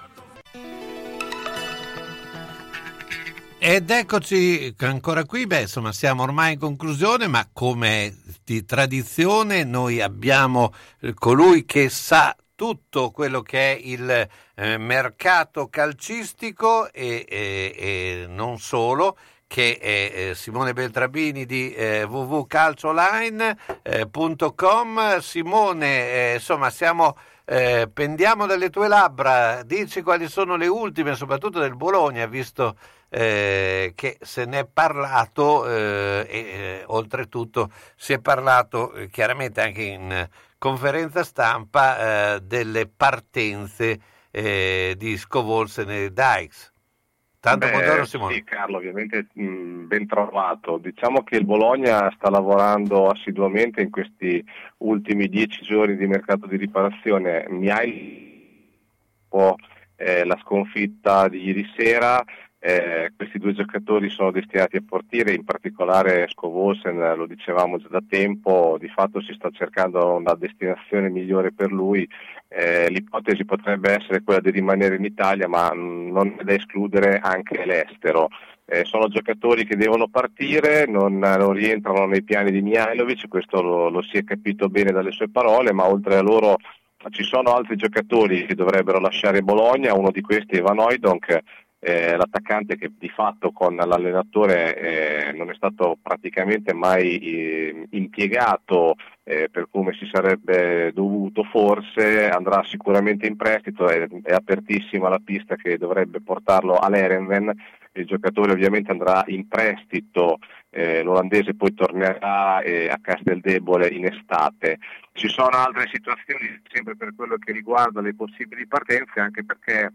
Ed eccoci ancora qui, beh insomma siamo ormai in conclusione, ma come di tradizione noi abbiamo eh, colui che sa tutto quello che è il eh, mercato calcistico e, e- e non solo, che è eh, Simone Beltrabini di eh, www.calcioline.com. Simone, eh, insomma, siamo, eh, pendiamo dalle tue labbra, dici quali sono le ultime, soprattutto del Bologna, visto eh, che se ne è parlato eh, e eh, oltretutto si è parlato eh, chiaramente anche in conferenza stampa delle partenze di Scovolsen e Dykes. Tanto Beh, buongiorno Simone. Sì, Carlo, ovviamente mh, ben trovato. Diciamo che il Bologna sta lavorando assiduamente in questi ultimi dieci giorni di mercato di riparazione. Mi hai un po' eh, la sconfitta di ieri sera. Eh, questi due giocatori sono destinati a portiere, in particolare Scovosen, lo dicevamo già da tempo, di fatto si sta cercando una destinazione migliore per lui. Eh, l'ipotesi potrebbe essere quella di rimanere in Italia, ma mh, non è da escludere anche l'estero. Eh, sono giocatori che devono partire, non, non rientrano nei piani di Mihailovic, questo lo, lo si è capito bene dalle sue parole, ma oltre a loro ci sono altri giocatori che dovrebbero lasciare Bologna, uno di questi è Van Oydonk, eh, l'attaccante che di fatto con l'allenatore eh, non è stato praticamente mai eh, impiegato eh, per come si sarebbe dovuto forse, andrà sicuramente in prestito, è, è apertissima la pista che dovrebbe portarlo all'Erenven, il giocatore ovviamente andrà in prestito, eh, l'olandese poi tornerà eh, a Casteldebole in estate. Ci sono altre situazioni sempre per quello che riguarda le possibili partenze, anche perché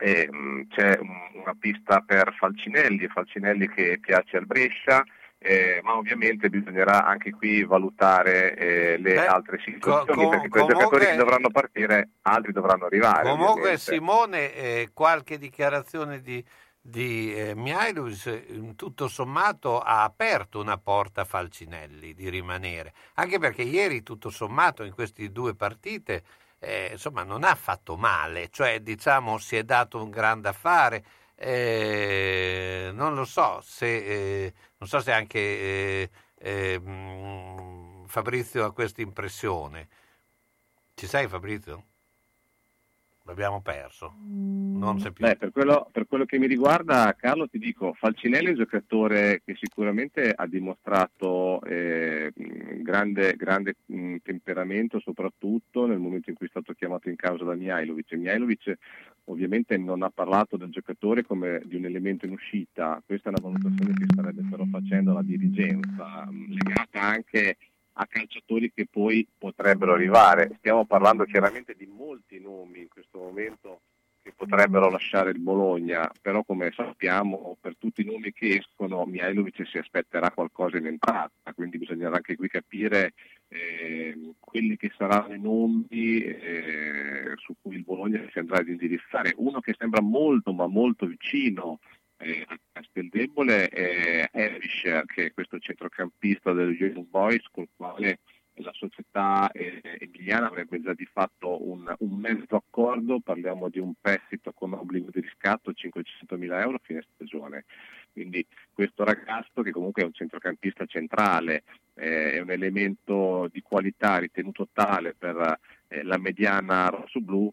eh, mh, c'è un- una pista per Falcinelli, Falcinelli che piace al Brescia, eh, ma ovviamente bisognerà anche qui valutare eh, le Beh, altre situazioni co- perché quei comunque- giocatori che dovranno partire, altri dovranno arrivare. Comunque ovviamente. Simone, eh, qualche dichiarazione di, di eh, eh, tutto sommato ha aperto una porta a Falcinelli di rimanere, anche perché ieri tutto sommato in queste due partite eh, insomma non ha fatto male, cioè diciamo si è dato un grande affare. Eh, non lo so se, eh, non so se anche eh, eh, mh, Fabrizio ha questa impressione. Ci sei Fabrizio? L'abbiamo perso. Non c'è più. Beh, per quello, per quello che mi riguarda, Carlo, ti dico, Falcinelli è un giocatore che sicuramente ha dimostrato eh, grande, grande mh, temperamento, soprattutto nel momento in cui è stato chiamato in causa da Mihailovic. E Mihailovic ovviamente non ha parlato del giocatore come di un elemento in uscita, questa è una valutazione che starebbe però facendo la dirigenza, mh, legata anche a calciatori che poi potrebbero arrivare. Stiamo parlando chiaramente di molti nomi in questo momento che potrebbero lasciare il Bologna, però come sappiamo per tutti i nomi che escono Mihailovic si aspetterà qualcosa in entrata, quindi bisognerà anche qui capire eh, quelli che saranno i nomi eh, su cui il Bologna si andrà ad indirizzare. Uno che sembra molto ma molto vicino eh, Casteldebole è Erish, che è questo centrocampista del Young Boys, col quale la società eh, emiliana avrebbe già di fatto un, un mezzo accordo, parliamo di un prestito con obbligo di riscatto 500 mila euro a fine stagione. Quindi questo ragazzo che comunque è un centrocampista centrale, eh, è un elemento di qualità ritenuto tale per eh, la mediana rosso-blu,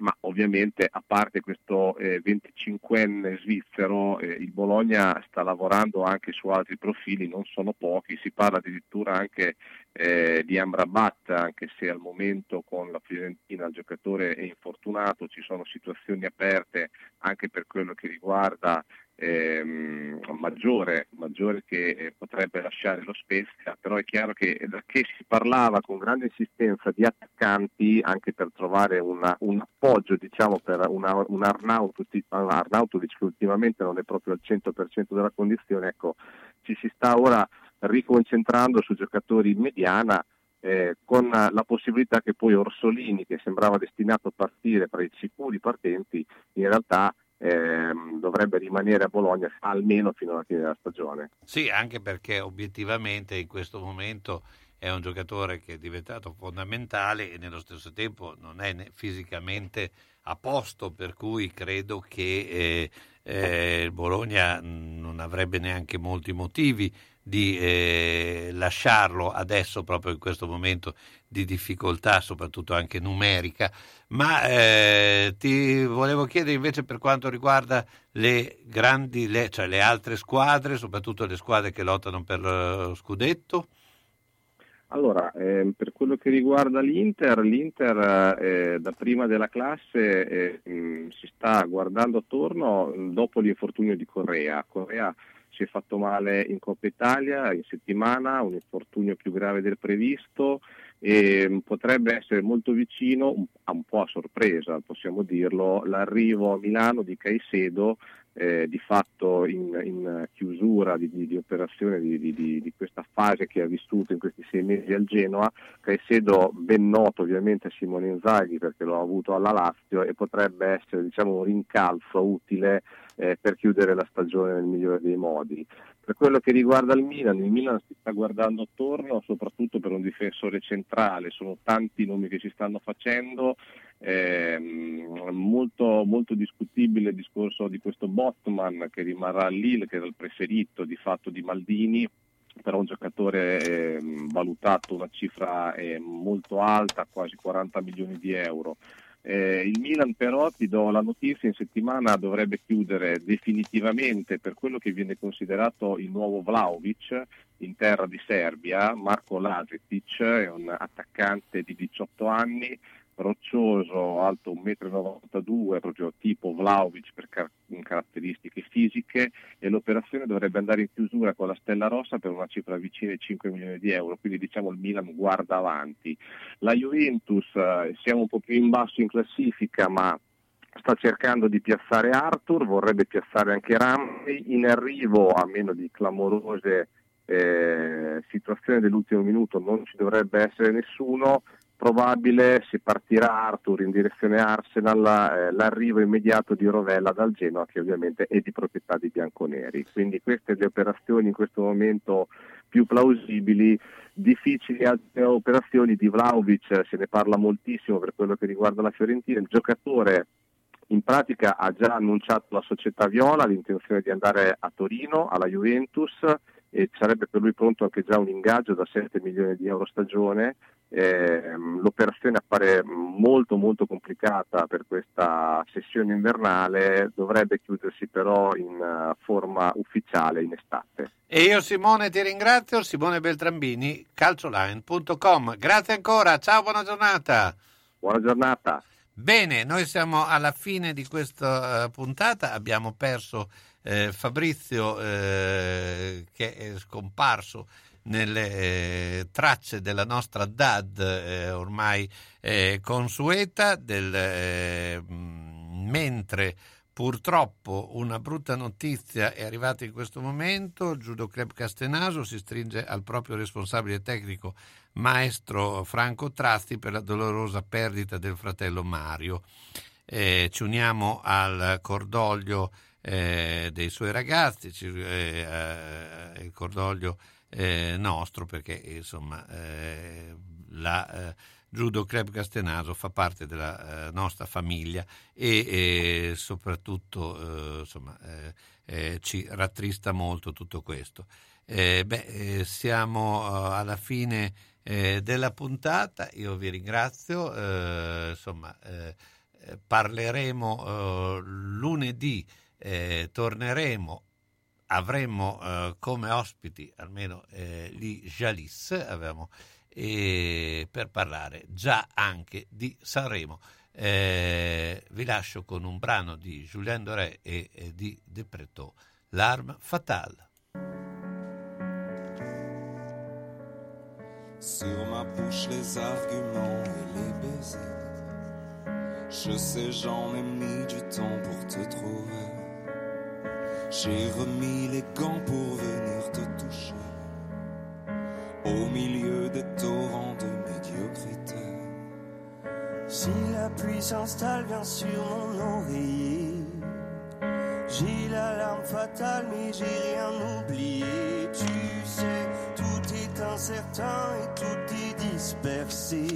ma ovviamente a parte questo eh, 25enne svizzero, eh, il Bologna sta lavorando anche su altri profili, non sono pochi, si parla addirittura anche eh, di Amrabat, anche se al momento con la Fiorentina il giocatore è infortunato, ci sono situazioni aperte anche per quello che riguarda ehm, maggiore, maggiore che eh, potrebbe lasciare lo Spezia, però è chiaro che da che si parlava con grande insistenza di attaccanti anche per trovare una- un appoggio diciamo, per una- un Arnautovic, Arnautovic che ultimamente non è proprio al 100% della condizione, ecco, ci si sta ora riconcentrando su giocatori in mediana eh, con la possibilità che poi Orsolini, che sembrava destinato a partire tra i sicuri partenti, in realtà ehm, dovrebbe rimanere a Bologna almeno fino alla fine della stagione. Sì, anche perché obiettivamente in questo momento è un giocatore che è diventato fondamentale e nello stesso tempo non è fisicamente a posto, per cui credo che eh, eh, il Bologna non avrebbe neanche molti motivi di eh, lasciarlo adesso, proprio in questo momento di difficoltà, soprattutto anche numerica. Ma eh, ti volevo chiedere invece per quanto riguarda le grandi, le, cioè le altre squadre, soprattutto le squadre che lottano per lo scudetto. Allora, ehm, per quello che riguarda l'Inter, l'Inter eh, da prima della classe eh, mh, si sta guardando attorno mh, dopo l'infortunio di Correa. Correa si è fatto male in Coppa Italia in settimana, un infortunio più grave del previsto e mh, potrebbe essere molto vicino, un po' a sorpresa possiamo dirlo, l'arrivo a Milano di Caicedo eh, di fatto in, in chiusura di, di- di operazione di, di- questa fase che ha vissuto in questi sei mesi al Genoa, Caicedo ben noto ovviamente a Simone Inzaghi perché lo ha avuto alla Lazio e potrebbe essere diciamo, un rincalzo utile eh, per chiudere la stagione nel migliore dei modi. Per quello che riguarda il Milan, il Milan si sta guardando attorno soprattutto per un difensore centrale, sono tanti nomi che si stanno facendo, ehm, molto, molto discutibile il discorso di questo Botman che rimarrà Lille, che era il preferito di fatto di Maldini, però un giocatore ehm, valutato una cifra eh, molto alta, quasi 40 milioni di euro. Eh, il Milan però, ti do la notizia, in settimana dovrebbe chiudere definitivamente per quello che viene considerato il nuovo Vlaovic in terra di Serbia, Marco Lazetic, è un attaccante di 18 anni, roccioso, alto 1,92 m, proprio tipo Vlaovic per car- caratteristiche fisiche e l'operazione dovrebbe andare in chiusura con la Stella Rossa per una cifra vicina ai 5 milioni di euro, quindi diciamo il Milan guarda avanti. La Juventus, eh, siamo un po' più in basso in classifica, ma sta cercando di piazzare Arthur, vorrebbe piazzare anche Ramsey, in arrivo a meno di clamorose eh, situazioni dell'ultimo minuto non ci dovrebbe essere nessuno, probabile se partirà Arthur in direzione Arsenal eh, l'arrivo immediato di Rovella dal Genoa che ovviamente è di proprietà di bianconeri. Quindi queste le operazioni in questo momento più plausibili, difficili altre operazioni di Vlaovic, se ne parla moltissimo per quello che riguarda la Fiorentina, il giocatore in pratica ha già annunciato la società Viola l'intenzione di andare a Torino, alla Juventus e sarebbe per lui pronto anche già un ingaggio da 7 milioni di euro stagione. Ehm, l'operazione appare molto molto complicata per questa sessione invernale, dovrebbe chiudersi però in eh, forma ufficiale in estate. E io Simone ti ringrazio, Simone Beltrambini, calcioline.com. Grazie ancora, ciao, buona giornata. Buona giornata. Bene, noi siamo alla fine di questa eh, puntata, abbiamo perso eh, Fabrizio eh, che è scomparso nelle eh, tracce della nostra DAD eh, ormai eh, consueta, del, eh, mh, mentre purtroppo una brutta notizia è arrivata in questo momento, Judo Club Castenaso si stringe al proprio responsabile tecnico maestro Franco Tratti per la dolorosa perdita del fratello Mario. Eh, ci uniamo al cordoglio eh, dei suoi ragazzi, ci, il cordoglio eh, nostro perché insomma eh, la eh, Judo Club Castenaso fa parte della eh, nostra famiglia e, soprattutto eh, insomma, eh, ci rattrista molto tutto questo. Eh, beh, eh, siamo alla fine della puntata, io vi ringrazio, insomma, parleremo lunedì, torneremo, avremo eh, come ospiti almeno eh, gli Jalis, avevamo, eh, per parlare già anche di Sanremo. Eh, vi lascio con un brano di Julien Doré e, e di De Pretot, L'arme fatale. Sur ma bouche les arguments et les baisers. Je sais, j'en ai mis du temps pour te trouver. J'ai remis les gants pour venir te toucher. Au milieu des torrents de médiocrité. Si la pluie s'installe bien sur mon oreiller, j'ai l'alarme fatale, mais j'ai rien oublié. Tu sais, tout est incertain et tout est dispersé.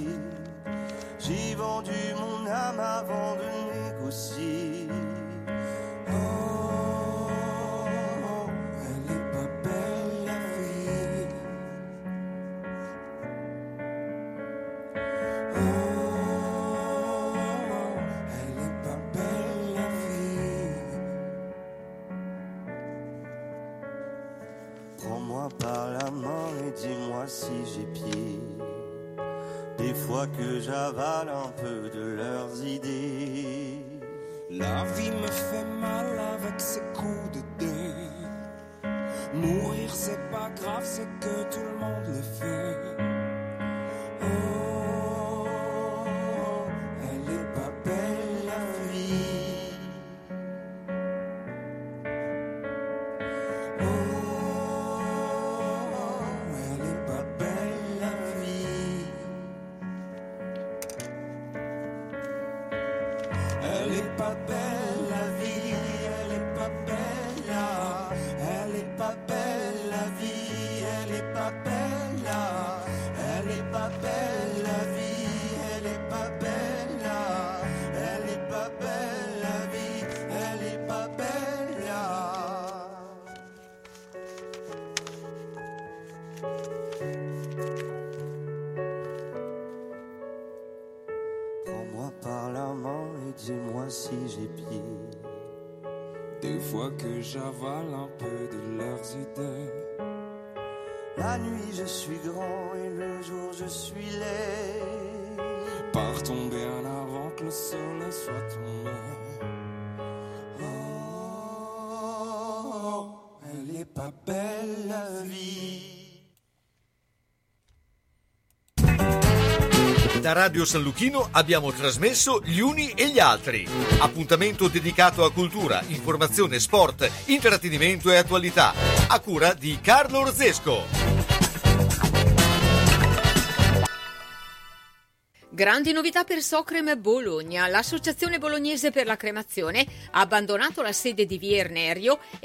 J'ai vendu mon âme avant de négocier. J'avale un peu de leurs idées. La nuit je suis grand et le jour je suis laid. Bien Da Radio San Luchino abbiamo trasmesso Gli Uni e gli Altri. Appuntamento dedicato a cultura, informazione, sport, intrattenimento e attualità. A cura di Carlo Orzesco. Grandi novità per Socrem Bologna. L'Associazione Bolognese per la Cremazione ha abbandonato la sede di Via Ernerio